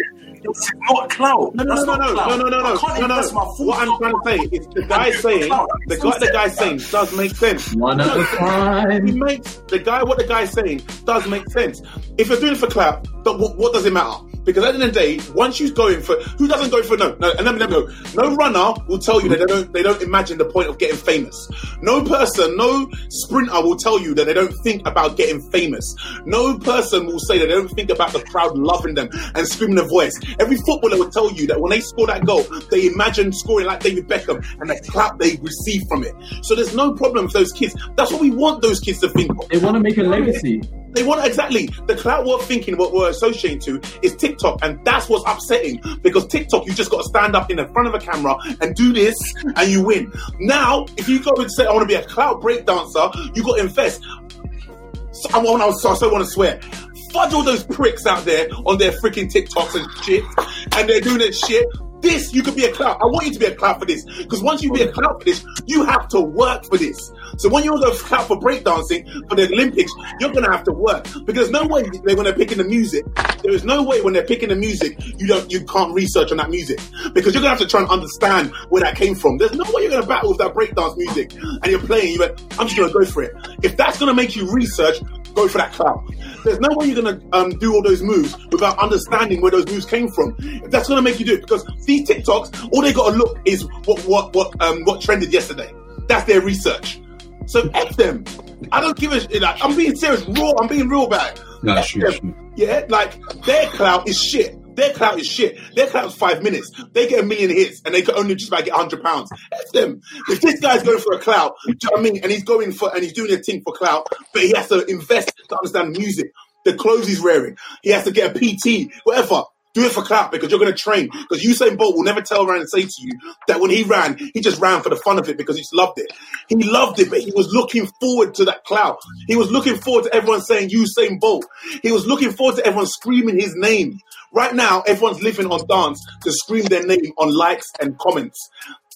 It's not clout. No, no, That's no, not no, no, no, no, no, I can't no, no. my full What I'm trying to say is the guy saying, the guy, the guy saying does make sense. One at No, a time. He makes the guy what the guy's saying does make sense. If you're doing it for clap, but what, what does it matter? Because at the end of the day, once you go in for who doesn't go for no, no, and let me let me know. No runner will tell you that they don't they don't imagine the point of getting famous. No person, no sprinter will tell you that they don't think about getting famous. No person will say that they don't think about the crowd loving them and screaming their voice. Every footballer will tell you that when they score that goal, they imagine scoring like David Beckham and the clap they receive from it. So there's no problem for those kids. That's what we want those kids to think of. They want to make a legacy. They want exactly the clout we're thinking, what we're associating to is TikTok, and that's what's upsetting because TikTok, you just got to stand up in the front of a camera and do this, and you win. Now, if you go and say, "I want to be a clout break dancer," you got to invest. So, I want, I so want to swear. Fudge all those pricks out there on their freaking TikToks and shit, and they're doing that shit. This, you could be a clout. I want you to be a clout for this. Because once you be a clout for this, you have to work for this. So when you're the clout for breakdancing for the Olympics, you're going to have to work. Because no way they, when they're picking the music, there is no way when they're picking the music, you don't, you can't research on that music. Because you're going to have to try and understand where that came from. There's no way you're going to battle with that breakdance music and you're playing, you went, I'm just going to go for it. If that's going to make you research, go for that clout. There's no way you're gonna um, do all those moves without understanding where those moves came from. That's gonna make you do it, because these TikToks, all they gotta look is what what what um what trended yesterday. That's their research. So f them. I don't give a shit. Like, I'm being serious, raw. I'm being real about it. No, them. true. Yeah, like their clout is shit. Their clout is shit. Their clout's five minutes. They get a million hits and they can only just about get hundred pounds. F them. If this guy's going for a clout, do you know what I mean? And he's going for and he's doing a thing for clout, but he has to invest to understand music, the clothes he's wearing. He has to get a PT, whatever. Do it for clout because you're going to train. Because Usain Bolt will never tell Ryan and say to you that when he ran, he just ran for the fun of it because he just loved it. He loved it, but he was looking forward to that clout. He was looking forward to everyone saying Usain Bolt. He was looking forward to everyone screaming his name. Right now, everyone's living on dance to scream their name on likes and comments.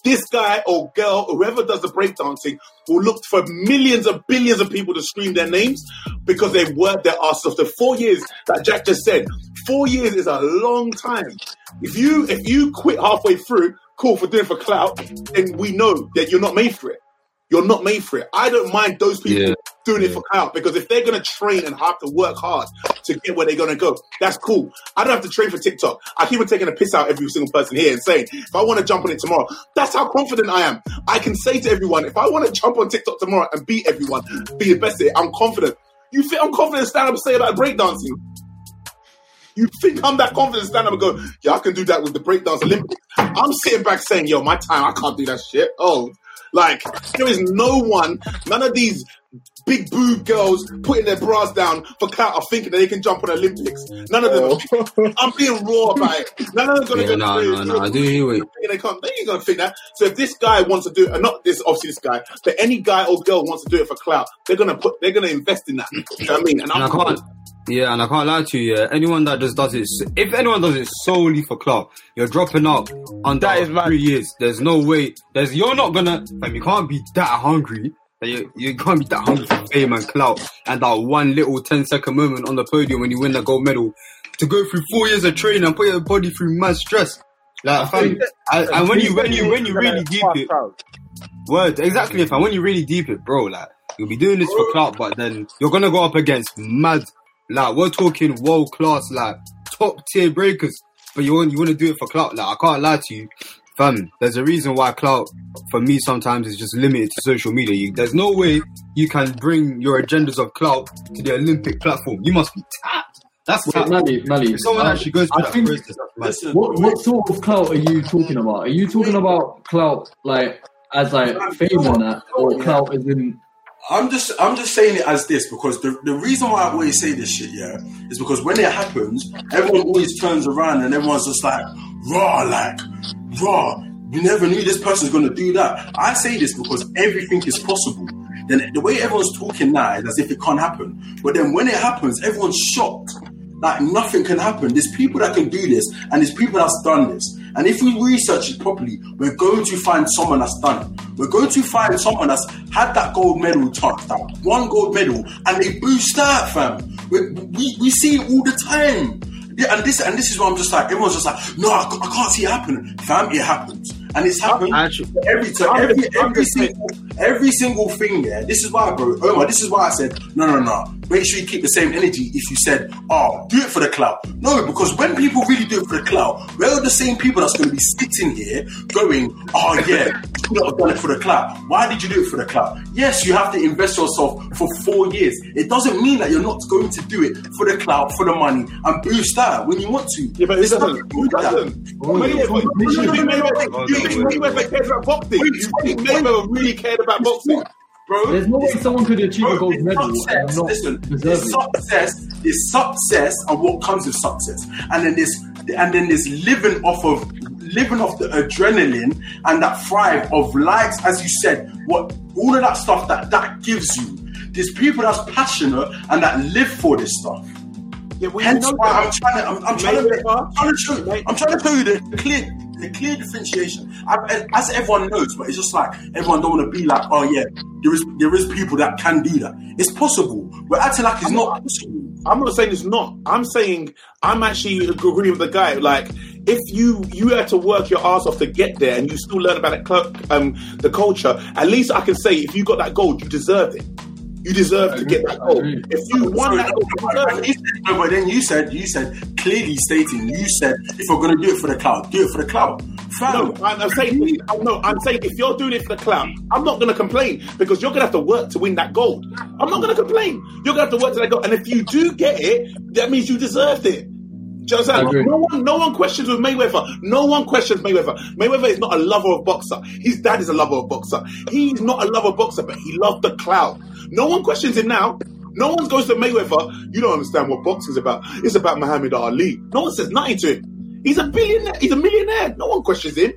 This guy or girl, whoever does the breakdancing, will look for millions of billions of people to scream their names because they've worked their ass off. The four years that Jack just said, four years is a long time. If you if you quit halfway through, cool for doing for clout, then we know that you're not made for it. You're not made for it. I don't mind those people Yeah. doing it for clout because if they're gonna train and have to work hard to get where they're gonna go, that's cool. I don't have to train for TikTok. I keep on taking a piss out every single person here and saying, if I want to jump on it tomorrow, that's how confident I am. I can say to everyone, if I want to jump on TikTok tomorrow and beat everyone, be the best at it, I'm confident. You think I'm confident stand up and say about breakdancing? You think I'm that confident stand up and go, yeah, I can do that with the breakdance Olympics. I'm sitting back saying, yo, my time, I can't do that shit. Oh, like, there is no one, none of these big boob girls putting their bras down for clout are thinking that they can jump on Olympics. None of them. Oh. I'm being raw about it. None of them gonna Yeah, go no, to- no, no. I do hear it. They can't. They ain't gonna think that. So if this guy wants to do, it and not this, obviously this guy, but any guy or girl wants to do it for clout, they're gonna put, they're gonna invest in that. You know what I mean? And And I I'm can't. Yeah, and I can't lie to you. Yeah, anyone that just does it, if anyone does it solely for clout, you're dropping out under That is mad. three years. There's no way. There's you're not gonna. Fam, you can't be that hungry. You, you can't be that hungry for fame and clout and that one little 10 second moment on the podium when you win the gold medal to go through four years of training and put your body through mad stress. Like, fam, and, and when you when you when you really deep it, Word, exactly. Fam. When you really deep it, bro, like you'll be doing this for clout, but then you're gonna go up against mad, like we're talking world class, like top tier breakers. But you want you want to do it for clout. Like I can't lie to you, fam. There's a reason why clout for me sometimes is just limited to social media. You, there's no way you can bring your agendas of clout to the Olympic platform. You must be tapped. That's Wait, Nally, Nally, If someone actually goes I that think- process. Listen, What what sort of clout are you talking about? Are you talking about clout like as like fame on that, or clout as in? I'm just I'm just saying it as this because the, the reason why I always say this shit, yeah, is because when it happens, everyone always turns around and everyone's just like, raw, like, raw. You never knew this person's gonna do that. I say this because everything is possible. Then the way everyone's talking now is as if it can't happen. But then when it happens, everyone's shocked. Like nothing can happen. There's people that can do this, and there's people that's done this. And if we research it properly, we're going to find someone that's done it. We're going to find someone that's had that gold medal chance, that one gold medal, and they boost out, fam. We, we, we see it all the time. Yeah, and this and this is why I'm just like everyone's just like, no, I, I can't see it happening, fam. It happens, and it's happened Actually- every time, I'm every every single every single thing. Yeah, this is why, bro. Omar, this is why I said no, no, no. Make sure you keep the same energy. If you said, oh, do it for the clout, no, because when people really do it for the clout, we're the same people that's going to be sitting here going, oh yeah, you have done it for the clout. Why did you do it for the clout? Yes, you have to invest yourself for four years. It doesn't mean that you're not going to do it for the clout, for the money, and boost that when you want to. Yeah, but It's doesn't? nothing Who with that. doesn't? Oh, Mayweather- yeah, you think Mayweather- Hold you on, think wait. Mayweather cares about boxing? You think Mayweather really cared about boxing? Bro, There's no way someone could achieve a gold it's medal and success. not Listen, deserve it's it. success. It's success and what comes with success, and then this, and then this living off of living off the adrenaline and that thrive of likes, as you said, what all of that stuff that that gives you. There's people that's passionate and that live for this stuff. Yeah, well, Hence why. I'm trying to, I'm, I'm trying to, Mayweather- I'm trying to show, I'm trying to show you the clear, the clear differentiation. I, as everyone knows, but it's just like everyone don't want to be like, oh yeah, there is, there is people that can do that. It's possible. We're acting like it's not possible. I'm not saying it's not. I'm saying I'm actually agreeing with the guy. Like, if you you had to work your ass off to get there, and you still learn about it, um, the culture, at least I can say if you got that gold, you deserve it. You deserve to get that gold. If you won that gold, you deserve it. you said- no, but then you said, you said clearly stating, you said if we're gonna do it for the cloud, do it for the cloud. Fam, No, I'm, I'm saying no. I'm saying if you're doing it for the clout, I'm not going to complain because you're going to have to work to win that gold. I'm not going to complain. You're going to have to work to that gold, and if you do get it, that means you deserved it. Do you I understand? No one, no one questions with Mayweather. No one questions Mayweather. Mayweather is not a lover of boxer. His dad is a lover of boxer. He's not a lover of boxer, but he loved the clout. No one questions him now. No one goes to Mayweather. You don't understand what boxing's about. It's about Muhammad Ali. No one says nothing to him. He's a billionaire. He's a millionaire. No one questions him.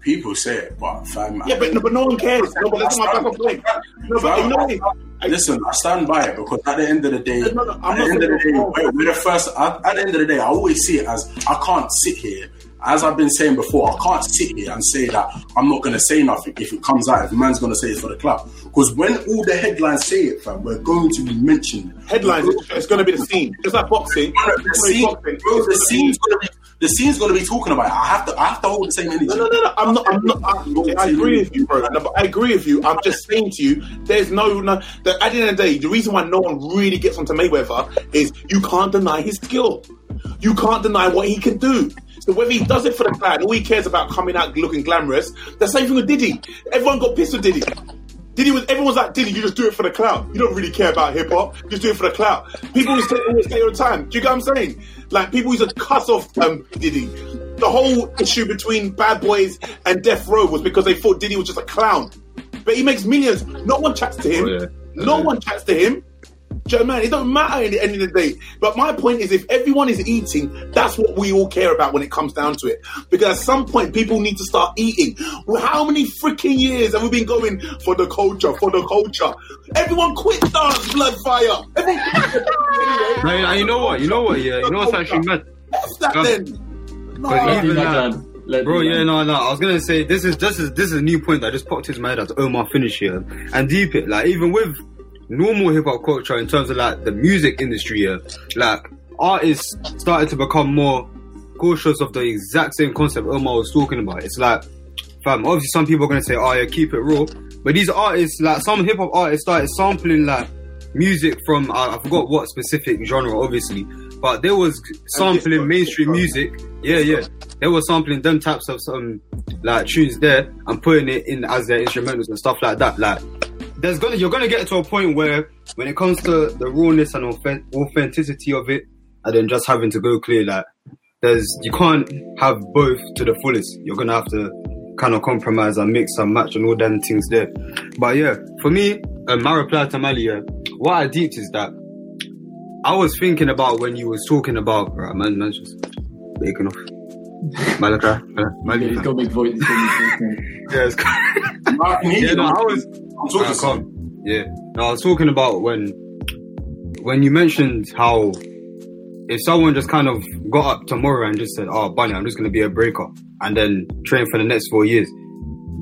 people say it, but fam, Yeah, but, no, but no one cares. No, but that's my back point. No, but you know? I- Listen, I stand by it because at the end of the day, No, no, at the end of the day, we're, we're the first. At, at the end of the day, I always see it as I can't sit here. As I've been saying before, I can't sit here and say that I'm not going to say nothing if it comes out. If man's going to say it's for the club, because when all the headlines say it, fam, we're going to be mentioned. Headlines. It's, it's going to be the scene, just like boxing. The, It's scene, boxing. bro, the scene's gonna be the scene's gonna be talking about it. I have to I have to hold the same energy. No, no, no, no. I'm not. I'm not. I, I agree with you, bro. No, but I agree with you. I'm just saying to you, there's no, no. That at the end of the day, the reason why no one really gets onto Mayweather is you can't deny his skill. You can't deny what he can do. So whether he does it for the crowd, all he cares about coming out looking glamorous. The same thing with Diddy. Everyone got pissed with Diddy. Diddy was everyone's like Diddy. You just do it for the clout. You don't really care about hip hop. You just do it for the clout. People always say, always say all the time. Do you get what I'm saying? Like people used to cuss off um, Diddy. The whole issue between Bad Boys and Death Row was because they thought Diddy was just a clown. But he makes millions. No one chats to him. Oh, yeah. No one chats to him. Do you know I mean? It don't matter at the end of the day. But my point is, if everyone is eating, that's what we all care about when it comes down to it. Because at some point, people need to start eating. Well, how many freaking years have we been going for the culture, for the culture? Everyone quit dance, blood fire. Everyone anyway. No, you- you know what? You know what? Yeah, you know what's actually mad? F that Um, then. But No. even Let that, let bro, them- yeah, no, no. I was gonna say this is this is this is a new point that just popped into my head as Omar finished here and deep it. Like even with normal hip hop culture in terms of like the music industry here, like artists started to become more cautious of the exact same concept Omar was talking about. It's like, fam, obviously some people are gonna say, oh yeah, keep it raw, but these artists, like some hip hop artists, started sampling like music from uh, I forgot what specific genre, obviously, but there was sampling mainstream music. Yeah, yeah, they were sampling them types of some like tunes there and putting it in as their instrumentals and stuff like that. Like, there's gonna you're gonna get to a point where when it comes to the rawness and authenticity of it, and then just having to go clear. Like, there's you can't have both to the fullest. You're gonna have to kind of compromise and mix and match and all them things there. But yeah, for me, uh, my reply to Mali, yeah, what I deeped is that I was thinking about when you was talking about, right, man, man's just making off. Malaka, uh, Mali, Yeah, he's got make voice. he's gotta make voice. yeah, it's I can hear yeah, no. I was. Talking someone. calm. Yeah, no, I was talking about when when you mentioned how if someone just kind of got up tomorrow and just said, "Oh, Bunny, I'm just going to be a breaker," and then train for the next four years,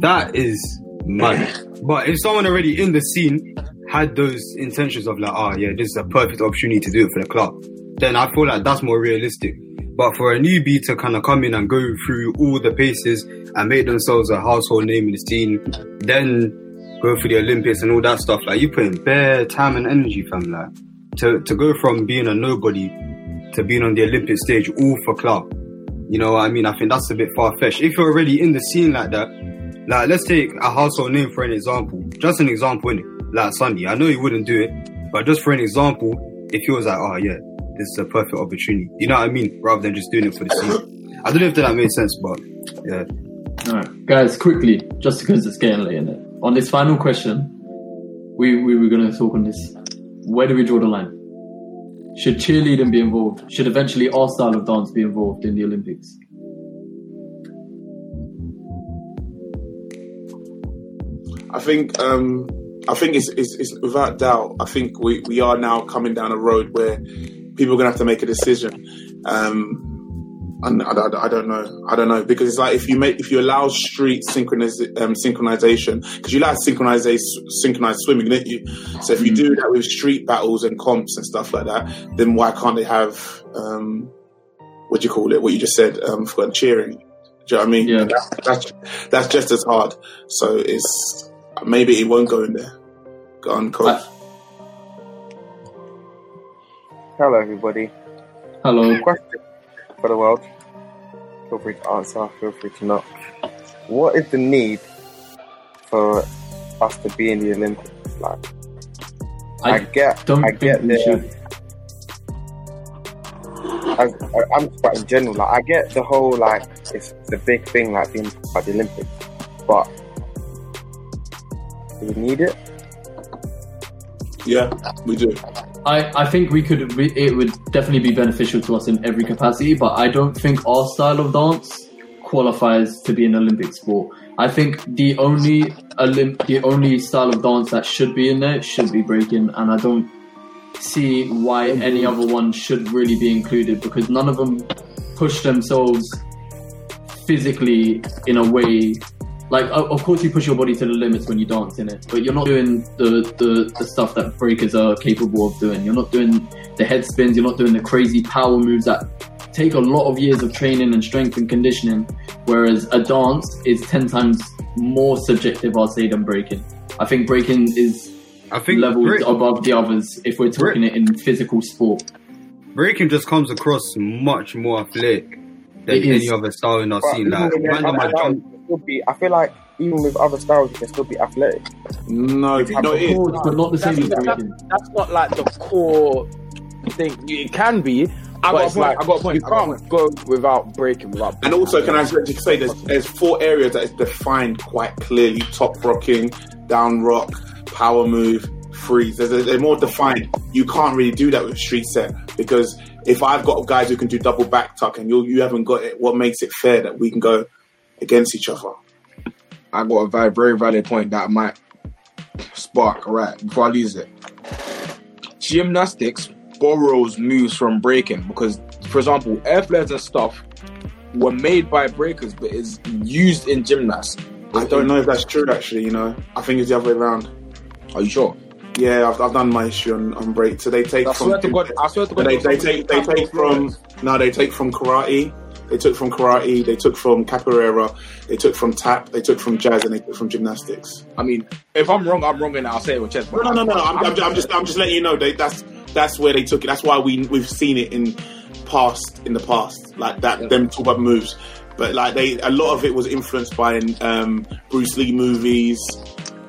that is mad. But if someone already in the scene had those intentions of like, "Oh, yeah, this is a perfect opportunity to do it for the club," then I feel like that's more realistic. But for a newbie to kind of come in and go through all the paces and make themselves a household name in the scene, then go for the Olympics and all that stuff, like you put in bare time and energy, fam. Like to to go from being a nobody to being on the Olympic stage, all for club. You know what I mean? I think that's a bit far fetched. If you're already in the scene like that, like let's take a household name for an example. Just an example, innit? Like Sunni. I know he wouldn't do it, but just for an example, if he was like, oh yeah, this is a perfect opportunity. You know what I mean? Rather than just doing it for the scene. I don't know if that made sense, but yeah. Alright, guys, quickly, just because it's getting late. On this final question, we, we were going to talk on this. Where do we draw the line? Should cheerleading be involved? Should eventually our style of dance be involved in the Olympics? I think um, I think it's, it's, it's without doubt. I think we, we are now coming down a road where people are gonna have to make a decision. Um, and I, I, I don't know. I don't know because it's like if you make if you allow street synchroniz- um, synchronization because you like synchronization synchronized swimming, didn't you? So if you do that with street battles and comps and stuff like that, then why can't they have um, what do you call it? What you just said um, for cheering? Do you know what I mean? Yeah. That's, that's that's just as hard. So it's maybe it won't go in there. Go on, coach. Hello, everybody. Hello. Question for the world. Feel free to answer. Feel free to not. What is the need for us to be in the Olympics? Like, I, I get, don't I get we the. should. As, I'm quite in general. Like, I get the whole like it's, it's a big thing, like being at the Olympics, but do we need it? Yeah, we do. I, I think we could. We, it would definitely be beneficial to us in every capacity, but I don't think our style of dance qualifies to be an Olympic sport. I think the only Olymp- the only style of dance that should be in there should be breaking, and I don't see why any other one should really be included because none of them push themselves physically in a way like of course you push your body to the limits when you dance in it but you're not doing the, the, the stuff that breakers are capable of doing. You're not doing the head spins you're not doing the crazy power moves that take a lot of years of training and strength and conditioning whereas a dance is 10 times more subjective i'll say than breaking. I think breaking is I think levels break- above the others if we're talking it in physical sport. Breaking just comes across much more athletic than any other style in our But scene. even Like, with the random other might styles, jump. you can still be. I feel like even with other styles, you can still be athletic. No, If you no, it is. Of but not the same as That's, that's, that's not like the core thing. It can be. I got a it's point, like I got a point, You I got a can't go without breaking without. And also, can I just say there's, there's four areas that is defined quite clearly: top rocking, down rock, power move, freeze. They're, they're more defined. You can't really do that with street set because if I've got guys who can do double back tuck and you you haven't got it, what makes it fair that we can go against each other? I got a very, very valid point that might spark. All right, before I lose it, gymnastics borrows moves from breaking because, for example, air flares and stuff were made by breakers, but is used in gymnasts. I don't know if that's true. Actually, you know, I think it's the other way around. Are you sure? Yeah, I've, I've done my history on, on break. So they take I from swear to God, I swear to God, they, they take they take from no, they take from karate. They took from karate. They took from capoeira. They took from tap. They took from jazz, and they took from gymnastics. I mean, if I'm wrong, I'm wrong, and I'll say it with chest. No, no, no, no. I'm, I'm, I'm just I'm just letting you know they, that's that's where they took it. That's why we we've seen it in past in the past like that. Them talk about moves, but like they a lot of it was influenced by um, Bruce Lee movies.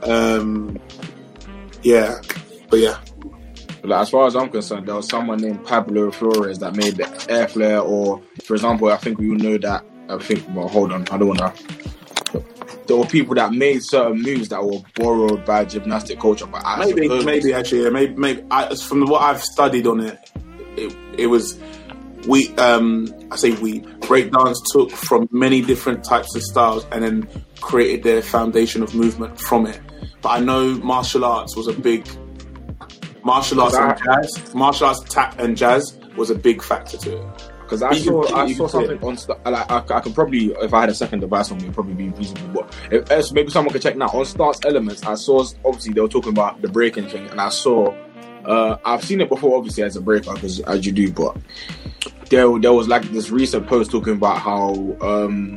Um, yeah, but yeah. Like as far as I'm concerned, there was someone named Pablo Flores that made the air flare, or for example, I think we all know that. I think. Well, hold on, I don't want to. There were people that made certain moves that were borrowed by gymnastic culture, but I maybe, suppose- maybe actually, yeah, maybe, maybe. I, from what I've studied on it, it, it was we. Um, I say we. Breakdance took from many different types of styles and then created their foundation of movement from it. But I know martial arts was a big martial arts and jazz. Martial arts, tap and jazz was a big factor to it. Because I saw, can- I saw something on. Like, I, I could probably, if I had a second device on me, it'd probably be reasonable. But if, as maybe someone could check now on Starts Elements, I saw obviously they were talking about the breaking thing, and I saw. Uh, I've seen it before, obviously as a breaker, because as you do. But there, there was like this recent post talking about how um,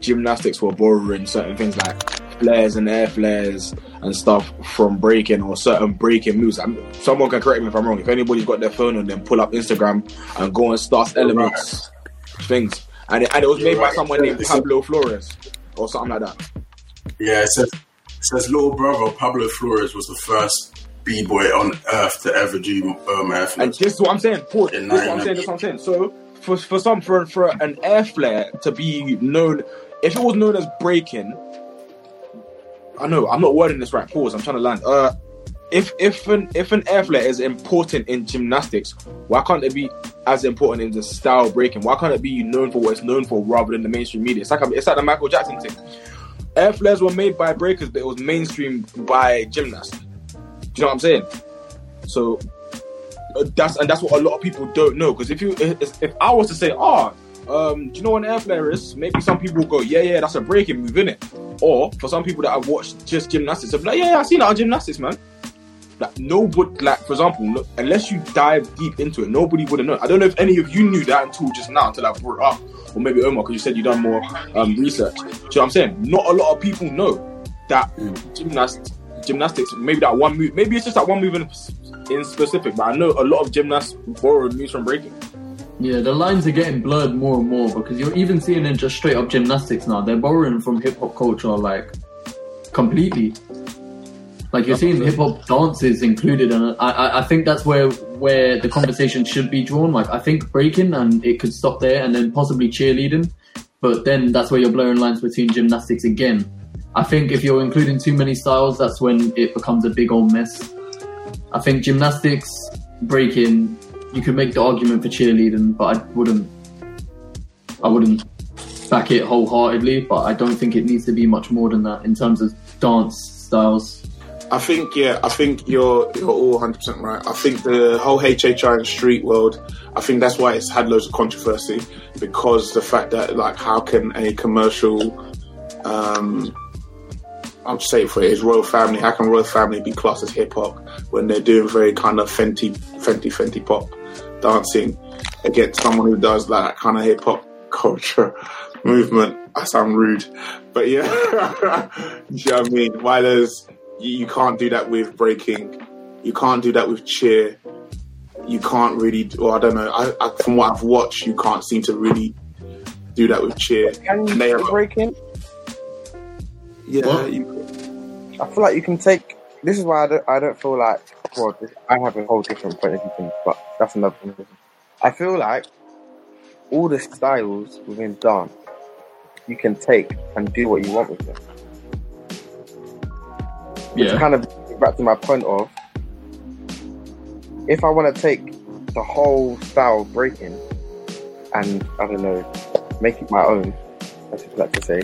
gymnastics were borrowing certain things like flares and air flares and stuff from breaking or certain breaking moves. I'm, someone can correct me if I'm wrong. If anybody's got their phone on them, pull up Instagram and go and start elements things. And it, and it was made You're by right. someone named Pablo Flores or something like that. Yeah, it says, it says little brother Pablo Flores was the first b boy on earth to ever do um, air And this is what I'm saying. Pause. This is what I'm saying. This is what I'm saying. So for for some for for an air flare to be known, if it was known as breaking, I know I'm not wording this right. Pause. I'm trying to land. Uh, if if an if an air flare is important in gymnastics, why can't it be as important in the style breaking? Why can't it be known for what it's known for rather than the mainstream media? It's like it's like the Michael Jackson thing. Air flares were made by breakers, but it was mainstream by gymnasts. Do you know what I'm saying? So uh, that's and that's what a lot of people don't know. Because if you if, if I was to say, oh, um, do you know what an air flare is? Maybe some people go, yeah, yeah, that's a breaking move, it. Or for some people that have watched just gymnastics, be like, yeah, yeah, I seen that on gymnastics, man. Like nobody, like for example, look, unless you dive deep into it, nobody would have known. I don't know if any of you knew that until just now, until I brought it up, or maybe Omar, because you said you done more um, research. Do you know what I'm saying? Not a lot of people know that gymnast gymnastics. Maybe that one move. Maybe it's just that one move in, in specific. But I know a lot of gymnasts borrow moves from breaking. Yeah, the lines are getting blurred more and more because you're even seeing in just straight up gymnastics now. They're borrowing from hip hop culture like completely. Like you're seeing hip hop dances included, and I, I I think that's where where the conversation should be drawn. Like I think breaking and it could stop there, and then possibly cheerleading, but then that's where you're blurring lines between gymnastics again. I think if you're including too many styles, that's when it becomes a big old mess. I think gymnastics, breaking, you could make the argument for cheerleading, but I wouldn't. I wouldn't back it wholeheartedly, but I don't think it needs to be much more than that in terms of dance styles. I think yeah, I think you're you're all 100 percent right. I think the whole HHI and street world, I think that's why it's had loads of controversy because the fact that like how can a commercial, um, I'll say it for it is royal family. How can royal family be classed as hip hop when they're doing very kind of fenty, fenty, fenty pop dancing against someone who does that kind of hip hop culture movement? I sound rude, but yeah, you know what I mean. Why there's you, you can't do that with breaking, you can't do that with cheer. You can't really, or I don't know. I, I, from what I've watched, you can't seem to really do that with cheer. Can you And they do have- breaking? yeah, you, I feel like you can take. This is why I don't. I don't feel like. Well, this, I have a whole different point of view, but that's another conversation. I feel like all the styles within dance, you can take and do what you want with them. Which Yeah. kind of back to my point of, if I want to take the whole style of breaking and I don't know, make it my own, as you like to say,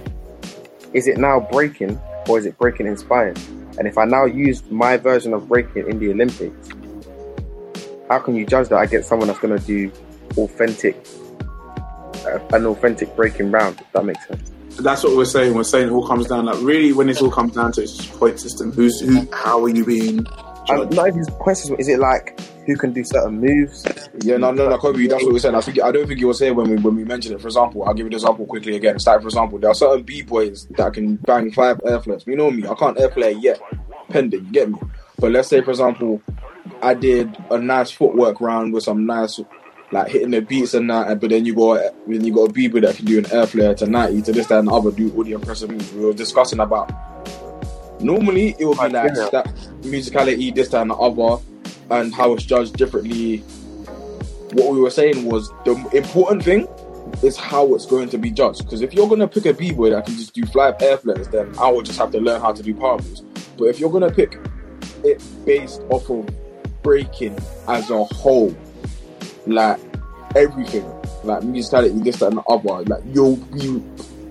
is it now breaking or is it breaking inspired? And if I now use my version of breaking in the Olympics, how can you judge that against someone that's going to do authentic, uh, an authentic breaking round? If that makes sense. that's what we're saying. We're saying it all comes down like really when this all comes down to it's just point system. Who's who? How are you being? Um, not even questions. Is it like who can do certain moves? Yeah, no, no, no, Kobe. That's what we said. I think I don't think you were saying when we when we mentioned it. For example, I'll give you an example quickly again. It's like, for example, there are certain b boys that can bang five air flips. You know me, I can't air flare yet, pending. You get me? But let's say, for example, I did a nice footwork round with some nice, like hitting the beats and that. But then you got then you got a b boy that can do an air flare to ninety to this that and the other, do all the impressive moves. We were discussing about. Normally, it would be oh, like yeah. that musicality, this that and the other and how it's judged differently. What we were saying was the important thing is how it's going to be judged. Because if you're going to pick a b-boy that can just do fly up air flares, then I will just have to learn how to do power moves. But if you're going to pick it based off of breaking as a whole, like everything, like musicality, this, that, and the other, like you'll you,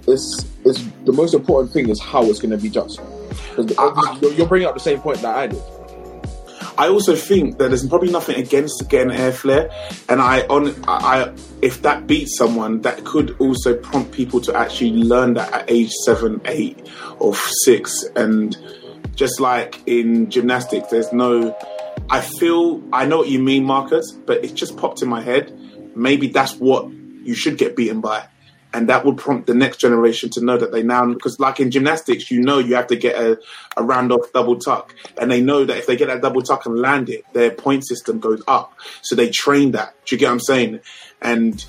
it's it's the most important thing is how it's going to be judged. You're, you're bringing up the same point that I did. I also think that there's probably nothing against getting air flare, and I on I- if that beats someone, that could also prompt people to actually learn that at age seven, eight, or six, and just like in gymnastics, there's no. I feel I know what you mean, Marcus, but it just popped in my head. Maybe that's what you should get beaten by. And that would prompt the next generation to know that they now, because like in gymnastics, you know you have to get a, a round off double tuck. And they know that if they get that double tuck and land it, their point system goes up. So they train that. Do you get what I'm saying? And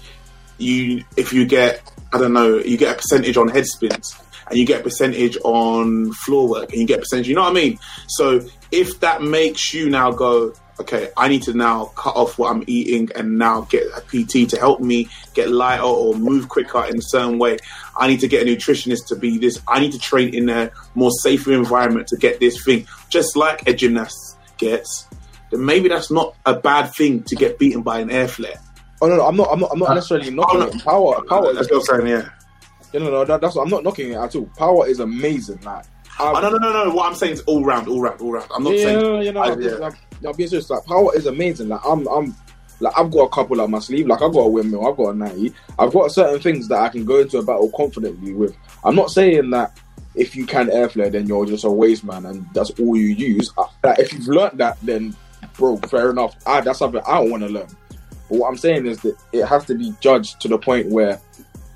you, if you get, I don't know, you get a percentage on head spins and you get a percentage on floor work and you get a percentage, you know what I mean? So if that makes you now go, okay, I need to now cut off what I'm eating and now get a PT to help me get lighter or move quicker in a certain way. I need to get a nutritionist to be this. I need to train in a more safer environment to get this thing, just like a gymnast gets. Then maybe that's not a bad thing to get beaten by an air flare. Oh no, no I'm not. I'm not. I'm not necessarily oh, knocking no. it. Power. Power. That's what I'm saying. Yeah. Yeah, no, no, that, that's I'm not knocking it at all. Power is amazing. Like, Oh, no, no, no, no. What I'm saying is all round, all round, all round. I'm not yeah, saying. you know, I- I'm yeah. like, I'll be serious. Like, power is amazing. Like, I'm, I'm, like, I've got a couple up my sleeve. Like, I've got a windmill. I've got a ninety. I've got certain things that I can go into a battle confidently with. I'm not saying that if you can air flare, then you're just a waste man and that's all you use. Uh, Like, if you've learned that, then bro, fair enough. I, that's something I don't want to learn. But what I'm saying is that it has to be judged to the point where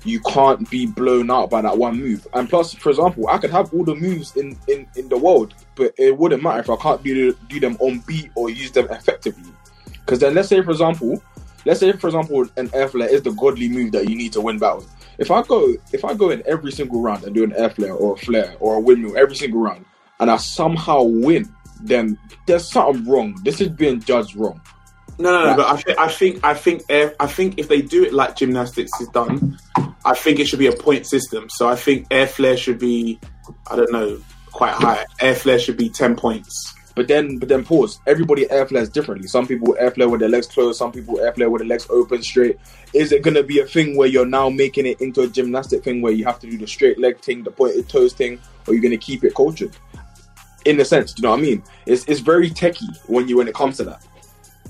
you can't be blown out by that one move. And plus, for example, I could have all the moves in, in, in the world, but it wouldn't matter if I can't do, do them on beat or use them effectively. Because then, let's say, for example, let's say, for example, an air flare is the godly move that you need to win battles. If I go, if I go in every single round and do an air flare or a flare or a windmill every single round, and I somehow win, then there's something wrong. This is being judged wrong. No, no, no. But I think, I think, I think, air, I think if they do it like gymnastics is done, I think it should be a point system. So I think air flare should be, I don't know, quite high. Air flare should be ten points. But then, but then pause. Everybody air flares differently. Some people air flare with their legs closed. Some people air flare with their legs open straight. Is it gonna be a thing where you're now making it into a gymnastic thing where you have to do the straight leg thing, the pointed toes thing, or you're gonna keep it cultured? In a sense, do you know what I mean? It's it's very techie when you when it comes to that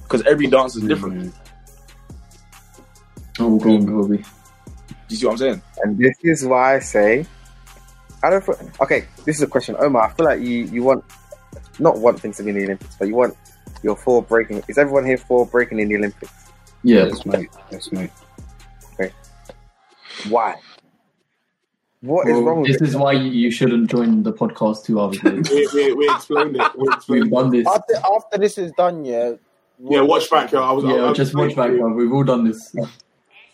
because every dance is different. Mm. Oh, go on, Kobe. Do you see what I'm saying? And this is why I say, I don't. Okay, this is a question, Omar. I feel like you you want not want things to be in the Olympics, but you want your for breaking. Is everyone here for breaking in the Olympics? Yeah. Yes, mate. Yes, mate. Okay. Why? What is Bro, wrong with this it? is why you, you shouldn't join the podcast two hours ago. We, we, we explained it. We explained We've done this. After, after this is done, yeah. Yeah, watch back, yo. I was, I, Yeah, was just watch back. We've all done this.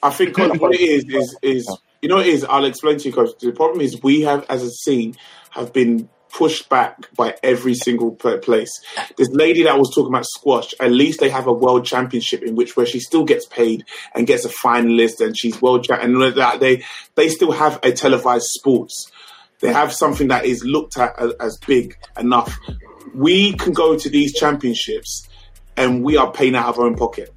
I think what it is is is you know it is. I'll explain to you, coach. The problem is we have, as a scene, have been pushed back by every single place. This lady that was talking about squash, at least they have a world championship in which where she still gets paid and gets a finalist, and she's world champ. And that they they still have a televised sports. They have something that is looked at as, as big enough. We can go to these championships, and we are paying out of our own pocket.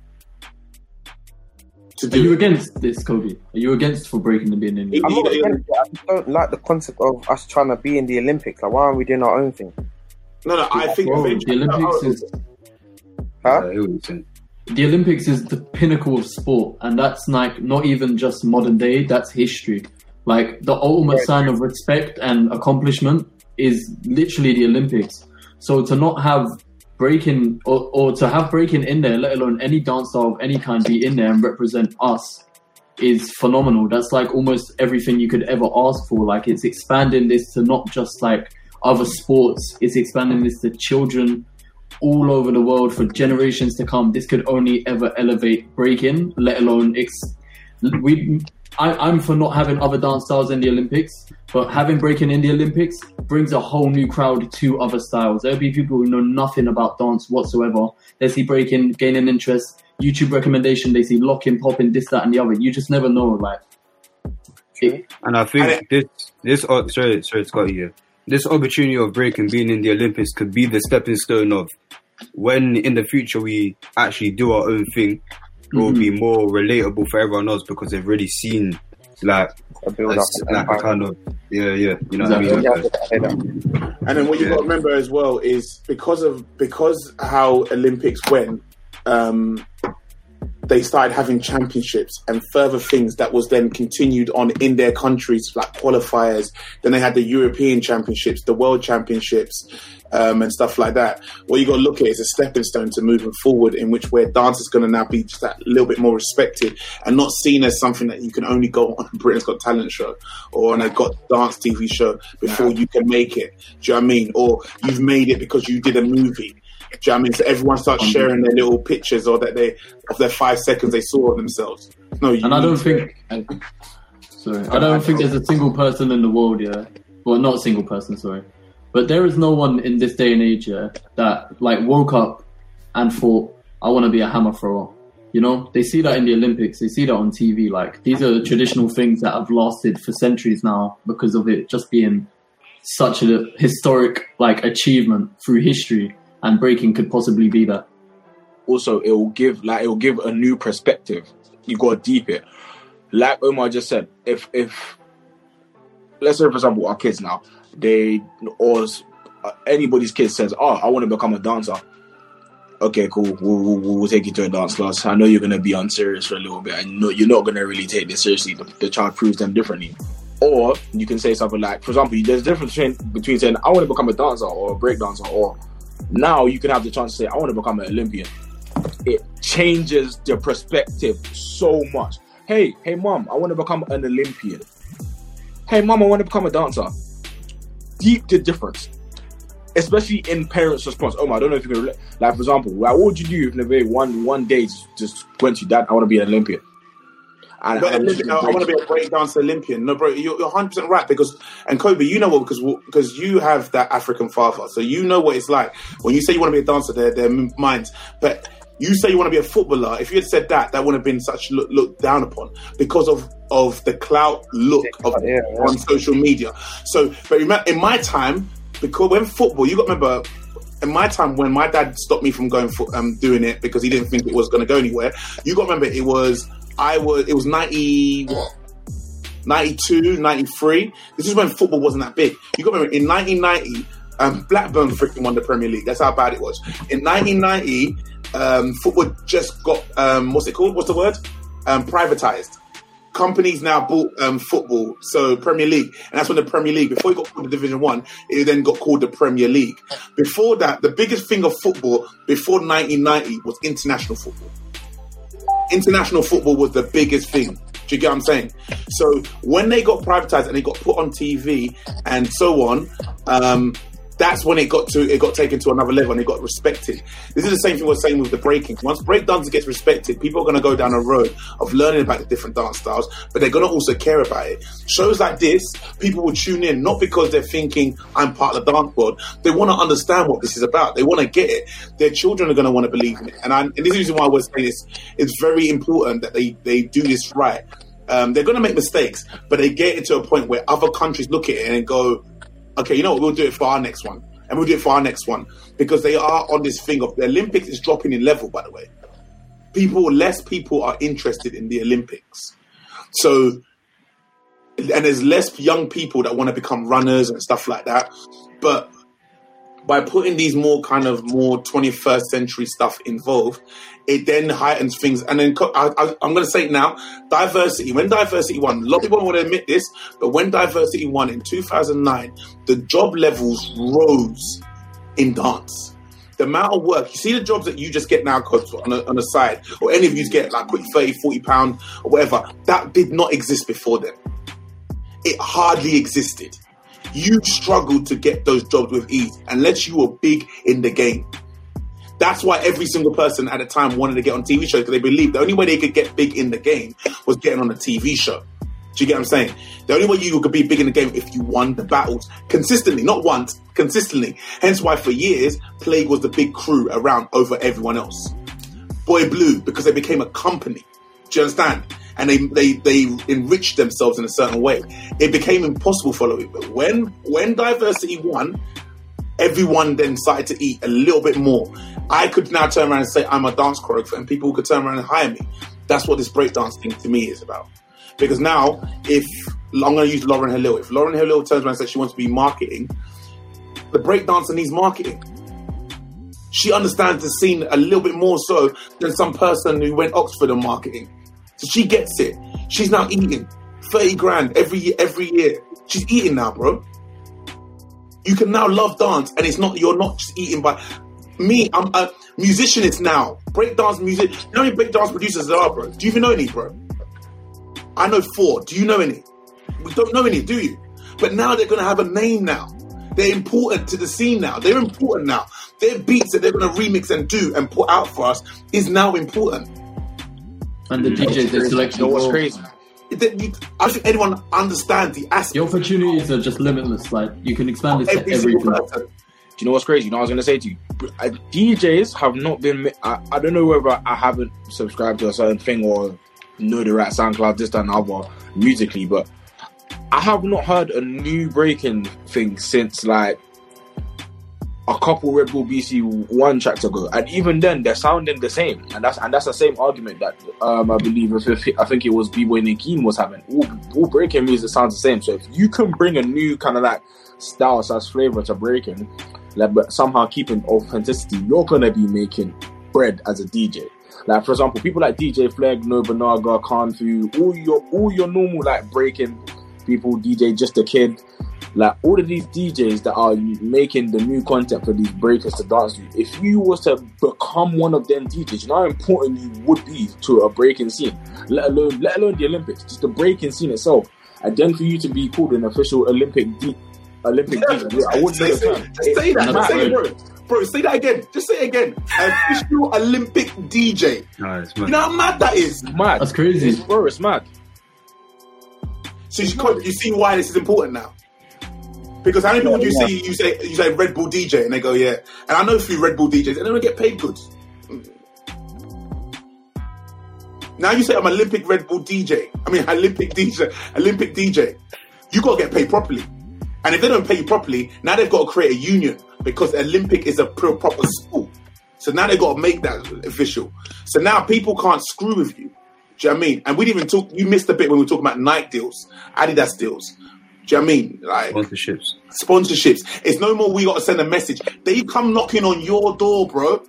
To do Are do you it. against this, Kobe? Are you against for breaking the bin in? I'm not against it. I just don't like the concept of us trying to be in the Olympics. Like, why aren't we doing our own thing? No, no, I think Bro, the Olympics is Huh? the Olympics is the pinnacle of sport, and that's like not even just modern day. That's history. Like the ultimate sign of respect and accomplishment is literally the Olympics. So to not have breaking or, or to have breaking in there, let alone any dance style of any kind, be in there and represent us is phenomenal. That's like almost everything you could ever ask for. Like it's expanding this to not just like other sports. It's expanding this to children all over the world for generations to come. This could only ever elevate breaking, let alone ex- we. I, I'm for not having other dance styles in the Olympics, but having breaking in the Olympics brings a whole new crowd to other styles. There'll be people who know nothing about dance whatsoever. They see breaking, gaining interest, YouTube recommendation, they see locking, popping, this, that, and the other. You just never know, like. It, And I think this this oh, sorry sorry Scotty here. This opportunity of breaking being in the Olympics could be the stepping stone of when in the future we actually do our own thing. It will be more relatable for everyone else because they've already seen like A build a, up. like a kind of yeah yeah you know what I mean. Exactly. And then what you Yeah. got to remember as well is because of because how Olympics went, um, they started having championships and further things that was then continued on in their countries like qualifiers. Then they had the European Championships, the World Championships, um, and stuff like that. What you got to look at is a stepping stone to moving forward, in which where dance is going to now be just that little bit more respected and not seen as something that you can only go on a Britain's Got Talent show or on a Got Dance TV show before you can make it. Do you know what I mean? Or you've made it because you did a movie. Do you know what I mean? So everyone starts sharing their little pictures or that they of their five seconds they saw of themselves. No, you and I don't think. Sorry, I don't think there's a single person in the world, yeah. Well, not a single person, sorry. But there is no one in this day and age, yeah, that like woke up and thought, I want to be a hammer thrower. You know, they see that in the Olympics, they see that on TV. Like, these are traditional things that have lasted for centuries now because of it just being such a historic like achievement through history, and breaking could possibly be that. also it will give like it will give a new perspective. You got to deep it. Like Omar just said, if if let's say for example our kids now, they or uh, anybody's kid says, "Oh, I want to become a dancer." Okay, cool. We'll, we'll, we'll take you to a dance class. I know you're gonna be unserious for a little bit. I know you're not gonna really take this seriously. The, the child proves them differently. Or you can say something like, for example, there's a difference between, between saying, "I want to become a dancer" or a break dancer, or now you can have the chance to say, "I want to become an Olympian." it changes the perspective so much. Hey, hey, mom, I want to become an Olympian. Hey, mom, I want to become a dancer. Deep the difference, especially in parents' response. Oh, I don't know if you can relate. Like, for example, like, what would you do if Neve one one day just went to dad? I want to be an Olympian. And, But and I'm Olympic, just I, want to be a breakdance Olympian. No, bro, you're, you're 100% right because, and Kobe, you know what, because because you have that African father, so you know what it's like when you say you want to be a dancer. Their their minds, but you say you want to be a footballer. If you had said that, that wouldn't have been such look, looked down upon because of of the clout look of Yeah, yeah. on social media. So, but in my time, because when football, you got to remember. In my time, when my dad stopped me from going for um, doing it because he didn't think it was going to go anywhere, you got to remember it was I was it was ninety what 92, 93. This is when football wasn't that big. You got to remember in 1990, um, Blackburn freaking won the Premier League. That's how bad it was. In 1990, um, football just got um, what's it called? What's the word? Um, privatized. Companies now bought um, football, so Premier League, and that's when the Premier League. Before it got called the Division One, it then got called the Premier League. Before that, the biggest thing of football before 1990 was international football international football was the biggest thing. Do you get what I'm saying? So when they got privatized and they got put on TV and so on, um, that's when it got to it got taken to another level and it got respected. This is the same thing we're saying with the breaking. Once breakdance gets respected, people are going to go down a road of learning about the different dance styles, but they're going to also care about it. Shows like this, people will tune in not because they're thinking I'm part of the dance world. They want to understand what this is about. They want to get it. Their children are going to want to believe in it. And, I, and this is the reason why I was saying this. It's very important that they they do this right. Um, they're going to make mistakes, but they get it to a point where other countries look at it and go, okay, you know what, we'll do it for our next one. And we'll do it for our next one. Because they are on this thing of the Olympics is dropping in level, by the way. People, less people are interested in the Olympics. So, and there's less young people that want to become runners and stuff like that. But by putting these more kind of more 21st century stuff involved, it then heightens things. And then I, I'm going to say it now, diversity. When diversity won, a lot of people want to admit this, but when diversity won in 2009, the job levels rose in dance. The amount of work, you see the jobs that you just get now, on, a, on the side, or any of you get like quick 30, 40 pound or whatever, that did not exist before then. It hardly existed you struggled to get those jobs with ease unless you were big in the game. That's why every single person at the time wanted to get on TV shows because they believed the only way they could get big in the game was getting on a TV show. Do you get what I'm saying? The only way you could be big in the game if you won the battles consistently, not once, consistently. Hence why for years, Plague was the big crew around over everyone else. Boy Blue, because they became a company. Do you understand? And they, they, they enriched themselves in a certain way. It became impossible following. But when when diversity won, everyone then started to eat a little bit more. I could now turn around and say I'm a dance choreographer, and people could turn around and hire me. That's what this breakdance thing to me is about. Because now, if I'm going to use Lauren Halil, if Lauren Halil turns around and says she wants to be marketing, the breakdancer needs marketing. She understands the scene a little bit more so than some person who went Oxford on marketing. So she gets it. She's now eating 30 grand every every year. She's eating now, bro. You can now love dance, and it's not you're not just eating by me. I'm a musician. It's now. Breakdance music. You know how many breakdance producers there are, bro? Do you even know any, bro? I know four. Do you know any? We don't know any, do you? But now they're gonna have a name now. They're important to the scene now. They're important now. Their beats that they're gonna remix and do and put out for us is now important. And the mm-hmm. DJ, the selection. You know what's crazy? That you- I don't think anyone understands the aspect. The opportunities are just limitless. Like you can expand it to Every single everything. person. Do you know what's crazy? You know, what I was going to say to you, DJs have not been. I, I don't know whether I haven't subscribed to a certain thing or know the right SoundCloud, this, that, and other musically, but I have not heard a new breaking thing since like a couple Red Bull BC one tracks ago, and even then they're sounding the same, and that's and that's the same argument that um, I believe if, if I think it was B Boy Nikeen was having. All, all breaking music sounds the same, so if you can bring a new kind of like style slash flavor to breaking, like but somehow keeping authenticity, you're gonna be making bread as a DJ. Like for example, people like DJ Flag, Nobunaga, Kanfu, all your all your normal like breaking people, DJ Just a Kid, like all of these DJs that are making the new content for these breakers to dance to. If you was to become one of them DJs, you know how important you would be to a breaking scene. Let alone let alone the Olympics, just the breaking scene itself. And then for you to be called an official Olympic D Olympic DJ, I wouldn't know the Say, term. just say that. Just say it, bro. Bro, say that again. Just say it again. Official Olympic DJ. No, it's You know how mad that is? mad. That's crazy. It's, bro, it's mad. So you, co- you see why this is important now. Because how many people do you see you say you say Red Bull DJ and they go yeah, and I know a few Red Bull DJs and they don't get paid good. Now you say I'm Olympic Red Bull DJ. I mean Olympic DJ, Olympic DJ. You gotta get paid properly, and if they don't pay you properly, now they've got to create a union because Olympic is a pro- proper sport. So now they've got to make that official. So now people can't screw with you. Do you know what I mean? And we didn't even talk. You missed a bit when we were talking about Nike deals, Adidas deals. Do you know what I mean? Like Sponsorships. sponsorships. It's no more we got to send a message. They come knocking on your door, bro.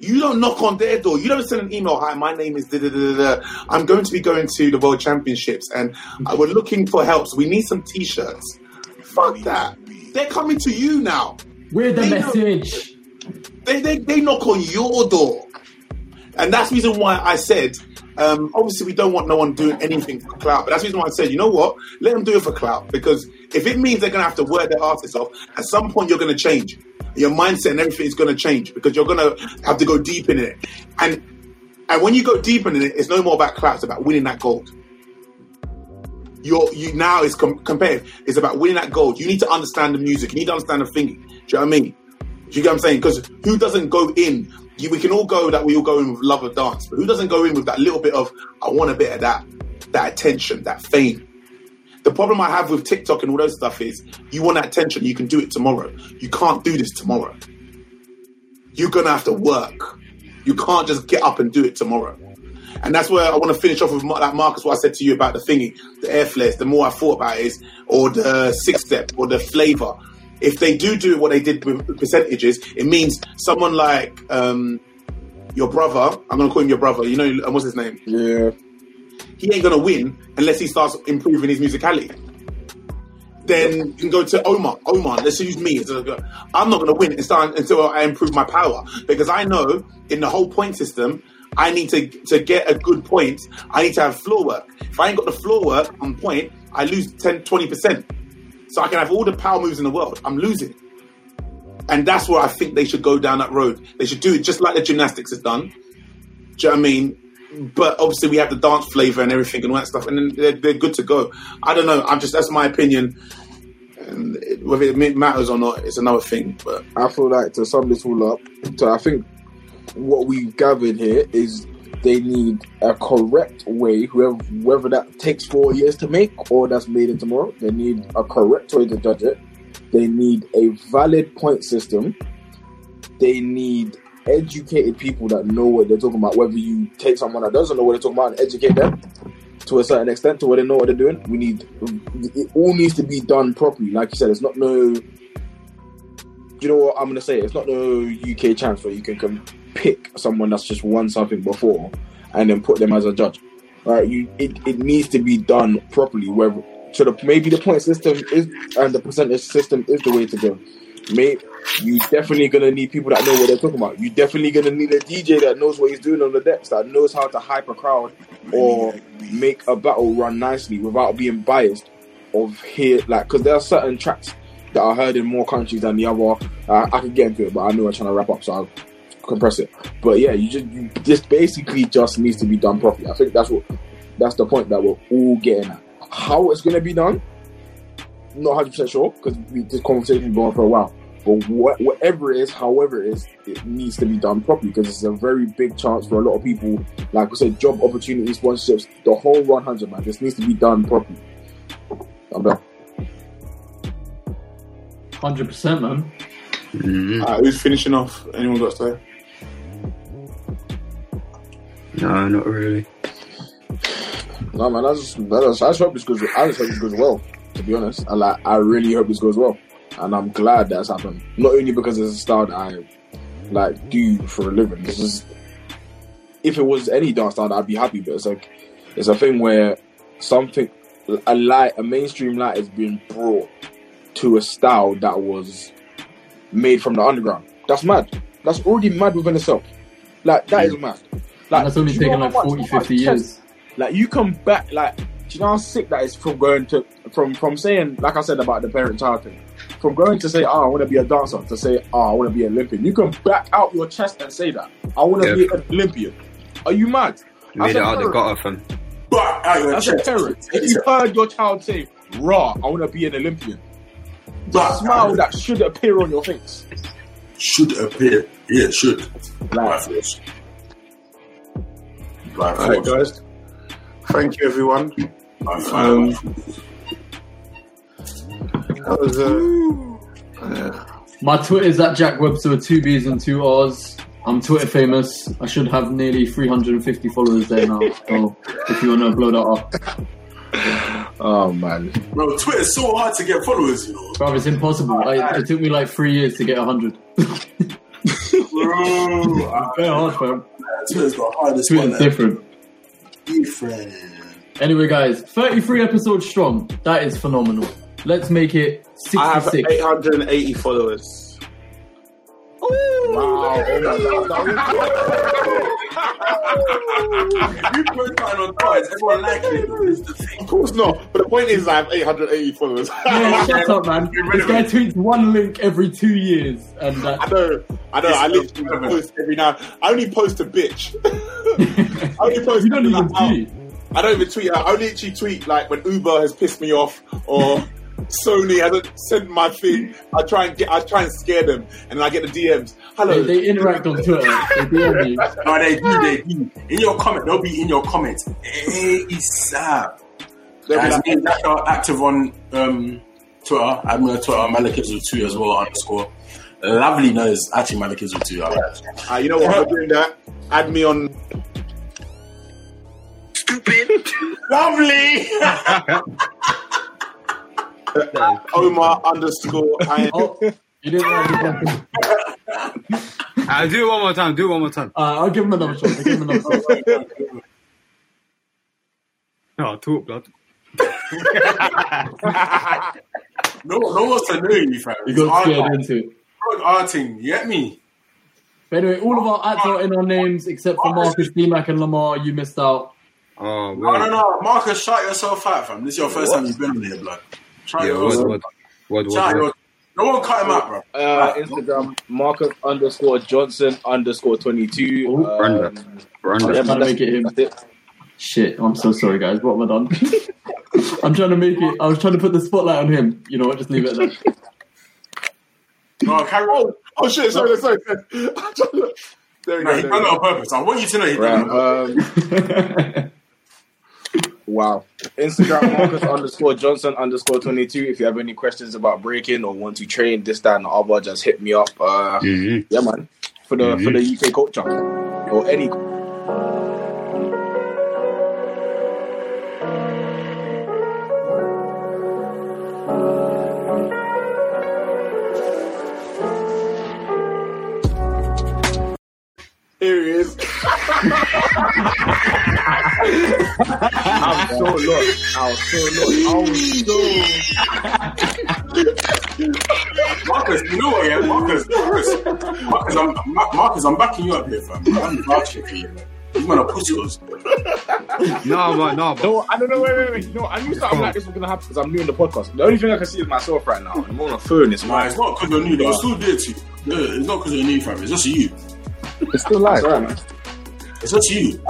You don't knock on their door. You don't send an email. Hi, my name is da da da da. da. I'm going to be going to the World Championships, and we're looking for help. So we need some T-shirts. Fuck that. They're coming to you now. We're the They know- message. They, they they knock on your door, and that's the reason why I said. Um, obviously, we don't want no one doing anything for clout, but that's the reason why I said, you know what? Let them do it for clout because if it means they're going to have to work their asses off, at some point you're going to change. Your mindset and everything is going to change because you're going to have to go deep in it. And and when you go deep in it, it's no more about clout; it's about winning that gold. You're, you now is com- compared. It's about winning that gold. You need to understand the music. You need to understand the thingy. Do you know what I mean? Do you get what I'm saying? Because who doesn't go in? You, we can all go that we all go in with love of dance, but who doesn't go in with that little bit of I want a bit of that, that attention, that fame. The problem I have with TikTok and all those stuff is you want that attention, you can do it tomorrow. You can't do this tomorrow. You're gonna have to work. You can't just get up and do it tomorrow. And that's where I want to finish off with like Marcus, what I said to you about the thingy, the air flares. The more I thought about it is, or the six step, or the flavor. If they do do what they did with percentages, it means someone like um, your brother. I'm going to call him your brother. You know, what's his name? Yeah. He ain't going to win unless he starts improving his musicality. Then you can go to Omar. Omar, let's use me. I'm not going to win until until I improve my power because I know in the whole point system, I need to to get a good point. I need to have floor work. If I ain't got the floor work on point, I lose 10, 20 percent. So I can have all the power moves in the world. I'm losing. And that's where I think they should go down that road. They should do it just like the gymnastics has done. Do you know what I mean? but obviously we have the dance flavor and everything and all that stuff, and then they're, they're good to go. I don't know. I'm just that's my opinion. And whether it matters or not it's another thing. But I feel like to sum this all up, so I think what we've gathered here is they need a correct way, whoever whether that takes four years to make or that's made in tomorrow, they need a correct way to judge it. They need a valid point system. They need educated people that know what they're talking about. Whether you take someone that doesn't know what they're talking about and educate them to a certain extent to where they know what they're doing, we need it all needs to be done properly. Like you said, it's not no. You know what I'm gonna say? It's not no UK chance where you can come pick someone that's just won something before and then put them as a judge. Right? You it, it needs to be done properly. Where so the, maybe the point system is and the percentage system is the way to go. Mate, you definitely gonna need people that know what they're talking about. You definitely gonna need a DJ that knows what he's doing on the decks, that knows how to hype a crowd or make a battle run nicely without being biased of here. Like, because there are certain tracks that are heard in more countries than the other. Uh, I could get into it, but I know I'm trying to wrap up, so I'll compress it. But yeah, you just you, this basically just needs to be done properly. I think that's what that's the point that we're all getting at. How it's gonna be done, not hundred percent sure because this conversation been going for a while. But what, whatever it is, however it is, it needs to be done properly because it's a very big chance for a lot of people. Like I said, job opportunities, sponsorships, the whole 100 man. This needs to be done properly. I'm done. Hundred percent, man. uh, who's finishing off? Anyone got to say? No, not really. No man, I just, I just, I just hope this goes. I just hope this goes well. To be honest, I like. I really hope this goes well, and I'm glad that's happened. Not only because it's a style that I like do for a living. This is. If it was any dance style, I'd be happy. But it's like, it's a thing where something, a light, a mainstream light is being brought to a style that was made from the underground. That's mad. That's already mad within itself. Like that is mm. mad. Like That's only do taken like how 40, 50 years. Like you come back, like do you know how sick that is from going to from from saying like I said about the parent child thing, from going to say oh I want to be a dancer to say oh I want to be an Olympian. You can back out your chest and say that I want to Yeah. be an Olympian. Are you mad? You Made it a out the parent- gutter, fam. Back out your As a parent, if you heard your child say raw I want to be an Olympian, the smile that should appear on your face. should appear. Yeah, should. By Like, force. By All right, force. guys. Thank you, everyone. By Um, that was uh, My Twitter is at Jack Webster with two B's and two R's. I'm Twitter famous. I should have nearly 350 followers there now. So if you want to blow that up, oh man, Bro, Twitter's so hard to get followers, you know. bro, it's impossible. Like, it took me like three years to get 100. Bro, I, very hard, fam. Twitter's the hardest Twitter's one. Eh? different. Different. Anyway, guys, 33 episodes strong. That is phenomenal. Let's make it 66. I have 66. 880 followers. Wow, oh my God. You put that on cards, everyone liking it. though. It's the thing. Of course not. But the point is, I have 880 followers. Man, shut up, man. This guy tweets one link every two years, and I know, I know. I literally post every now. I only post a bitch. I only post. you don't even like, oh, tweet. I don't even tweet. I only actually tweet like when Uber has pissed me off or Sony hasn't sent my thing. I try and get. I try and scare them, and then I get the DMs. Hello. They, they interact on Twitter. They DM you. No, they do, they do. In your comment, they'll be in your comments. Hey, Isab. They'll be Guys, like, me and Jack are active on um, Twitter. I'm on Twitter. Malakis with two as well underscore. Lovely knows actually Malakis with two. I like that. ah, you know what? I'm doing that. Add me on. Stupid. Lovely. Omar underscore. I Oh, you didn't like the button. I'll do it one more time. Do it one more time. Uh, I'll give him another shot. I'll give him another shot. No, talk, blood. no, no one's to know you, fam. You It's got our- scared into it. our- our thing. You get me? But anyway, all of our ads are in our names except for Marcus, D-Mac, and Lamar. You missed out. Oh, No, no, no. Marcus, shout yourself out, fam. This is your first time you've been on here, blood. Shout Yeah, yourself what, what, what, Shout what, your- No one cut him out, bro. Uh, Instagram Marcus underscore Johnson underscore twenty two. Um, Run I'm that. trying to make it him. Shit, I'm so sorry, guys. What have I done? I'm trying to make it. I was trying to put the spotlight on him. You know what? Just leave it at that. No, carry on. Oh shit! Sorry, sorry. sorry. there we No, go. he There done it on purpose. I want you to know he done it. Um, wow. Instagram Marcus underscore Johnson underscore 22. If you have any questions about breaking or want to train this, that, and the other, just hit me up. Uh, Mhm. Yeah, man. For the for the UK culture or any. Here he is. I'm so lost. I was so lost. I was so. Marcus, you know what, yeah? Marcus, Marcus, Marcus, I'm, Marcus, I'm backing you up here, fam. I'm vouching for you. man. You want to push yours. No, but no, but No, I don't know. Wait, wait, wait. No, I knew something like this was gonna happen because I'm new in the podcast. The only thing I can see is myself right now. I'm on a phone. It's Nah, it's not because you're new. They'll still do it to you. Yeah, it's not because you're new, fam. It's just you. It's still live. Sorry, man. It's just you.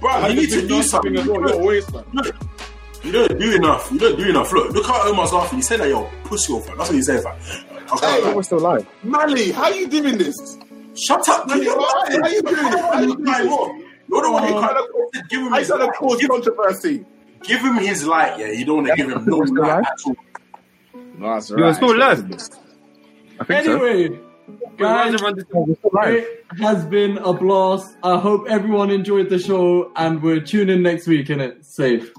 Bro, you need to do something. as well. Your waist, man. Look, you don't do enough. You don't do enough. Look, look how Omar's laughing. He said that you're a pussy old fam. That's what he said, fam. I Hey, can't lie. We're still live. Mally, how are you doing this? Shut up, man. How how you doing this? How you doing this? You're the one who kind of give him I his said a cause Give, controversy. give him his light, yeah. You don't want to give him no We're still light live? at all. No, it's Yo, right. it's still live. I think so. Anyway, guys, We're still live. it has been a blast. I hope everyone enjoyed the show, and we're tuning in next week. In it, safe.